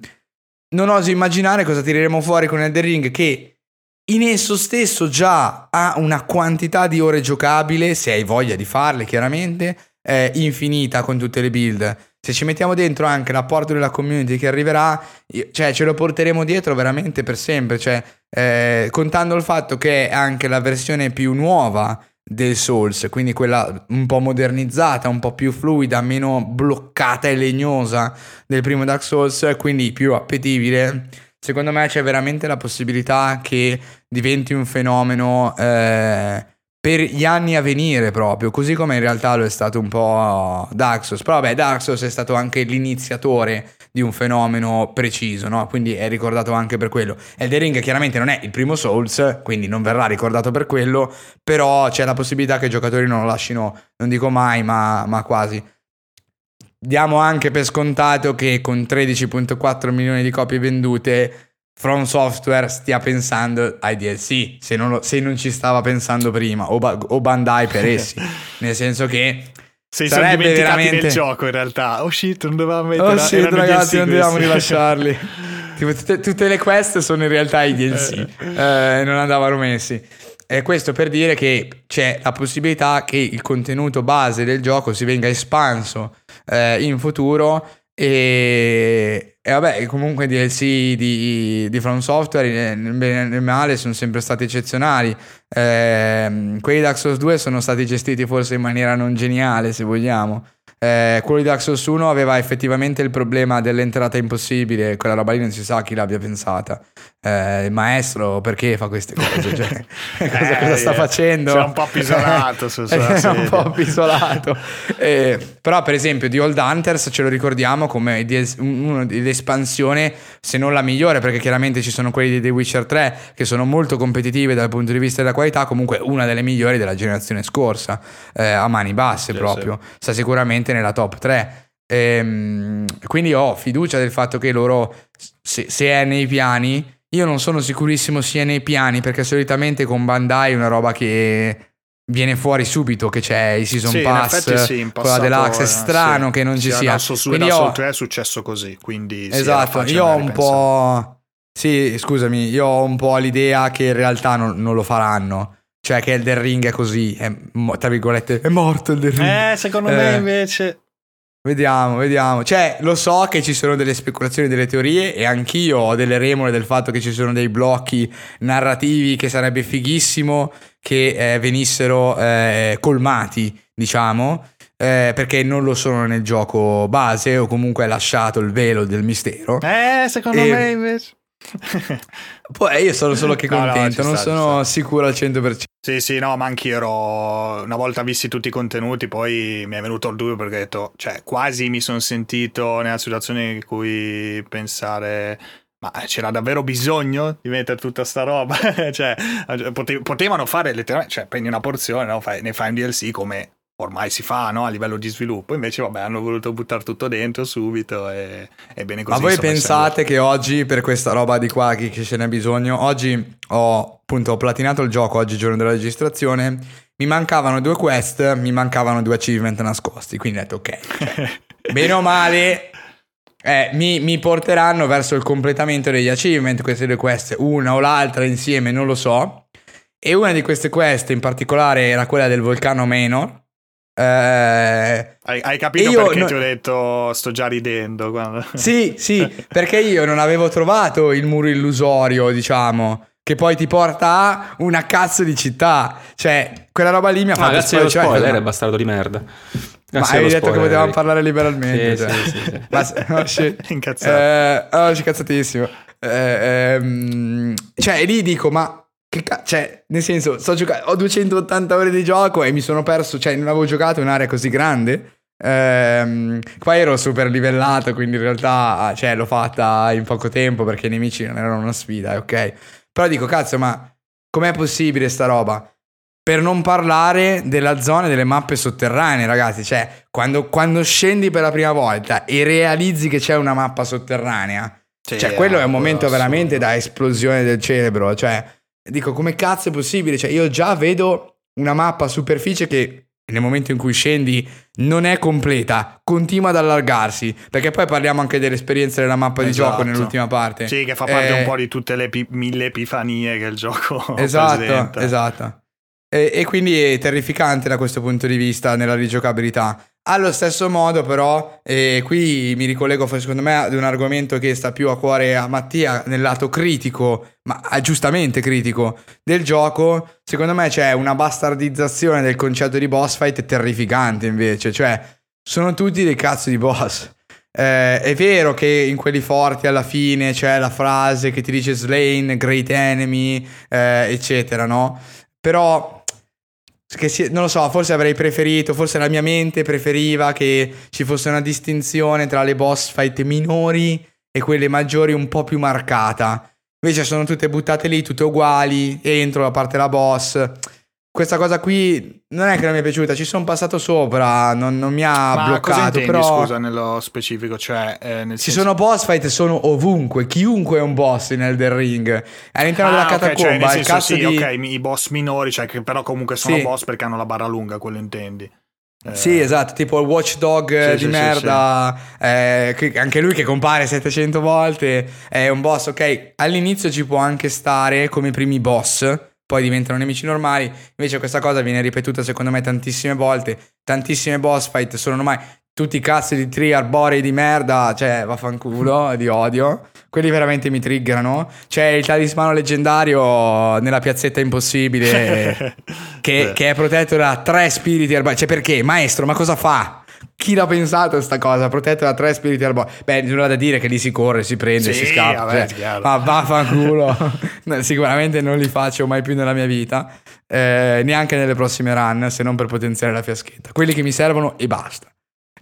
non oso immaginare cosa tireremo fuori con Elden Ring, che in esso stesso già ha una quantità di ore giocabile, se hai voglia di farle chiaramente, è infinita con tutte le build. Se ci mettiamo dentro anche l'apporto della community che arriverà, cioè ce lo porteremo dietro veramente per sempre, cioè eh, contando il fatto che è anche la versione più nuova del Souls, quindi quella un po' modernizzata, un po' più fluida, meno bloccata e legnosa del primo Dark Souls, quindi più appetibile secondo me c'è veramente la possibilità che diventi un fenomeno eh, per gli anni a venire proprio, così come in realtà lo è stato un po' Souls. Però vabbè, Souls è stato anche l'iniziatore di un fenomeno preciso, no? Quindi è ricordato anche per quello. Elden Ring chiaramente non è il primo Souls, quindi non verrà ricordato per quello, però c'è la possibilità che i giocatori non lo lasciano, non dico mai, ma, ma quasi diamo anche per scontato che con 13.4 milioni di copie vendute From Software stia pensando ai DLC, se non, lo, se non ci stava pensando prima, o, ba- o Bandai per essi, nel senso che se sarebbe sono veramente nel gioco in realtà. Oh shit, non dovevamo mettere Oh shit, ragazzi, non dovevamo rilasciarli. tipo, tutte, tutte, le quest sono in realtà i DLC, eh. eh, non andavano messi. E questo per dire che c'è la possibilità che il contenuto base del gioco si venga espanso eh, in futuro. E, e, vabbè comunque i DLC di, di From Software nel bene e nel male sono sempre stati eccezionali. Eh, quelli di Dark Souls 2 sono stati gestiti forse in maniera non geniale se vogliamo. Eh, quello di Dark Souls 1 aveva effettivamente il problema dell'entrata impossibile, quella roba lì non si sa chi l'abbia pensata. Eh, il maestro perché fa queste cose? Cioè, cosa, eh, cosa, sta eh, facendo? C'è un po' appisolato. È un po' appisolato. Eh, però, per esempio, di Old Hunters ce lo ricordiamo come uno dell'espansione, se non la migliore, perché chiaramente ci sono quelli di The Witcher 3 che sono molto competitive dal punto di vista della qualità, comunque una delle migliori della generazione scorsa, eh, a mani basse sì, proprio. Sì. Sta sicuramente nella top 3. Ehm, quindi ho fiducia del fatto che loro, se, se è nei piani, io non sono sicurissimo sia nei piani perché solitamente con Bandai è una roba che viene fuori subito che c'è il season Sì, pass effetti sì, in con la passato, deluxe è eh, strano sì. che non ci sia Souls 2 quindi io, Souls 3 è successo così, quindi esatto io ho un po' sì scusami io ho un po' l'idea che in realtà non, non lo faranno cioè che Elden Ring è così è, tra virgolette è morto Elden Ring Eh, secondo me Eh. invece... Vediamo, vediamo. Cioè, lo so che ci sono delle speculazioni, delle teorie e anch'io ho delle remore del fatto che ci sono dei blocchi narrativi che sarebbe fighissimo che eh, venissero eh, colmati, diciamo, eh, perché non lo sono nel gioco base o comunque è lasciato il velo del mistero. Eh, secondo E- me invece... Poi io sono solo che No, no, contento, ci non sta, sono sicuro al 100%. Sì, sì, no, ma anch'io ero. Una volta visti tutti i contenuti, poi mi è venuto il dubbio perché ho detto, cioè, quasi mi sono sentito nella situazione in cui pensare. Ma c'era davvero bisogno di mettere tutta sta roba? cioè, pote- potevano fare letteralmente, cioè, prendi una porzione, no? Ne fai un DLC come ormai si fa no? a livello di sviluppo. Invece, vabbè, hanno voluto buttare tutto dentro subito e, e bene così. Ma voi pensate che oggi per questa roba di qua che, che ce n'è bisogno, oggi ho appunto ho platinato il gioco, oggi giorno della registrazione, mi mancavano due quest, mi mancavano due achievement nascosti, quindi ho detto ok, bene o male eh, mi, mi porteranno verso il completamento degli achievement, queste due quest, una o l'altra insieme, non lo so. E una di queste quest in particolare era quella del vulcano Menor. Eh, Hai, hai capito io perché no- ti ho detto sto già ridendo? quando- Sì, sì, perché io non avevo trovato il muro illusorio, diciamo, che poi ti porta a una cazzo di città. Cioè, quella roba lì mi ha Ah, fatto grazie allo spoiler, ma- è bastardo di merda. Ma Grazie avevi allo detto che spoiler, potevamo Eric. parlare liberalmente. Sì, cioè. sì, sì, sì. Ma oh, shit. Incazzato. Eh, oh, incazzatissimo. Eh, ehm, cioè, lì dico, ma che cazzo, cioè, nel senso, sto giocando, ho 280 ore di gioco e mi sono perso, cioè, non avevo giocato in un'area così grande. Ehm, qua ero super livellato, quindi in realtà, cioè, l'ho fatta in poco tempo perché i nemici non erano una sfida, ok? Però dico, cazzo, ma com'è possibile sta roba? Per non parlare della zona delle mappe sotterranee, ragazzi. Cioè, quando, quando scendi per la prima volta e realizzi che c'è una mappa sotterranea, Sì, cioè, quello è un eh, momento assurdo. veramente da esplosione del cerebro. Cioè, dico, come cazzo è possibile? Cioè, io già vedo una mappa a superficie che nel momento in cui scendi non è completa, continua ad allargarsi. Perché poi parliamo anche dell'esperienza della mappa di Esatto. gioco nell'ultima parte. Sì, che fa parte Eh, un po' di tutte le epi- mille epifanie che il gioco Esatto, presenta. esatto. E, e quindi è terrificante da questo punto di vista nella rigiocabilità. Allo stesso modo, però, e qui mi ricollego secondo me ad un argomento che sta più a cuore a Mattia nel lato critico, ma ah, giustamente critico, del gioco. Secondo me c'è una bastardizzazione del concetto di boss fight terrificante invece. Cioè, sono tutti dei cazzo di boss. Eh, è vero che in quelli forti alla fine c'è la frase che ti dice Slain, Great Enemy, eh, eccetera, no? Però si- non lo so, forse avrei preferito, forse la mia mente preferiva che ci fosse una distinzione tra le boss fight minori e quelle maggiori un po' più marcata. Invece sono tutte buttate lì, tutte uguali, entro la parte della boss. Questa cosa qui non è che non mi è piaciuta, ci sono passato sopra, non, non mi ha Ma cosa bloccato, intendi, però scusa, nello specifico? Cioè, eh, nel ci senso- sono boss fight, sono ovunque, chiunque è un boss in Elden Ring. All'interno Ah, della ok, cioè, catacomba, il senso, sì, di... ok, i boss minori, cioè che però comunque sono Sì. boss perché hanno la barra lunga, quello intendi. Eh, Sì, esatto, tipo il watchdog eh, Sì, di sì, sì, merda, eh, che- anche lui che compare 700 volte, è un boss, ok, all'inizio ci può anche stare come primi boss, poi diventano nemici normali, invece questa cosa viene ripetuta secondo me tantissime volte, tantissime boss fight sono ormai tutti i cazzi di tri arborei di merda, cioè vaffanculo, di odio, quelli veramente mi triggerano, c'è il talismano leggendario nella piazzetta impossibile che, che è protetto da tre spiriti arborei. Cioè, perché? Maestro, ma cosa fa? Chi l'ha pensato sta cosa? Protetto da tre spiriti arborei. Beh, nulla da dire che lì si corre, si prende, Sì, si scappa. vabbè, cioè, ma vaffanculo. Sicuramente non li faccio mai più nella mia vita. eh, neanche nelle prossime run, se non per potenziare la fiaschetta. Quelli che mi servono e basta.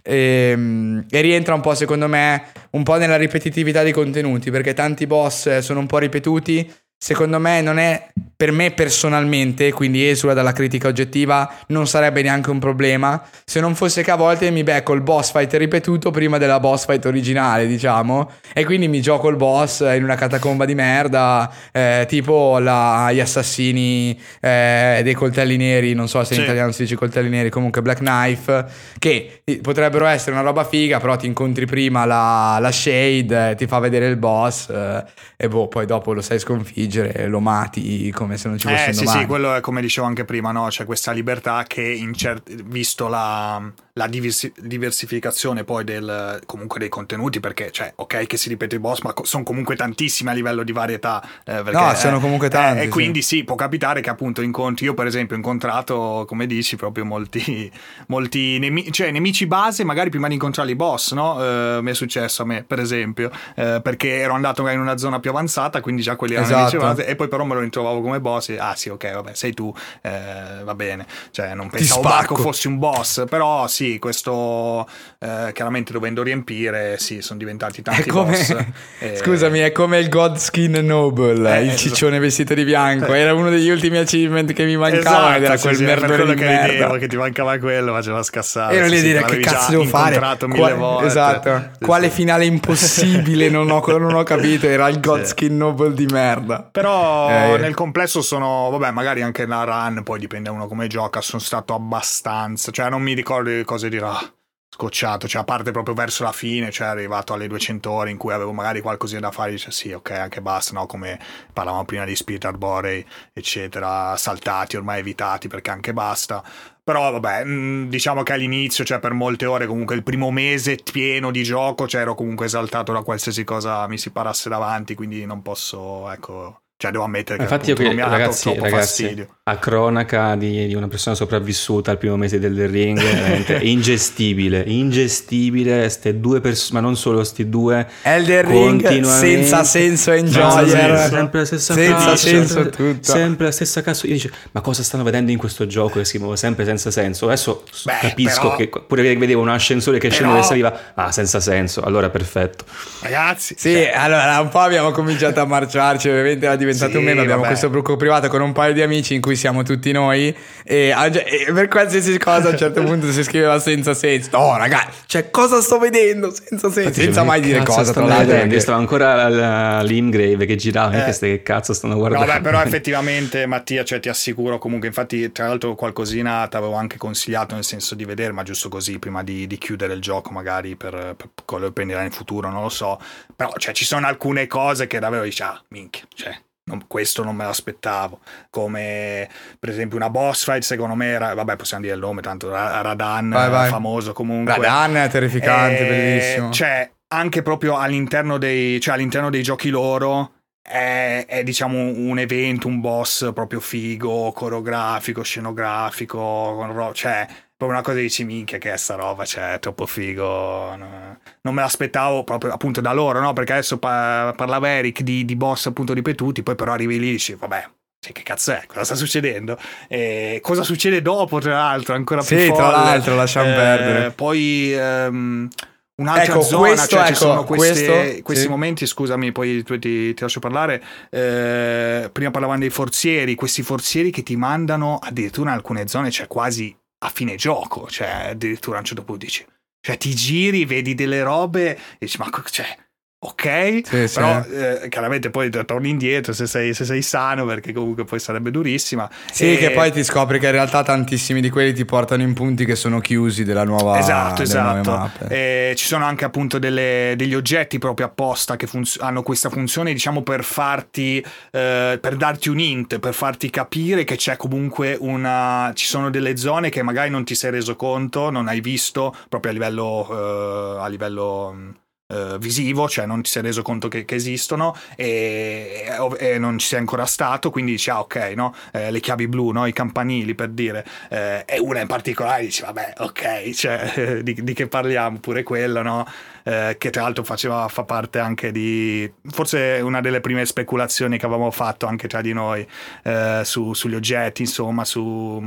E, e rientra un po', secondo me, un po' nella ripetitività dei contenuti, perché tanti boss eh, sono un po' ripetuti. Secondo me non è per me personalmente, quindi esula dalla critica oggettiva, non sarebbe neanche un problema. Se non fosse che a volte mi becco il boss fight ripetuto prima della boss fight originale, diciamo, e quindi mi gioco il boss in una catacomba di merda, eh, tipo la, gli assassini eh, dei coltelli neri, non so se in Sì. italiano si dice coltelli neri, comunque Black Knife, che potrebbero essere una roba figa, però ti incontri prima la, la Shade, eh, ti fa vedere il boss eh, e boh, poi dopo lo sai sconfiggere, lo mati come se non ci fosse Eh sì, domani. sì, quello è come dicevo anche prima, no? C'è questa libertà che, in cer- visto la, la diversi- diversificazione poi del, comunque dei contenuti, perché, cioè, ok che si ripete il boss, ma co- sono comunque tantissimi a livello di varietà. eh, perché, No, sono eh, comunque eh, tanti, e sì. quindi sì, può capitare che appunto incontri, io per esempio ho incontrato, come dici, proprio molti, molti nemici, cioè nemici base, magari prima di incontrare i boss, no? Eh, mi è successo a me, per esempio, eh, perché ero andato magari in una zona più avanzata, quindi già quelli erano Esatto. base, e poi però me lo ritrovavo come boss e, ah sì, ok, vabbè, sei tu, eh, va bene. Cioè, non pensavo. Marco fossi un boss, però sì, questo eh, chiaramente dovendo riempire, sì, sono diventati tanti come, boss. eh, scusami, è come il Godskin Noble, Eh, il esatto. ciccione vestito di bianco. Era uno degli ultimi achievement che mi mancava era Esatto, sì, quel sì, merdone di che merda. vedevo che ti mancava quello, faceva scassare. Ero lì a sì, dire che cazzo devo fare. incontrato mille Qua- volte. Esatto. Quale finale impossibile non ho, non ho capito. Era il Godskin Noble di merda. Però Eh. nel complesso sono, vabbè, magari anche la run, poi dipende uno come gioca, sono stato abbastanza, cioè non mi ricordo le cose di ah, scocciato, cioè a parte proprio verso la fine, cioè arrivato alle 200 ore in cui avevo magari qualcosina da fare, dice sì, ok, anche basta, no, come parlavamo prima di Spirit Arborei, eccetera, saltati, ormai evitati perché anche basta. Però vabbè, mh, diciamo che all'inizio, cioè per molte ore, comunque il primo mese pieno di gioco, cioè ero comunque esaltato da qualsiasi cosa mi si parasse davanti, quindi non posso, ecco, cioè devo ammettere che Infatti, io appunto, qui, non mi ha dato ragazzi, troppo ragazzi fastidio. a cronaca di, di una persona sopravvissuta al primo mese del The Ring, veramente ingestibile, ingestibile, ste due persone, ma non solo sti due. Elden Ring senza senso enjoyer. senso, sempre la stessa senza faccia, senso sempre, tutto. sempre la stessa cazzo. Io dice, ma cosa stanno vedendo in questo gioco che si muove sempre senza senso? Adesso Beh, capisco però- che pure che vedevo un ascensore che scendeva e saliva, ah, senza senso, allora perfetto. Ragazzi, Sì, cioè, allora un po' abbiamo cominciato a marciarci, ovviamente era diventato Sì, un meme, abbiamo vabbè. questo gruppo privato con un paio di amici in cui siamo tutti noi e, a- e per qualsiasi cosa a un certo punto si scriveva senza senso. No ragazzi, cioè cosa sto vedendo senza senso? Infatti, senza ma mai dire cosa, tra stanno l'altro. vedendo? Io perché- stavo ancora al- all'Ingrave che girava, Eh. che ste- che cazzo stanno No, guardando? beh, però effettivamente Mattia, cioè, ti assicuro comunque, infatti tra l'altro qualcosina ti avevo anche consigliato nel senso di vedere, ma giusto così prima di, di chiudere il gioco magari per, per quello che prenderà in futuro, non lo so, però cioè, ci sono alcune cose che davvero dici, ah, minchia, cioè, non- questo non me l'aspettavo, come per esempio una boss fight secondo me era, vabbè possiamo dire il nome, tanto Ra- Radan, Vai, vai. famoso comunque. Radan è terrificante, Eh, bellissimo. Cioè, anche proprio all'interno dei, cioè, all'interno dei giochi loro è, è, diciamo un evento, un boss proprio figo, coreografico, scenografico, cioè proprio una cosa che dici minchia che è sta roba, cioè è troppo figo. no. Non me l'aspettavo proprio appunto da loro, no? Perché adesso pa- parlava Eric di, di boss appunto ripetuti, poi però arrivi lì e dici vabbè. cioè, Che cazzo è? Cosa sta succedendo? E cosa succede dopo, tra l'altro? Ancora più Sì, tra folle. l'altro, lasciamo Eh, perdere. Poi ehm, un'altra Ecco, zona, questo, cioè ci ecco, sono queste- questo, questi sì. momenti, scusami, poi tu ti, ti lascio parlare. eh, prima parlavamo dei forzieri, questi forzieri che ti mandano addirittura in alcune zone, cioè quasi a fine gioco, cioè addirittura a un certo punto dici, cioè ti giri, vedi delle robe e dici, ma cioè, ok, Sì, sì. però eh, chiaramente poi torni indietro se sei, se sei sano perché comunque poi sarebbe durissima. Sì, E- che poi ti scopri che in realtà tantissimi di quelli ti portano in punti che sono chiusi della nuova Esatto, esatto. Eh, ci sono anche appunto delle- degli oggetti proprio apposta che funz- hanno questa funzione, diciamo, per farti, eh, per darti un int, per farti capire che c'è comunque una. ci sono delle zone che magari non ti sei reso conto, non hai visto proprio a livello. eh, a livello mh, eh, visivo, cioè non ti sei reso conto che, che esistono e, e non ci sei ancora stato, quindi dici ah ok, no? Eh, le chiavi blu, no? i campanili per dire, eh, e una in particolare dici vabbè ok, cioè di, di che parliamo, pure quello, no? Eh, che tra l'altro faceva, fa parte anche di, forse una delle prime speculazioni che avevamo fatto anche tra di noi eh, su, sugli oggetti, insomma, su,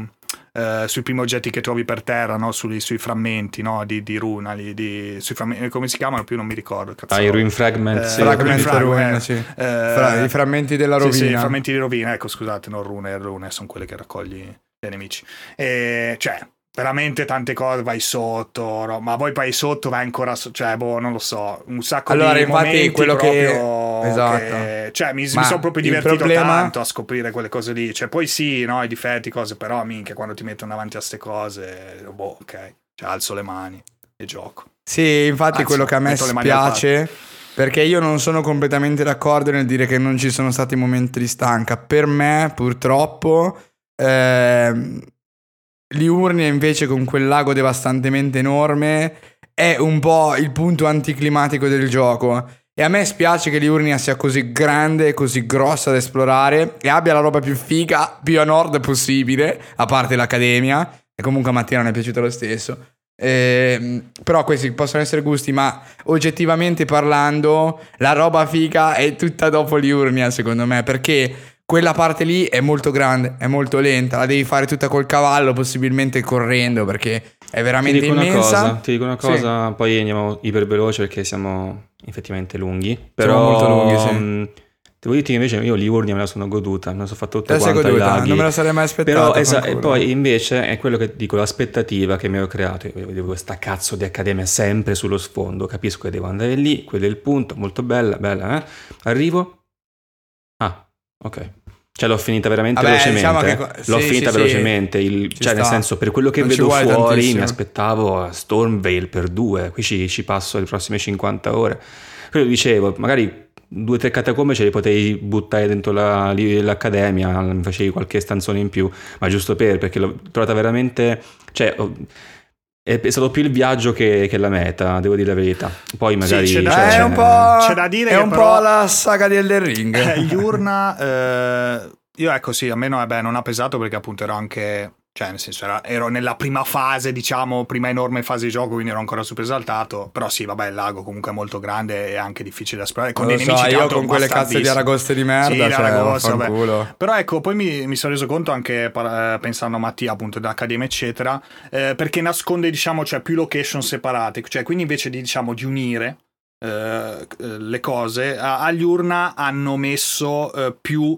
eh, sui primi oggetti che trovi per terra, no? sui, sui, frammenti no? di, di, runa, di, di frammenti, come si chiamano più non mi ricordo. Cazzo. Ah, i ruin fragment, eh, sì. fragment, fragment sì. eh, Fra, i frammenti della rovina. Sì, sì, i frammenti di rovina, ecco scusate, non rune, rune sono quelle che raccogli dai nemici. E, cioè, veramente tante cose vai sotto no? ma poi vai sotto vai ancora so- cioè boh non lo so un sacco allora, di infatti quello che esatto. che, cioè mi, mi sono proprio divertito problema... tanto a scoprire quelle cose lì cioè poi sì no i difetti cose però minchia quando ti mettono davanti a queste cose boh ok cioè alzo le mani e gioco. Sì infatti Anzi, quello che a me spiace perché io non sono completamente d'accordo nel dire che non ci sono stati momenti di stanca. Per me purtroppo eh, Liurnia invece con quel lago devastantemente enorme è un po' il punto anticlimatico del gioco. E a me spiace che Liurnia sia così grande e così grossa da esplorare e abbia la roba più figa, più a nord possibile, a parte l'Accademia. E comunque a Mattia non è piaciuto lo stesso. Eh, però questi possono essere gusti, ma oggettivamente parlando, la roba figa è tutta dopo Liurnia, secondo me, perché quella parte lì è molto grande, è molto lenta, la devi fare tutta col cavallo, possibilmente correndo perché è veramente ti dico immensa. Una cosa, ti dico una cosa, sì. poi andiamo iperveloce perché siamo effettivamente lunghi, però siamo molto lunghi, sì. Mh, devo dirti che invece io Livornia me la sono goduta, me la sono fatto tutta quanta ai laghi. Non me la sarei mai aspettato. Però esa- e poi invece è quello che dico, l'aspettativa che mi ho creato, io vedevo questa cazzo di accademia sempre sullo sfondo, capisco che devo andare lì, quello è il punto, molto bella, bella, eh? Arrivo, ah, Ok. Cioè l'ho finita veramente Vabbè, velocemente. Diciamo che... L'ho sì, finita sì, velocemente. Il... Cioè, sta. nel senso, per quello che non vedo fuori, tantissimo. mi aspettavo Stormvale per due. Qui ci, ci passo le prossime 50 ore. Quello dicevo, magari due o tre catacombe ce le potevi buttare dentro la, l'accademia, mi facevi qualche stanzone in più, ma giusto per, perché l'ho trovata veramente... Cioè, è stato più il viaggio che, che, la meta, devo dire la verità. Poi magari... Sì, c'è, da, cioè, c'è, un po', c'è da dire è un po' la saga di Elden Ring. Eh, gli urna... Eh, io ecco sì, a me no, vabbè, non ha pesato perché appunto ero anche cioè, nel senso, era, ero nella prima fase, diciamo, prima enorme fase di gioco, quindi ero ancora super esaltato. Però sì, vabbè, il lago comunque è molto grande e anche difficile da esplorare. Con dei so, nemici io con quelle cazze di aragoste di merda, sì, cioè, Aragosta, Però ecco, poi mi, mi, sono reso conto anche eh, pensando a Mattia, appunto, dell'Accademia, eccetera, eh, perché nasconde, diciamo, cioè, più location separate. Cioè, quindi invece di, diciamo, di unire eh, le cose, agli urna hanno messo eh, più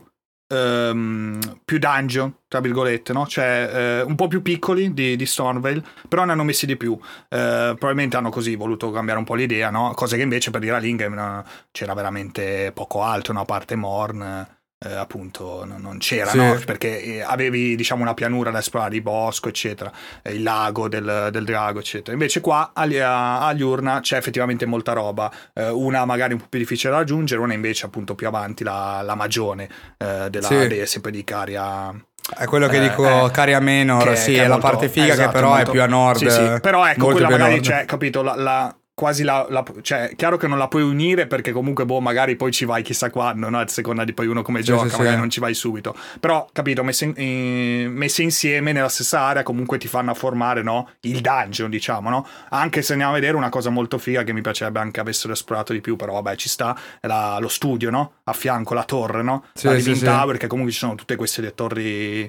Um, più dungeon, tra virgolette, no? cioè uh, un po' più piccoli di, di Stormvale, però ne hanno messi di più. Uh, probabilmente hanno così voluto cambiare un po' l'idea, no? cosa che invece per dire a Lingam c'era veramente poco altro, no? a parte Morn eh, appunto non, non c'era, sì. no? perché eh, avevi diciamo una pianura da esplorare, il bosco, eccetera, eh, il lago del, del, drago, eccetera. Invece qua agli, agli urna c'è effettivamente molta roba, eh, una magari un po' più difficile da raggiungere, una invece appunto più avanti, la, la magione eh, della, sì. de, sempre di Caria. È quello che dico, eh, Caria Menor, che, sì, che è, molto, la parte figa esatto, che però molto, è più a nord. Sì, sì. Però ecco, quella magari c'è, capito, la, la quasi la, la, cioè chiaro che non la puoi unire perché comunque boh magari poi ci vai chissà quando no? a seconda di poi uno come sì, gioca sì, magari sì. non ci vai subito però capito messe, in, in, messe, insieme nella stessa area comunque ti fanno formare no? il dungeon diciamo no? anche se andiamo a vedere una cosa molto figa che mi piacerebbe anche avessero esplorato di più però vabbè ci sta la, lo studio no? a fianco la torre no? la Living Tower che comunque ci sono tutte queste torri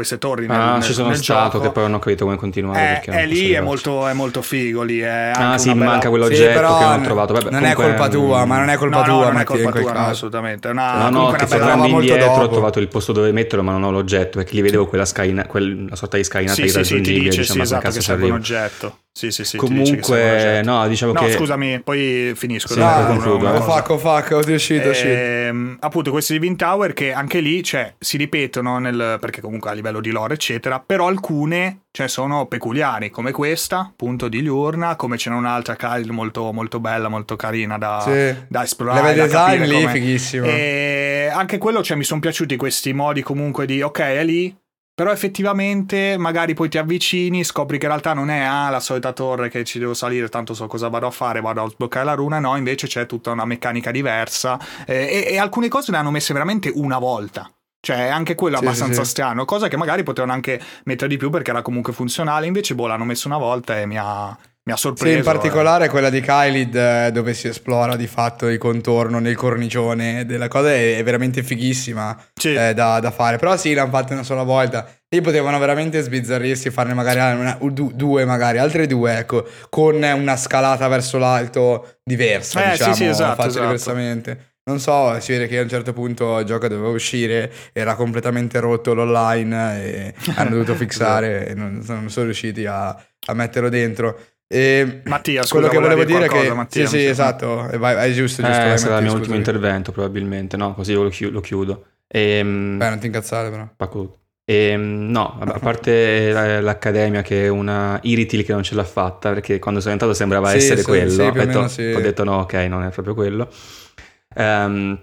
queste torri nel, ah, ci sono nel stato gioco. che poi non ho capito come continuare. È, è lì è molto, è molto, figo. Lì è ah, sì, bella... manca quell'oggetto sì, che non ho trovato. Vabbè, non è colpa tua, ma non è colpa no, tua. No, non è colpa tua, no, assolutamente. Una, no, no, che tornando indietro ho trovato il posto dove metterlo, ma non ho l'oggetto perché lì vedevo quella scaina, quella sorta di scalinata sì, irraggiungibile. Sì, sì, diciamo, sì, esatto, che serve un oggetto. Sì, sì, sì. Comunque, no, diciamo no, che. scusami, poi finisco. Sì, no, concludo. Fuck, fuck, ho uscito, ehm, Appunto, questi Divine Tower che anche lì, cioè, si ripetono nel. perché comunque a livello di lore, eccetera. Però alcune, cioè, sono peculiari, come questa, appunto, di Liurna, come ce n'è un'altra Kyle molto, molto bella, molto carina da, sì. da esplorare. Level design lì, come... fighissimo. E anche quello, cioè, mi sono piaciuti questi modi comunque di, ok, è lì, però effettivamente magari poi ti avvicini, scopri che in realtà non è ah, la solita torre che ci devo salire, tanto so cosa vado a fare, vado a sbloccare la runa, no, invece c'è tutta una meccanica diversa eh, e, e, alcune cose le hanno messe veramente una volta. Cioè, anche quello è sì, abbastanza sì, strano, cosa che magari potevano anche mettere di più perché era comunque funzionale, invece boh, l'hanno messo una volta e mi ha, mi ha sorpreso. Sì, in particolare eh. quella di Kylid eh, dove si esplora di fatto il contorno nel cornicione della cosa è, è veramente fighissima Sì. eh, da, da fare. Però sì, l'hanno fatta una sola volta. Lì potevano veramente sbizzarrirsi e farne magari una- du- due, magari altre due, ecco, con una scalata verso l'alto diversa, Eh, sì, diciamo, sì, esatto, fatta esatto. diversamente. Non so, si vede che a un certo punto il gioco doveva uscire, era completamente rotto l'online e hanno dovuto fixare e non, non sono riusciti a, a metterlo dentro. E Mattia, scusa, quello che volevo dire è qualcosa, che Mattia, sì, sì, esatto, e vai, vai, giusto, giusto. Eh, vai, sarà il mio Mattia, ultimo intervento probabilmente, no? Così io lo, chi- lo chiudo. Ehm, Beh, non ti incazzare però. Paco. Ehm, no, a parte la- l'Accademia che è una Iritil che non ce l'ha fatta, perché quando sono entrato sembrava Sì, essere sì, quello. sì, ho, detto, meno sì. ho detto no, ok, non è proprio quello. Ehm,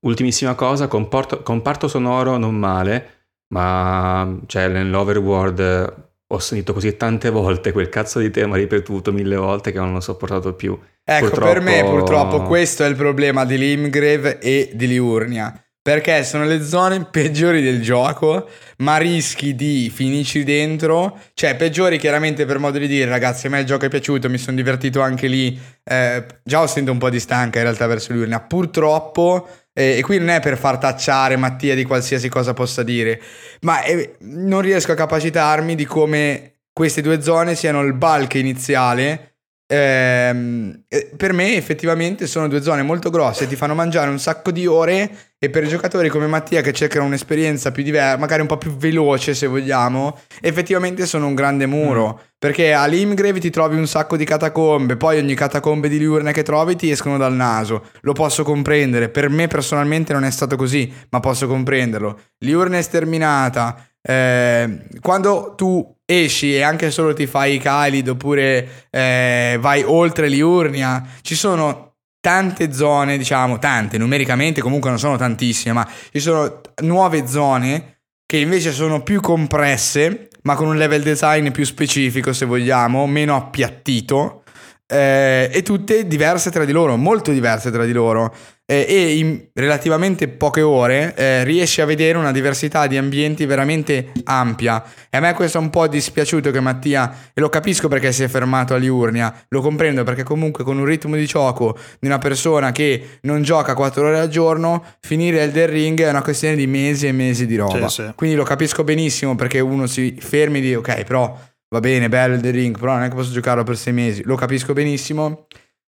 ultimissima cosa, comporto- comparto sonoro non male, ma cioè, nell'Overworld ho sentito così tante volte quel cazzo di tema ripetuto mille volte che non l'ho sopportato più. Ecco, Purtroppo- per me purtroppo questo è il problema di Limgrave e di Liurnia. Perché sono le zone peggiori del gioco, ma rischi di finirci dentro. Cioè, peggiori chiaramente per modo di dire, ragazzi, a me il gioco è piaciuto, mi sono divertito anche lì. Eh, già ho sentito un po' di stanca in realtà verso Liurnia. Purtroppo, eh, e qui non è per far tacciare Mattia di qualsiasi cosa possa dire, ma eh, non riesco a capacitarmi di come queste due zone siano il bulk iniziale Ehm, eh, per me effettivamente sono due zone molto grosse, ti fanno mangiare un sacco di ore e per giocatori come Mattia che cercano un'esperienza più diversa, magari un po' più veloce se vogliamo, effettivamente sono un grande muro, perché a Limgrave ti trovi un sacco di catacombe, poi ogni catacombe di Liurne che trovi ti escono dal naso, lo posso comprendere, per me personalmente non è stato così, ma posso comprenderlo. Liurne è sterminata, eh, quando tu esci e anche solo ti fai i Khalid oppure eh, vai oltre Liurnia, ci sono tante zone, diciamo, tante, numericamente comunque non sono tantissime, ma ci sono nuove zone che invece sono più compresse, ma con un level design più specifico, se vogliamo, meno appiattito. Eh, e tutte diverse tra di loro, molto diverse tra di loro. Eh, e in relativamente poche ore eh, riesci a vedere una diversità di ambienti veramente ampia. E a me questo è un po' dispiaciuto che Mattia, e lo capisco perché si è fermato a Liurnia, lo comprendo perché comunque con un ritmo di gioco di una persona che non gioca 4 ore al giorno, finire Elden Ring è una questione di mesi e mesi di roba. Sì, sì. Quindi lo capisco benissimo perché uno si fermi di ok, però va bene, bello Elden Ring, però non è che posso giocarlo per 6 mesi. Lo capisco benissimo.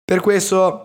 Per questo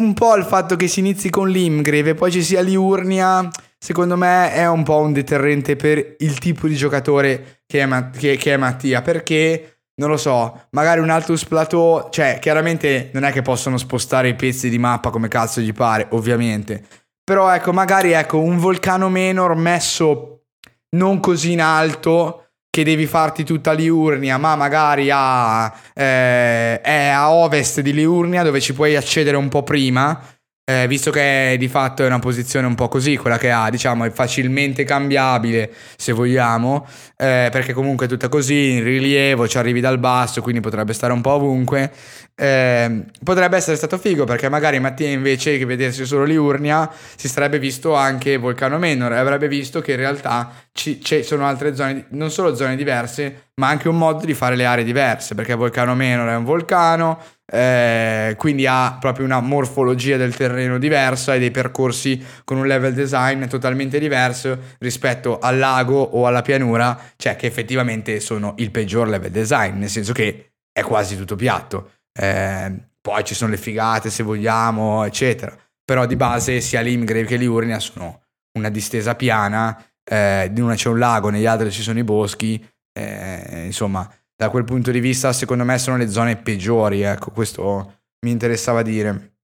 un po' il fatto che si inizi con Limgrave e poi ci sia Liurnia, secondo me è un po' un deterrente per il tipo di giocatore che è, Ma- che- che è Mattia, perché non lo so, magari un Altus Plateau, cioè chiaramente non è che possono spostare i pezzi di mappa come cazzo gli pare, ovviamente. Però ecco, magari ecco un vulcano menor messo non così in alto che devi farti tutta Liurnia, ma magari a, eh, è a ovest di Liurnia dove ci puoi accedere un po' prima, eh, visto che di fatto è una posizione un po' così, quella che ha, diciamo, è facilmente cambiabile se vogliamo, eh, perché comunque è tutta così, in rilievo, ci arrivi dal basso, quindi potrebbe stare un po' ovunque. Eh, potrebbe essere stato figo perché magari Mattia invece che vedersi solo Liurnia si sarebbe visto anche Volcano Menor e avrebbe visto che in realtà ci, ci sono altre zone, non solo zone diverse, ma anche un modo di fare le aree diverse perché Volcano Menor è un vulcano, eh, quindi ha proprio una morfologia del terreno diversa e dei percorsi con un level design totalmente diverso rispetto al lago o alla pianura, cioè che effettivamente sono il peggior level design, nel senso che è quasi tutto piatto. Eh, poi ci sono le figate se vogliamo, eccetera. Però di base sia Limgrave che Liurnia sono una distesa piana, eh, in una c'è un lago, negli altri ci sono i boschi, eh, insomma, da quel punto di vista secondo me sono le zone peggiori, ecco, questo mi interessava dire.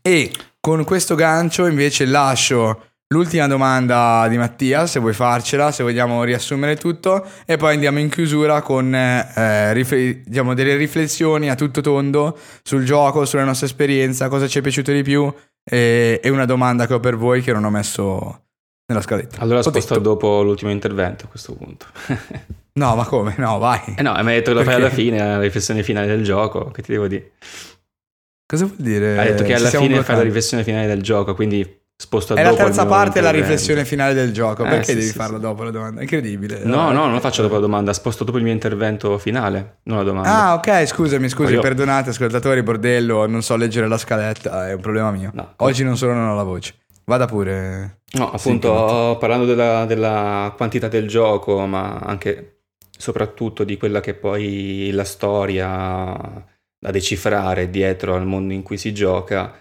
E con questo gancio invece lascio l'ultima domanda di Mattia, se vuoi farcela, se vogliamo riassumere tutto, e poi andiamo in chiusura con eh, rifle- diciamo, delle riflessioni a tutto tondo sul gioco, sulla nostra esperienza, cosa ci è piaciuto di più e, e una domanda che ho per voi che non ho messo nella scaletta. Allora Ho sposto detto- dopo l'ultimo intervento a questo punto. No, ma come? No, vai. eh no, mi hai detto che lo fai alla fine, la riflessione finale del gioco, che ti devo dire? Cosa vuol dire? Hai detto che alla fine fai la riflessione finale del gioco, quindi sposto a È la terza parte e la riflessione finale del gioco. Eh, Perché sì, devi sì, farla sì. dopo la domanda? È incredibile. No, no, non lo faccio dopo la domanda, sposto dopo il mio intervento finale, non la domanda. Ah, ok, scusami, scusi, Io- perdonate ascoltatori, bordello, non so leggere la scaletta, è un problema mio. No. Oggi non solo non ho la voce. Vada pure. No, appunto, parlando della, della quantità del gioco, ma anche soprattutto di quella che poi la storia da decifrare dietro al mondo in cui si gioca,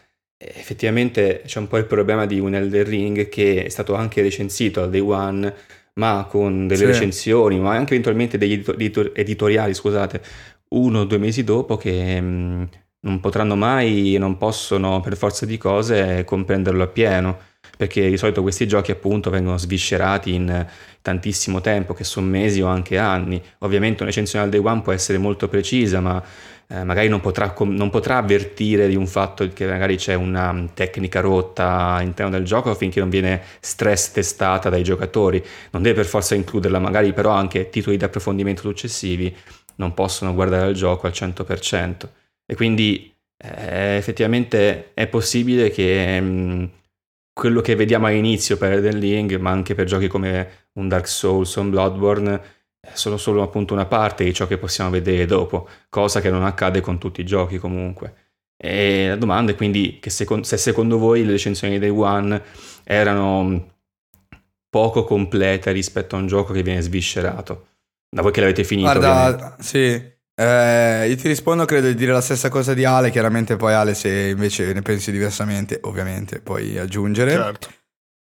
effettivamente c'è un po' il problema di un Elden Ring che è stato anche recensito al day one, ma con delle Sì. recensioni, ma anche eventualmente degli edito- editor- editoriali, scusate, uno o due mesi dopo che mh, non potranno mai, non possono per forza di cose comprenderlo appieno perché di solito questi giochi appunto vengono sviscerati in tantissimo tempo, che sono mesi o anche anni. Ovviamente una recensione al day one può essere molto precisa, ma eh, magari non potrà, non potrà avvertire di un fatto che magari c'è una mm, tecnica rotta all'interno del gioco finché non viene stress testata dai giocatori. Non deve per forza includerla, magari però anche titoli di approfondimento successivi non possono guardare al gioco al 100%. E quindi eh, effettivamente è possibile che... mm, quello che vediamo all'inizio per Elden Ring, ma anche per giochi come un Dark Souls o un Bloodborne, sono solo appunto una parte di ciò che possiamo vedere dopo, cosa che non accade con tutti i giochi comunque. E la domanda è quindi che secon- se secondo voi le recensioni dei One erano mh, poco complete rispetto a un gioco che viene sviscerato. Da voi che l'avete finito, ovviamente. Guarda, sì. Eh, io ti rispondo, credo di dire la stessa cosa di Ale. Chiaramente, poi Ale, se invece ne pensi diversamente, ovviamente puoi aggiungere. Certo.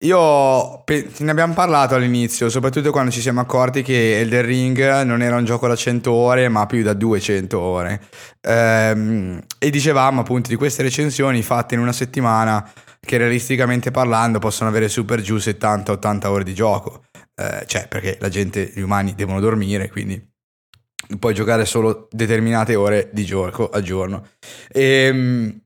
Io ne abbiamo parlato all'inizio, soprattutto quando ci siamo accorti che Elden Ring non era un gioco da 100 ore, ma più da 200 ore. Ehm, e dicevamo appunto di queste recensioni fatte in una settimana che realisticamente parlando possono avere super giù 70-80 ore di gioco. Eh, cioè, perché la gente, gli umani devono dormire, quindi puoi giocare solo determinate ore di gioco al giorno. Ehm,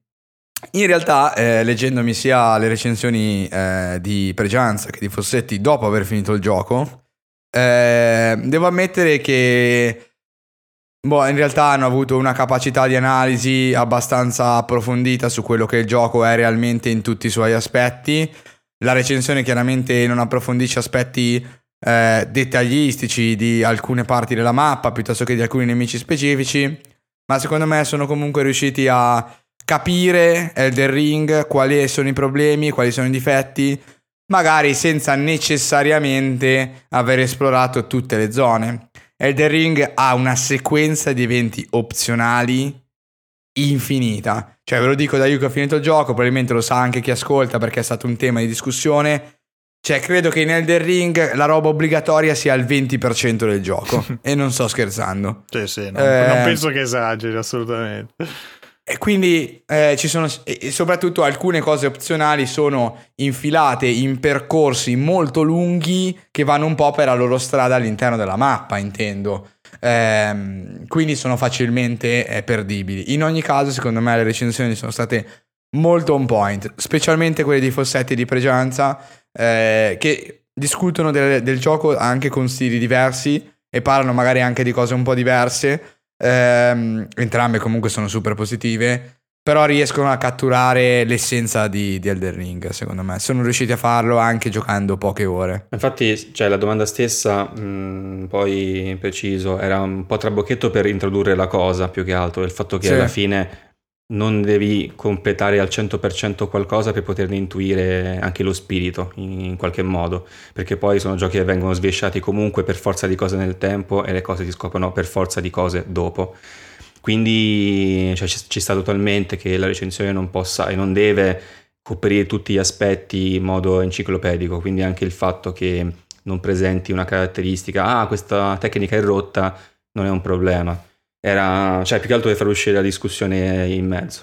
in realtà, eh, leggendomi sia le recensioni eh, di Pregianza che di Fossetti dopo aver finito il gioco, eh, devo ammettere che boh, in realtà hanno avuto una capacità di analisi abbastanza approfondita su quello che il gioco è realmente in tutti i suoi aspetti. La recensione chiaramente non approfondisce aspetti eh, dettagliistici di alcune parti della mappa piuttosto che di alcuni nemici specifici, ma secondo me sono comunque riusciti a capire Elden Ring, quali sono i problemi, quali sono i difetti, magari senza necessariamente aver esplorato tutte le zone. Elden Ring ha una sequenza di eventi opzionali infinita. Cioè, ve lo dico da io che ho finito il gioco, probabilmente lo sa anche chi ascolta perché è stato un tema di discussione. Cioè, credo che in Elden Ring la roba obbligatoria sia il 20% del gioco. e non sto scherzando. Sì, sì, non, Eh. non penso che esageri assolutamente. E quindi eh, ci sono, e soprattutto alcune cose opzionali sono infilate in percorsi molto lunghi che vanno un po' per la loro strada all'interno della mappa, intendo. Ehm, quindi sono facilmente eh, perdibili. In ogni caso, secondo me, le recensioni sono state molto on point, specialmente quelle di Fossetti e di Pregianza, eh, che discutono del, del gioco anche con stili diversi e parlano magari anche di cose un po' diverse. Ehm, entrambe comunque sono super positive. Però riescono a catturare l'essenza di, di Elden Ring, secondo me. Sono riusciti a farlo anche giocando poche ore. Infatti, cioè, la domanda stessa, mh, poi preciso, era un po' trabocchetto per introdurre la cosa più che altro, il fatto che Sì. alla fine non devi completare al 100% qualcosa per poterne intuire anche lo spirito in, qualche modo, perché poi sono giochi che vengono sviesciati comunque per forza di cose nel tempo e le cose si scoprono per forza di cose dopo. Quindi cioè, ci, ci sta totalmente che la recensione non possa e non deve coprire tutti gli aspetti in modo enciclopedico, quindi anche il fatto che non presenti una caratteristica, ah questa tecnica è rotta, non è un problema. Era, cioè più che altro per far uscire la discussione in mezzo.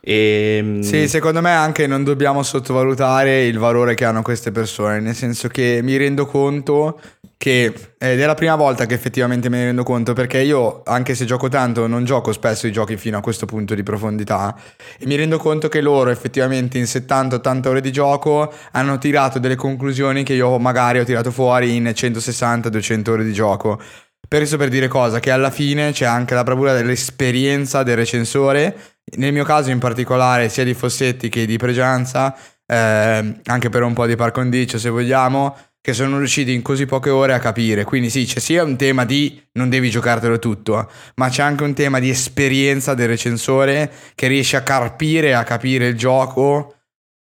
E, Sì, secondo me anche non dobbiamo sottovalutare il valore che hanno queste persone, nel senso che mi rendo conto che ed è la prima volta che effettivamente me ne rendo conto perché io, anche se gioco tanto, non gioco spesso i giochi fino a questo punto di profondità e mi rendo conto che loro effettivamente in 70-80 ore di gioco hanno tirato delle conclusioni che io magari ho tirato fuori in 160-200 ore di gioco. Per questo per dire cosa? Che alla fine c'è anche la bravura dell'esperienza del recensore. Nel mio caso in particolare, sia di Fossetti che di Pregianza, eh, anche per un po' di par condicio se vogliamo, che sono riusciti in così poche ore a capire. Quindi sì, c'è sia un tema di non devi giocartelo tutto, ma c'è anche un tema di esperienza del recensore che riesce a carpire, a capire il gioco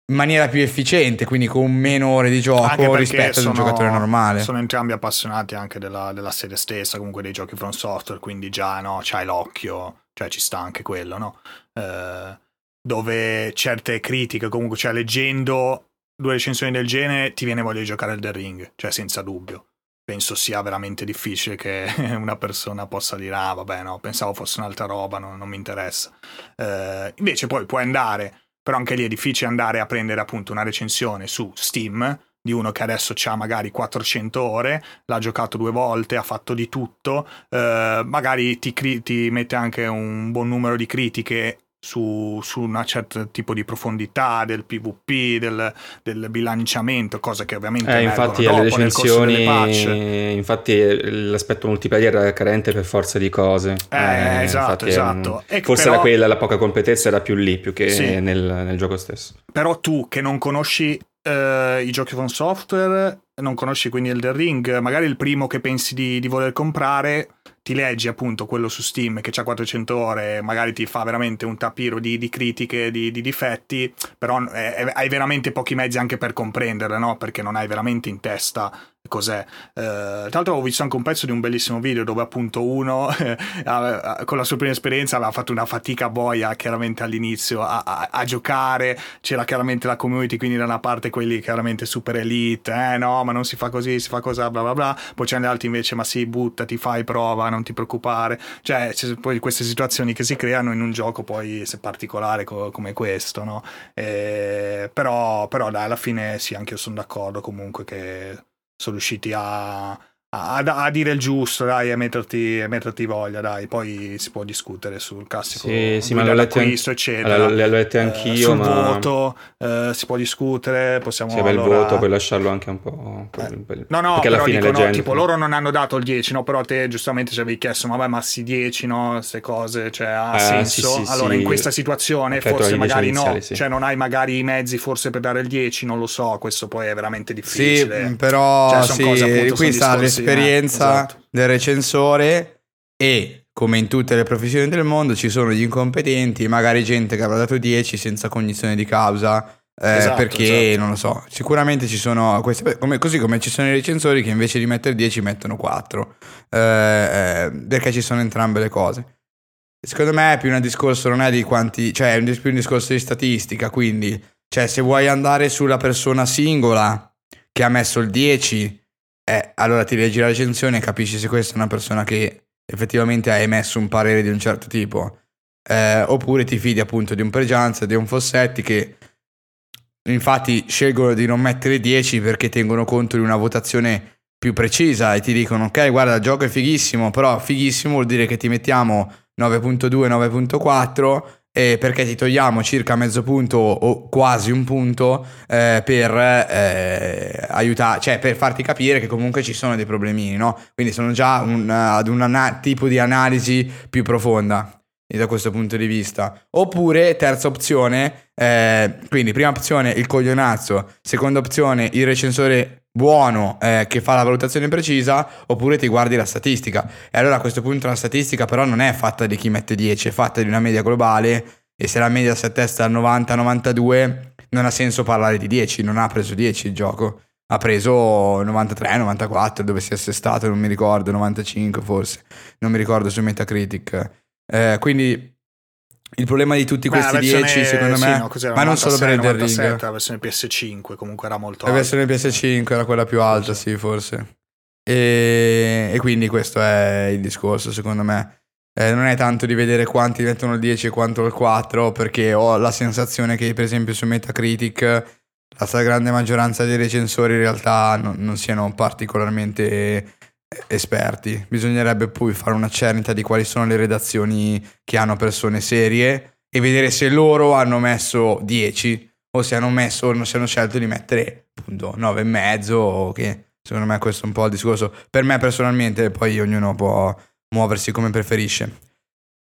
in maniera più efficiente, quindi con meno ore di gioco rispetto sono, ad un giocatore normale. Sono entrambi appassionati anche della, della, serie stessa, comunque dei giochi from software, quindi già no, c'hai l'occhio, cioè ci sta anche quello, no? Eh, dove certe critiche, comunque, cioè leggendo due recensioni del genere, ti viene voglia di giocare al The Ring, cioè senza dubbio. Penso sia veramente difficile che una persona possa dire: Ah, vabbè, no, pensavo fosse un'altra roba, no, non mi interessa. Eh, invece, poi puoi andare però anche lì è difficile andare a prendere appunto una recensione su Steam di uno che adesso ha magari 400 ore, l'ha giocato due volte, ha fatto di tutto, eh, magari ti, ti, mette anche un buon numero di critiche su, su un certo tipo di profondità del PvP, del, del bilanciamento, cose che ovviamente eh, infatti dopo, le recensioni infatti l'aspetto multiplayer è carente per forza di cose eh, eh esatto, esatto. È, forse però, era quella la poca competenza era più lì più che sì. nel, nel, gioco stesso però tu che non conosci uh, i giochi con software non conosci quindi Elden Ring magari il primo che pensi di, di voler comprare ti leggi appunto quello su Steam che ha 400 ore, magari ti fa veramente un tapiro di, di critiche, di, di, difetti, però eh, hai veramente pochi mezzi anche per comprenderle, no? Perché non hai veramente in testa cos'è. Eh, tra l'altro ho visto anche un pezzo di un bellissimo video dove appunto uno eh, con la sua prima esperienza aveva fatto una fatica boia chiaramente all'inizio a, a, a, giocare, c'era chiaramente la community, quindi da una parte quelli chiaramente super elite, eh no ma non si fa così, si fa cosa, bla bla bla, poi c'erano gli altri invece ma sì buttati, fai prova, non ti preoccupare, cioè c'è poi queste situazioni che si creano in un gioco poi se particolare co- come questo, no? Eh, però, però dai alla fine sì anche io sono d'accordo comunque che sono riusciti a, a, a, dire il giusto, dai, a metterti, a metterti, voglia, dai, poi si può discutere sul classico sì, sì, ma l'ho letto acquisto, an- eccetera. L'ho, l'ho letto anch'io, eh, sul ma... voto eh, si può discutere, possiamo... Sì, allora... il voto, puoi lasciarlo anche un po'... Eh. No, no, però dico, no, tipo loro non hanno dato il 10, no, però te giustamente ci avevi chiesto, ma vai, ma sì 10, no, queste cose, cioè ha eh, senso? Sì, allora in questa situazione forse magari no, cioè non hai magari i mezzi forse per dare il 10, non lo so, questo poi è veramente difficile. Sì, però cioè, sì, cose, appunto, qui sta l'esperienza... Esatto del recensore e come in tutte le professioni del mondo ci sono gli incompetenti, magari gente che avrà dato 10 senza cognizione di causa. Eh, esatto, perché esatto. non lo so, sicuramente ci sono queste, come, così come ci sono i recensori che invece di mettere 10 mettono 4 eh, eh, perché ci sono entrambe le cose. Secondo me è più un discorso, non è di quanti, cioè è più un discorso di statistica. Quindi, cioè, se vuoi andare sulla persona singola che ha messo il 10 eh, allora ti leggi la recensione e capisci se questa è una persona che effettivamente ha emesso un parere di un certo tipo. Eh, oppure ti fidi appunto di un Pregianza, di un Fossetti che infatti scelgono di non mettere 10 perché tengono conto di una votazione più precisa e ti dicono ok guarda il gioco è fighissimo però fighissimo vuol dire che ti mettiamo 9.2 9.4 eh, perché ti togliamo circa mezzo punto o quasi un punto eh, per eh, aiutare, cioè per farti capire che comunque ci sono dei problemini, no? Quindi sono già un, ad un ana- tipo di analisi più profonda da questo punto di vista. Oppure, terza opzione, eh, quindi prima opzione il coglionazzo, seconda opzione il recensore buono eh, che fa la valutazione precisa oppure ti guardi la statistica. E allora a questo punto la statistica però non è fatta di chi mette 10 è fatta di una media globale e se la media si attesta al 90-92 non ha senso parlare di 10 non ha preso 10 il gioco. Ha preso 93-94 dove si è assestato non mi ricordo 95 forse non mi ricordo su Metacritic. Eh, quindi il problema di tutti questi 10, secondo me, no, ma non solo per il Ring. La versione PS5 comunque era molto alta. La versione PS5 era quella più alta, sì, forse. E, e quindi questo è il discorso, secondo me. Eh, non è tanto di vedere quanti diventano il 10 e quanto il 4, perché ho la sensazione che, per esempio, su Metacritic la stragrande maggioranza dei recensori in realtà non, non siano particolarmente esperti. Bisognerebbe poi fare una cernita di quali sono le redazioni che hanno persone serie e vedere se loro hanno messo 10 o se hanno messo o se hanno scelto di mettere appunto 9 e mezzo che secondo me questo è un po' il discorso per me personalmente poi ognuno può muoversi come preferisce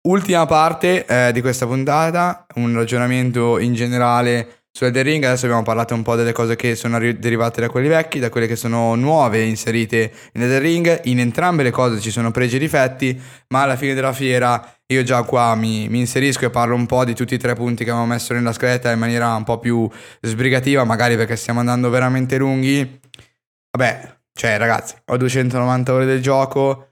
ultima parte eh, di questa puntata un ragionamento in generale su Elden Ring. Adesso abbiamo parlato un po' delle cose che sono arri- derivate da quelli vecchi, da quelle che sono nuove inserite in Elden Ring. In entrambe le cose ci sono pregi e difetti, ma alla fine della fiera io già qua mi, mi inserisco e parlo un po' di tutti i tre punti che avevo messo nella scaletta in maniera un po' più sbrigativa, magari perché stiamo andando veramente lunghi. Vabbè, cioè ragazzi, ho 290 ore del gioco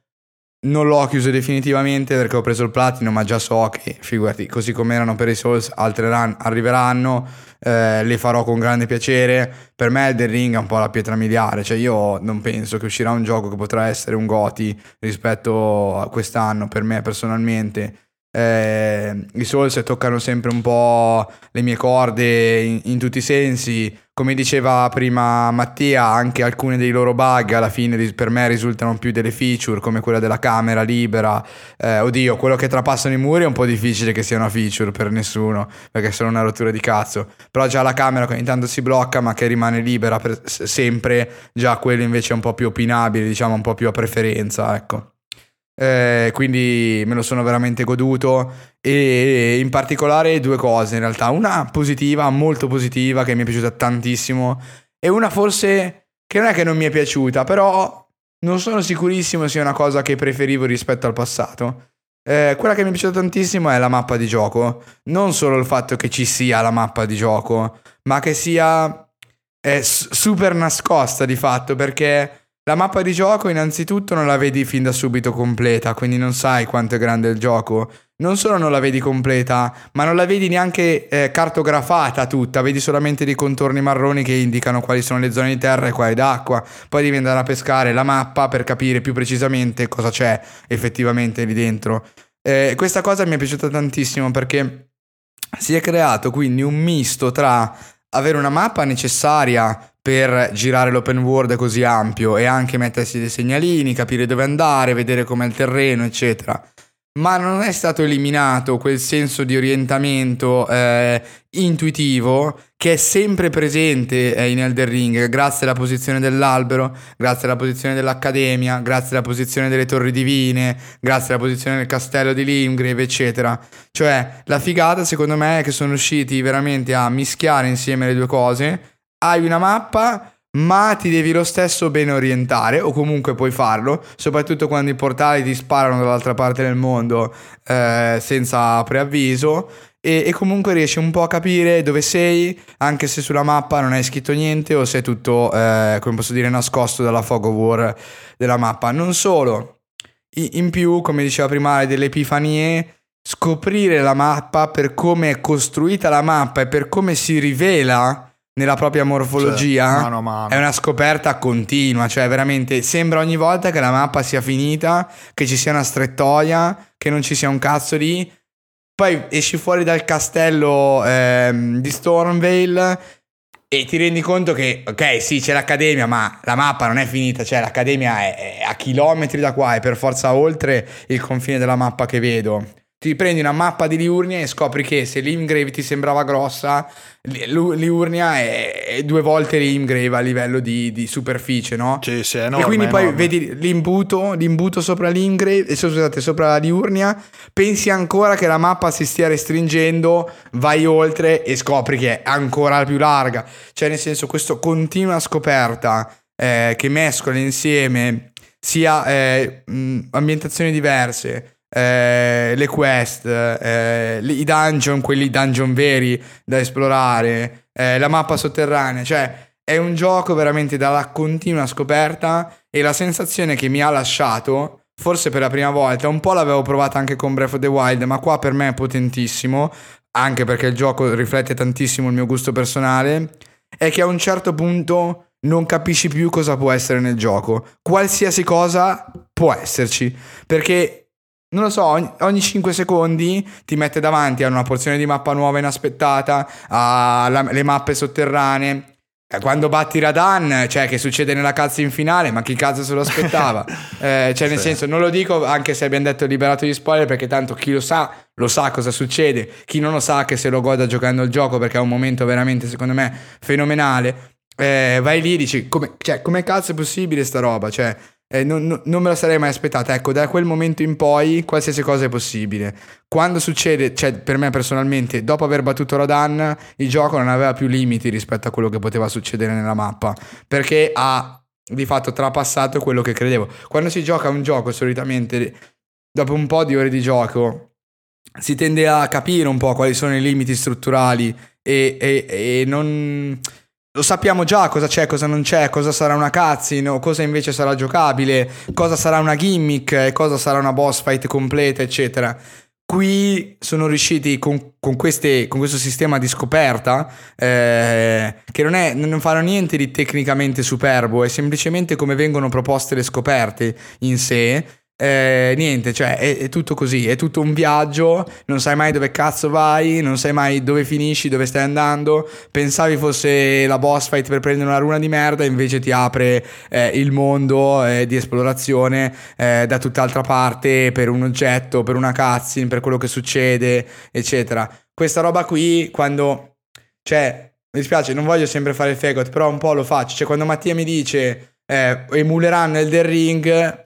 non l'ho chiuso definitivamente perché ho preso il platino, ma già so che, figurati, così come erano per i Souls, altre run arriveranno, eh, le farò con grande piacere. Per me Elden Ring è un po' la pietra miliare, cioè io non penso che uscirà un gioco che potrà essere un Goti rispetto a quest'anno, per me personalmente. Eh, I Souls toccano sempre un po' le mie corde in, in, tutti i sensi. Come diceva prima Mattia, anche alcuni dei loro bug alla fine per me risultano più delle feature, come quella della camera libera. Eh, oddio, quello che trapassano i muri è un po' difficile che sia una feature per nessuno, perché sono una rottura di cazzo. Però già la camera che ogni tanto si blocca, ma che rimane libera per sempre, già quello invece è un po' più opinabile, diciamo un po' più a preferenza, ecco. Eh, quindi me lo sono veramente goduto. E in particolare due cose in realtà, una positiva, molto positiva che mi è piaciuta tantissimo e una forse che non è che non mi è piaciuta, però non sono sicurissimo sia una cosa che preferivo rispetto al passato. Eh, quella che mi è piaciuta tantissimo è la mappa di gioco, non solo il fatto che ci sia la mappa di gioco, ma che sia eh, super nascosta di fatto perché la mappa di gioco innanzitutto non la vedi fin da subito completa, quindi non sai quanto è grande il gioco. Non solo non la vedi completa, ma non la vedi neanche eh, cartografata tutta, vedi solamente dei contorni marroni che indicano quali sono le zone di terra e quali d'acqua. Poi devi andare a pescare la mappa per capire più precisamente cosa c'è effettivamente lì dentro. Eh, questa cosa mi è piaciuta tantissimo perché si è creato quindi un misto tra avere una mappa necessaria per girare l'open world così ampio e anche mettersi dei segnalini, capire dove andare, vedere com'è il terreno, eccetera. Ma non è stato eliminato quel senso di orientamento eh, intuitivo che è sempre presente eh, in Elder Ring, grazie alla posizione dell'albero, grazie alla posizione dell'accademia, grazie alla posizione delle torri divine, grazie alla posizione del castello di Limgrave, eccetera. Cioè, la figata secondo me è che sono riusciti veramente a mischiare insieme le due cose hai una mappa ma ti devi lo stesso bene orientare o comunque puoi farlo, soprattutto quando i portali ti sparano dall'altra parte del mondo eh, senza preavviso e, e, comunque riesci un po' a capire dove sei anche se sulla mappa non hai scritto niente o se è tutto, eh, come posso dire, nascosto dalla fog of war della mappa. Non solo, in più, come diceva prima, delle epifanie scoprire la mappa per come è costruita la mappa e per come si rivela nella propria morfologia cioè, mano mano. è una scoperta continua, cioè veramente sembra ogni volta che la mappa sia finita, che ci sia una strettoia, che non ci sia un cazzo lì. Poi esci fuori dal castello ehm, di Stormvale e ti rendi conto che, ok, sì, c'è l'accademia, ma la mappa non è finita, cioè l'accademia è, è a chilometri da qua, è per forza oltre il confine della mappa che vedo. Ti prendi una mappa di Liurnia e scopri che se l'Imgrave ti sembrava grossa, Liurnia è, è due volte l'Imgrave a livello di, di superficie, no? Sì, sì, enorme, E quindi poi enorme. vedi l'imbuto, l'imbuto sopra l'Imgrave, eh, scusate, sopra la Liurnia, pensi ancora che la mappa si stia restringendo, vai oltre e scopri che è ancora più larga. Cioè, nel senso, questa continua scoperta eh, che mescola insieme sia eh, ambientazioni diverse, eh, le quest, eh, i dungeon, quelli dungeon veri da esplorare, eh, la mappa sotterranea, cioè è un gioco veramente dalla continua scoperta e la sensazione che mi ha lasciato, forse per la prima volta, un po' l'avevo provata anche con Breath of the Wild, ma qua per me è potentissimo, anche perché il gioco riflette tantissimo il mio gusto personale, è che a un certo punto non capisci più cosa può essere nel gioco. Qualsiasi cosa può esserci, perché non lo so, ogni, ogni 5 secondi ti mette davanti a una porzione di mappa nuova inaspettata, alle mappe sotterranee. Quando batti Radan, cioè che succede nella cazzo in finale, ma chi cazzo se lo aspettava? eh, cioè, nel sì. senso, non lo dico anche se abbiamo detto liberato di spoiler, perché tanto chi lo sa, lo sa cosa succede. Chi non lo sa, che se lo goda giocando il gioco, perché è un momento veramente, secondo me, fenomenale. Eh, vai lì e dici, come, cioè, come cazzo è possibile sta roba? Cioè, eh, non, non- me la sarei mai aspettata. Ecco, da quel momento in poi qualsiasi cosa è possibile. Quando succede, cioè per me personalmente, dopo aver battuto Rodan, il gioco non aveva più limiti rispetto a quello che poteva succedere nella mappa, perché ha di fatto trapassato quello che credevo. Quando si gioca un gioco, solitamente, dopo un po' di ore di gioco, si tende a capire un po' quali sono i limiti strutturali e, e- e non... Lo sappiamo già cosa c'è, cosa non c'è, cosa sarà una cutscene cosa invece sarà giocabile, cosa sarà una gimmick cosa sarà una boss fight completa, eccetera. Qui sono riusciti con, con queste- con questo sistema di scoperta, eh, che non, è, non fanno niente di tecnicamente superbo, è semplicemente come vengono proposte le scoperte in sé. Eh, niente, cioè è, è tutto così, è tutto un viaggio, non sai mai dove cazzo vai, non sai mai dove finisci, dove stai andando. Pensavi fosse la boss fight per prendere una runa di merda, invece ti apre eh, il mondo eh, di esplorazione eh, da tutt'altra parte per un oggetto, per una cutscene, per quello che succede, eccetera. Questa roba qui, quando cioè, mi dispiace, non voglio sempre fare il fegot, però un po' lo faccio. Cioè, quando Mattia mi dice eh, emuleranno Elden Ring,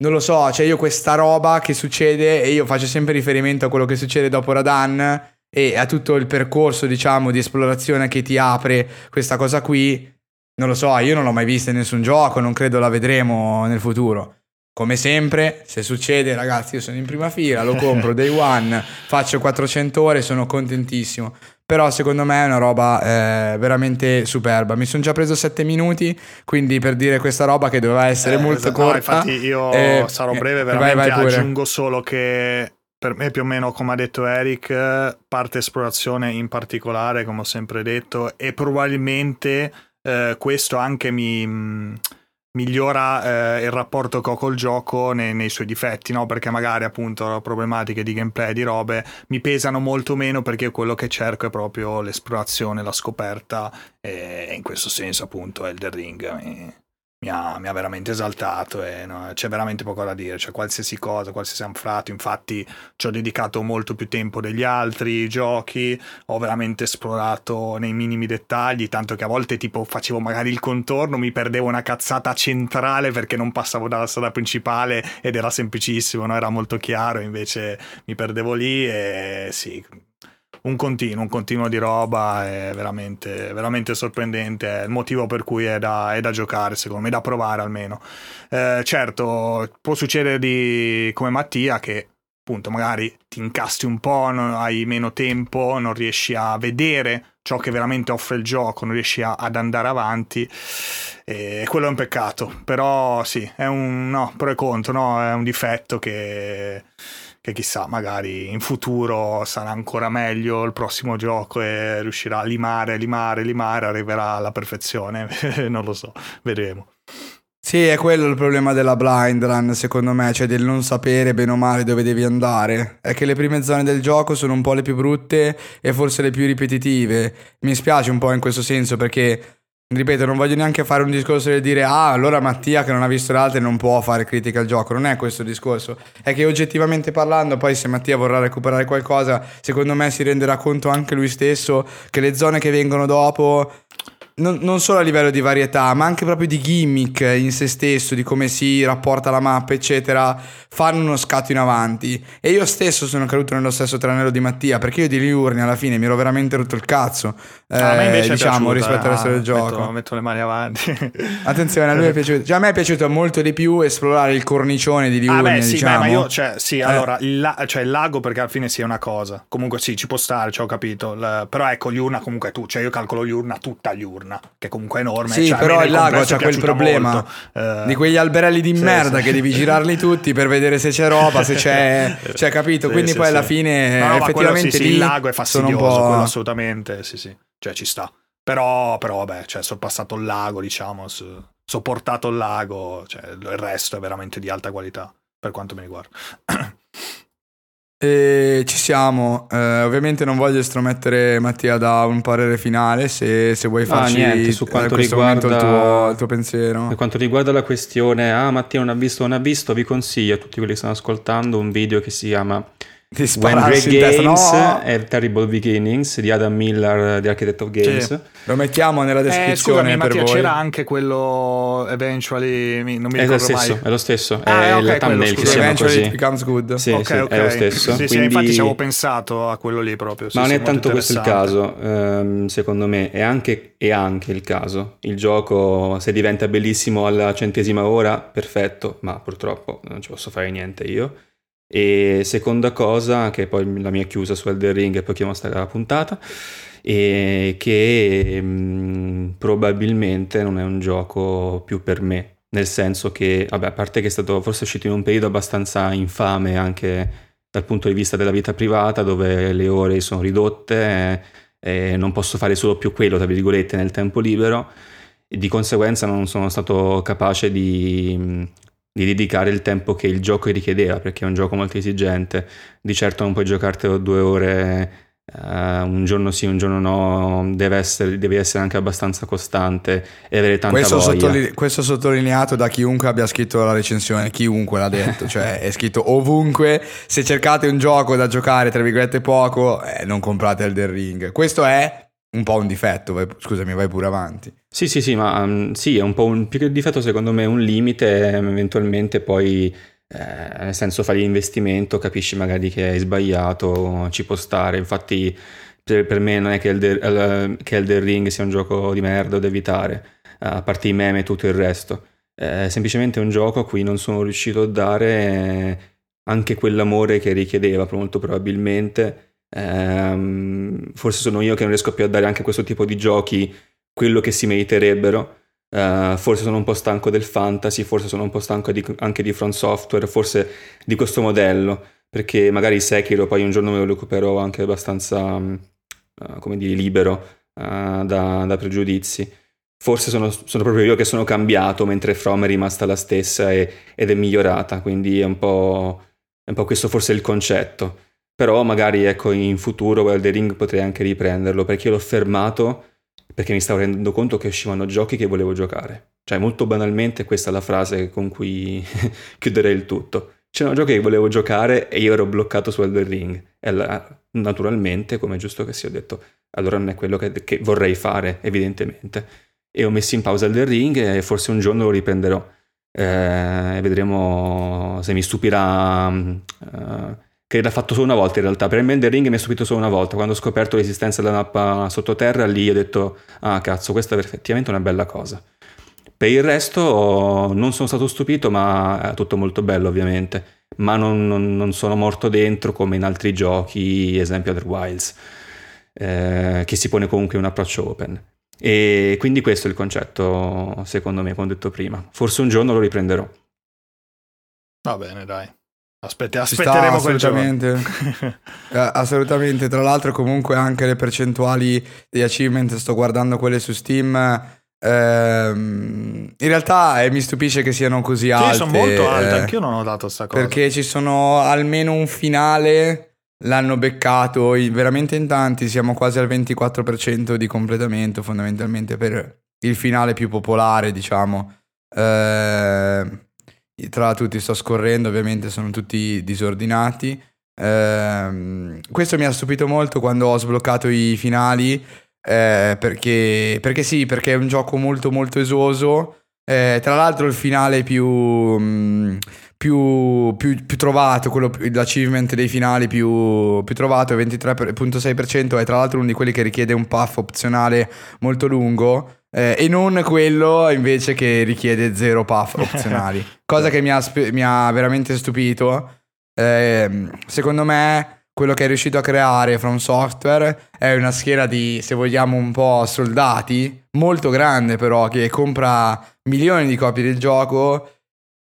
non lo so, cioè io questa roba che succede e io faccio sempre riferimento a quello che succede dopo Radan e a tutto il percorso, diciamo, di esplorazione che ti apre questa cosa qui. Non lo so, io non l'ho mai vista in nessun gioco, non credo la vedremo nel futuro. Come sempre, se succede, ragazzi, io sono in prima fila, lo compro day one, faccio 400 ore, sono contentissimo. Però secondo me è una roba eh, veramente superba. Mi sono già preso 7 minuti, quindi per dire questa roba che doveva essere Eh, molto esatto. No, corta. infatti io eh, sarò eh, breve, vai, veramente vai pure. aggiungo solo che per me più o meno come ha detto Eric, parte esplorazione in particolare, come ho sempre detto, e probabilmente eh, questo anche mi migliora eh, il rapporto che ho col gioco nei, nei suoi difetti, no? Perché magari appunto problematiche di gameplay, di robe, mi pesano molto meno perché quello che cerco è proprio l'esplorazione, la scoperta e in questo senso appunto Elder Ring mi, mi ha, mi ha veramente esaltato e no, c'è veramente poco da dire, cioè qualsiasi cosa, qualsiasi anfratto, infatti ci ho dedicato molto più tempo degli altri giochi, ho veramente esplorato nei minimi dettagli, tanto che a volte tipo facevo magari il contorno, mi perdevo una cazzata centrale perché non passavo dalla strada principale ed era semplicissimo, no? era molto chiaro, invece mi perdevo lì e sì, un continuo, un continuo di roba è veramente, veramente sorprendente. È il motivo per cui è da, è da giocare, secondo me, da provare almeno. Eh, certo, può succedere di, come Mattia che appunto magari ti incasti un po', non- hai meno tempo, non riesci a vedere ciò che veramente offre il gioco, non riesci a- ad andare avanti. E quello è un peccato, però sì, è un no, pro e contro, no? È un difetto che che chissà, magari in futuro sarà ancora meglio il prossimo gioco e riuscirà a limare, limare, limare, arriverà alla perfezione, non lo so, vedremo. Sì, è quello il problema della blind run, secondo me, cioè del non sapere bene o male dove devi andare. È che le prime zone del gioco sono un po' le più brutte e forse le più ripetitive. Mi spiace un po' in questo senso perché, ripeto, non voglio neanche fare un discorso del dire ah, allora Mattia che non ha visto le altre non può fare critica al gioco. Non è questo il discorso. È che oggettivamente parlando, poi se Mattia vorrà recuperare qualcosa, secondo me si renderà conto anche lui stesso che le zone che vengono dopo non, non solo a livello di varietà, ma anche proprio di gimmick in se stesso, di come si rapporta la mappa, eccetera, fanno uno scatto in avanti. E io stesso sono caduto nello stesso tranello di Mattia, perché io di Liurni alla fine mi ero veramente rotto il cazzo. eh, a me invece è diciamo, piaciuta, rispetto al resto ah, del gioco. Metto, metto le mani avanti. Attenzione, a lui è piaciuto. Cioè, a me è piaciuto molto di più esplorare il cornicione di Liurni, Ah, beh, sì, diciamo. beh, ma io, cioè, sì, Eh. allora, il, la- cioè, il lago perché alla fine sì è una cosa. Comunque sì, ci può stare, ci ho capito. La- però ecco, Liurna comunque tu, cioè io calcolo Liurna tutta Liurna, che comunque è enorme. Sì, cioè, però il lago c'ha quel problema molto. Eh, di quegli alberelli di sì, merda sì. che devi girarli tutti per vedere se c'è roba, se c'è, cioè, capito? Quindi poi alla fine No, no, quello effettivamente lì il lago è fastidioso, quello assolutamente, sì, sì. Cioè ci sta. Però, però vabbè, cioè, sorpassato il lago, diciamo, sopportato il lago, cioè, il resto è veramente di alta qualità, per quanto mi riguarda. E ci siamo. Eh, ovviamente non voglio estromettere Mattia da un parere finale. Se, se vuoi Ah, farci niente, su eh, quanto questo momento il riguarda- tuo, il tuo pensiero. Per quanto riguarda la questione, ah Mattia non ha visto, non ha visto, vi consiglio a tutti quelli che stanno ascoltando un video che si chiama di When spararsi Great in testa. Games No, e Terrible Beginnings di Adam Miller di Architect of Games. Sì. lo mettiamo nella Eh, descrizione scusami, per Mattia, voi. c'era anche quello Eventually, non mi È lo ricordo stesso, mai. è lo stesso, Ah, è ok, la quello, thumbnail che si Eventually così. becomes good. Sì, ok, sì, ok. è lo stesso. Sì, sì, Quindi- infatti ci avevo pensato a quello lì proprio. sì, Ma non sì, è tanto questo il caso, ehm, secondo me, è anche, è anche il caso. Il gioco, se diventa bellissimo alla centesima ora, perfetto, ma purtroppo non ci posso fare niente io. E seconda cosa, che poi la mia chiusa su Elden Ring e poi chiamo la puntata, è che mm, probabilmente non è un gioco più per me. Nel senso che, vabbè, a parte che è stato forse uscito in un periodo abbastanza infame anche dal punto di vista della vita privata, dove le ore sono ridotte, eh, e non posso fare solo più quello, tra virgolette, nel tempo libero, e di conseguenza non sono stato capace di, di dedicare il tempo che il gioco richiedeva, perché è un gioco molto esigente. Di certo non puoi giocartelo due ore eh, un giorno sì, un giorno no, deve essere, devi essere anche abbastanza costante e avere tanta Questo, voglia. sottoline- questo sottolineato da chiunque abbia scritto la recensione, chiunque l'ha detto, cioè è scritto ovunque, se cercate un gioco da giocare tra virgolette poco, eh, non comprate Elden Ring. Questo è un po' un difetto, vai- scusami, vai pure avanti. Sì, sì, sì, ma um, sì, è un po' un più che difetto, secondo me, un limite, ehm, eventualmente poi, eh, nel senso, fai l'investimento, capisci magari che hai sbagliato, ci può stare. Infatti, per, per me non è che Elder, el- che Elden Ring sia un gioco di merda da evitare, eh, a parte i meme e tutto il resto. È semplicemente un gioco a cui non sono riuscito a dare eh, anche quell'amore che richiedeva, molto probabilmente. Ehm, forse sono io che non riesco più a dare anche a questo tipo di giochi quello che si meriterebbero. Eh, forse sono un po' stanco del fantasy, forse sono un po' stanco di- anche di Front Software, forse di questo modello, perché magari Sekiro poi un giorno me lo recupero anche abbastanza, eh, come dire, libero eh, da, da pregiudizi. Forse sono, sono proprio io che sono cambiato, mentre From è rimasta la stessa e- ed è migliorata, quindi è un po', è un po' questo forse il concetto. Però magari ecco in futuro Elden Ring potrei anche riprenderlo perché l'ho fermato perché mi stavo rendendo conto che uscivano giochi che volevo giocare. Cioè molto banalmente questa è la frase con cui chiuderei il tutto. C'erano giochi che volevo giocare e io ero bloccato su Elden Ring. E alla- naturalmente, come è giusto che sia, ho detto allora non è quello che, che vorrei fare, evidentemente. E ho messo in pausa Elden Ring e forse un giorno lo riprenderò. Eh, vedremo se mi stupirà. eh, che l'ha fatto solo una volta in realtà. Per me Elden Ring mi ha stupito solo una volta. Quando ho scoperto l'esistenza della mappa sottoterra, lì ho detto: Ah, cazzo, questa è effettivamente una bella cosa. Per il resto non sono stato stupito, ma è tutto molto bello, ovviamente. Ma non, non- non sono morto dentro come in altri giochi, esempio Other Wilds, eh, che si pone comunque un approccio open. E quindi questo è il concetto, secondo me, come ho detto prima. Forse un giorno lo riprenderò. Va bene, dai. Aspetta, sta, aspetteremo quel giorno. assolutamente. Eh, assolutamente, tra l'altro comunque anche le percentuali di achievement, sto guardando quelle su Steam, ehm, in realtà eh, mi stupisce che siano così alte. Sì, sono molto alte, eh, anch'io non ho notato sta cosa. Perché ci sono almeno un finale, l'hanno beccato veramente in tanti, siamo quasi al 24% di completamento fondamentalmente per il finale più popolare, diciamo. Eh, tra tutti sto scorrendo, ovviamente sono tutti disordinati. Ehm, questo mi ha stupito molto quando ho sbloccato i finali, eh, perché, perché sì, perché è un gioco molto molto esoso. Eh, tra l'altro il finale più, mm, più, più- più trovato, quello, l'achievement dei finali più, più trovato, il 23.6%, è tra l'altro uno di quelli che richiede un path opzionale molto lungo. Eh, e non quello invece che richiede zero path opzionali. Cosa che mi ha, sp- mi ha veramente stupito. Ehm, secondo me, quello che è riuscito a creare From Software è una schiera di, se vogliamo, un po' soldati, molto grande però, che compra milioni di copie del gioco,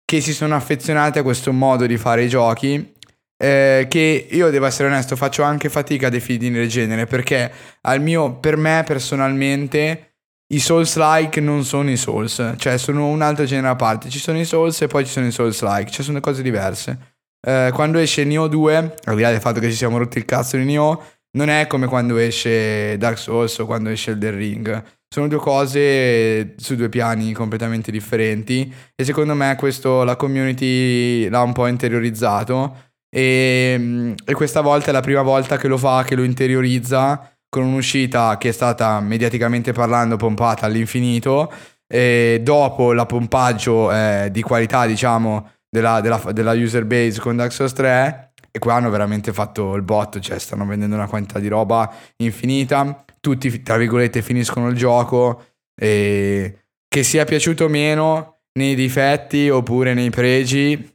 che si sono affezionati a questo modo di fare i giochi. eh, che io devo essere onesto, faccio anche fatica a definire il genere perché al mio, per me personalmente i Souls-like non sono i Souls, cioè sono un altro genere a parte. Ci sono i Souls e poi ci sono i Souls-like, cioè sono cose diverse. Eh, quando esce Nioh 2, al di là del fatto che ci siamo rotti il cazzo di Nioh, non è come quando esce Dark Souls o quando esce Elden Ring. Sono due cose su due piani completamente differenti e secondo me questo la community l'ha un po' interiorizzato e, e questa volta è la prima volta che lo fa, che lo interiorizza con un'uscita che è stata mediaticamente parlando pompata all'infinito e dopo la pompaggio eh, di qualità diciamo della, della, della, user base con Dark Souls 3 e qua hanno veramente fatto il botto, cioè stanno vendendo una quantità di roba infinita, tutti tra virgolette finiscono il gioco e che sia piaciuto meno nei difetti oppure nei pregi,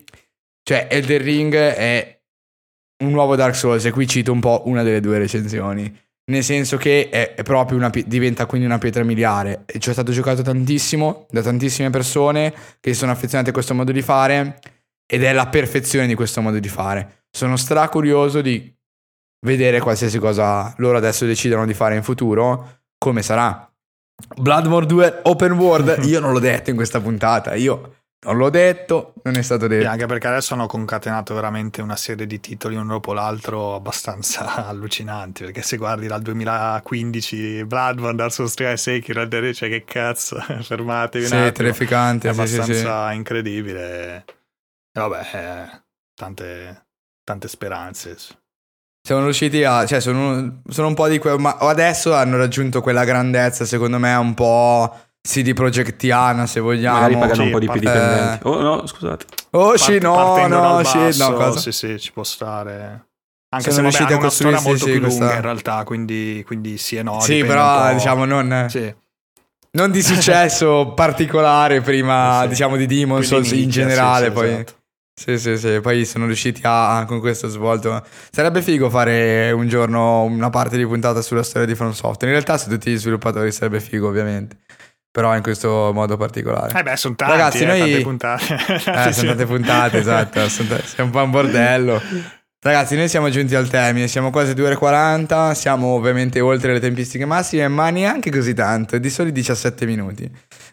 cioè Elden Ring è un nuovo Dark Souls e qui cito un po' una delle due recensioni nel senso che è, è proprio una, diventa quindi una pietra miliare e ci è stato giocato tantissimo da tantissime persone che si sono affezionate a questo modo di fare ed è la perfezione di questo modo di fare. Sono stra curioso di vedere qualsiasi cosa loro adesso decidono di fare in futuro, come sarà. Bloodborne 2 Open World, io non l'ho detto in questa puntata, io non l'ho detto, non è stato detto. E anche perché adesso hanno concatenato veramente una serie di titoli uno dopo l'altro abbastanza allucinanti. Perché se guardi dal 2015 Bloodborne, Dark Souls 3 e Sekiro, cioè che cazzo, fermatevi sì, un terrificante, è sì, abbastanza sì, incredibile. E vabbè, eh, tante, tante speranze. Sono riusciti a. cioè, sono, sono un po' di. Que- ma adesso hanno raggiunto quella grandezza, secondo me, un po' CD Projectiana se vogliamo. Magari pagano un po' di più dipendenti. Eh... Oh no, scusate. Oh sì, no, no, sì, no, cosa? Sì, sì, ci può stare. Anche Sono se vabbè, hanno una storia molto sì, più questa... lunga in realtà, quindi, quindi sì e no. Sì, però diciamo non... Sì. Non di successo particolare prima, sì. diciamo, di Demon Souls in generale, sì, poi... Esatto. Sì, sì, sì, poi sono riusciti a, con questo svolto. Sarebbe figo fare un giorno una parte di puntata sulla storia di From Software. In realtà su tutti gli sviluppatori sarebbe figo, ovviamente però in questo modo particolare. Eh beh, sono tanti, Ragazzi, eh, noi... tante puntate. eh, sono tante puntate, esatto, sono t- siamo un po' un bordello. Ragazzi, noi siamo giunti al termine, siamo quasi 2 ore 40, siamo ovviamente oltre le tempistiche massime, ma neanche così tanto, di soli 17 minuti.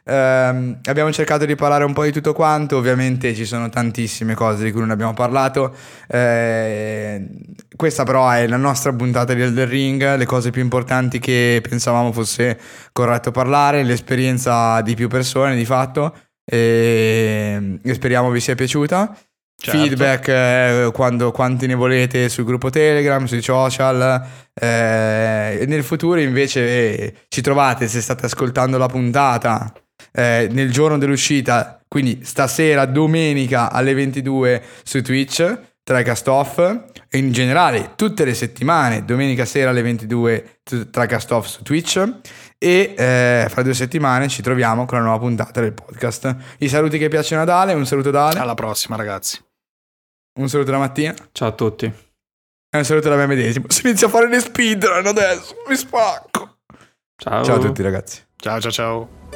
Eh, abbiamo cercato di parlare un po' di tutto quanto, ovviamente ci sono tantissime cose di cui non abbiamo parlato. Eh, questa però è la nostra puntata di Elder Ring, le cose più importanti che pensavamo fosse corretto parlare, l'esperienza di più persone di fatto. E speriamo vi sia piaciuta. Certo. Feedback eh, quando, quanti ne volete sul gruppo Telegram, sui social. Eh, nel futuro invece ci trovate se state ascoltando la puntata eh, nel giorno dell'uscita, quindi stasera, domenica alle 22 su Twitch, Tricast Off. E in generale tutte le settimane, domenica sera alle 22 Tricast Off su Twitch. E eh, fra due settimane ci troviamo con la nuova puntata del podcast. I saluti che piacciono ad Ale, un saluto da Ale. Alla prossima ragazzi. Un saluto da Mattia. Ciao a tutti. E un saluto da me medesimo. Si inizia a fare le speedrun adesso. Mi spacco. Ciao. Ciao a tutti ragazzi. Ciao ciao ciao.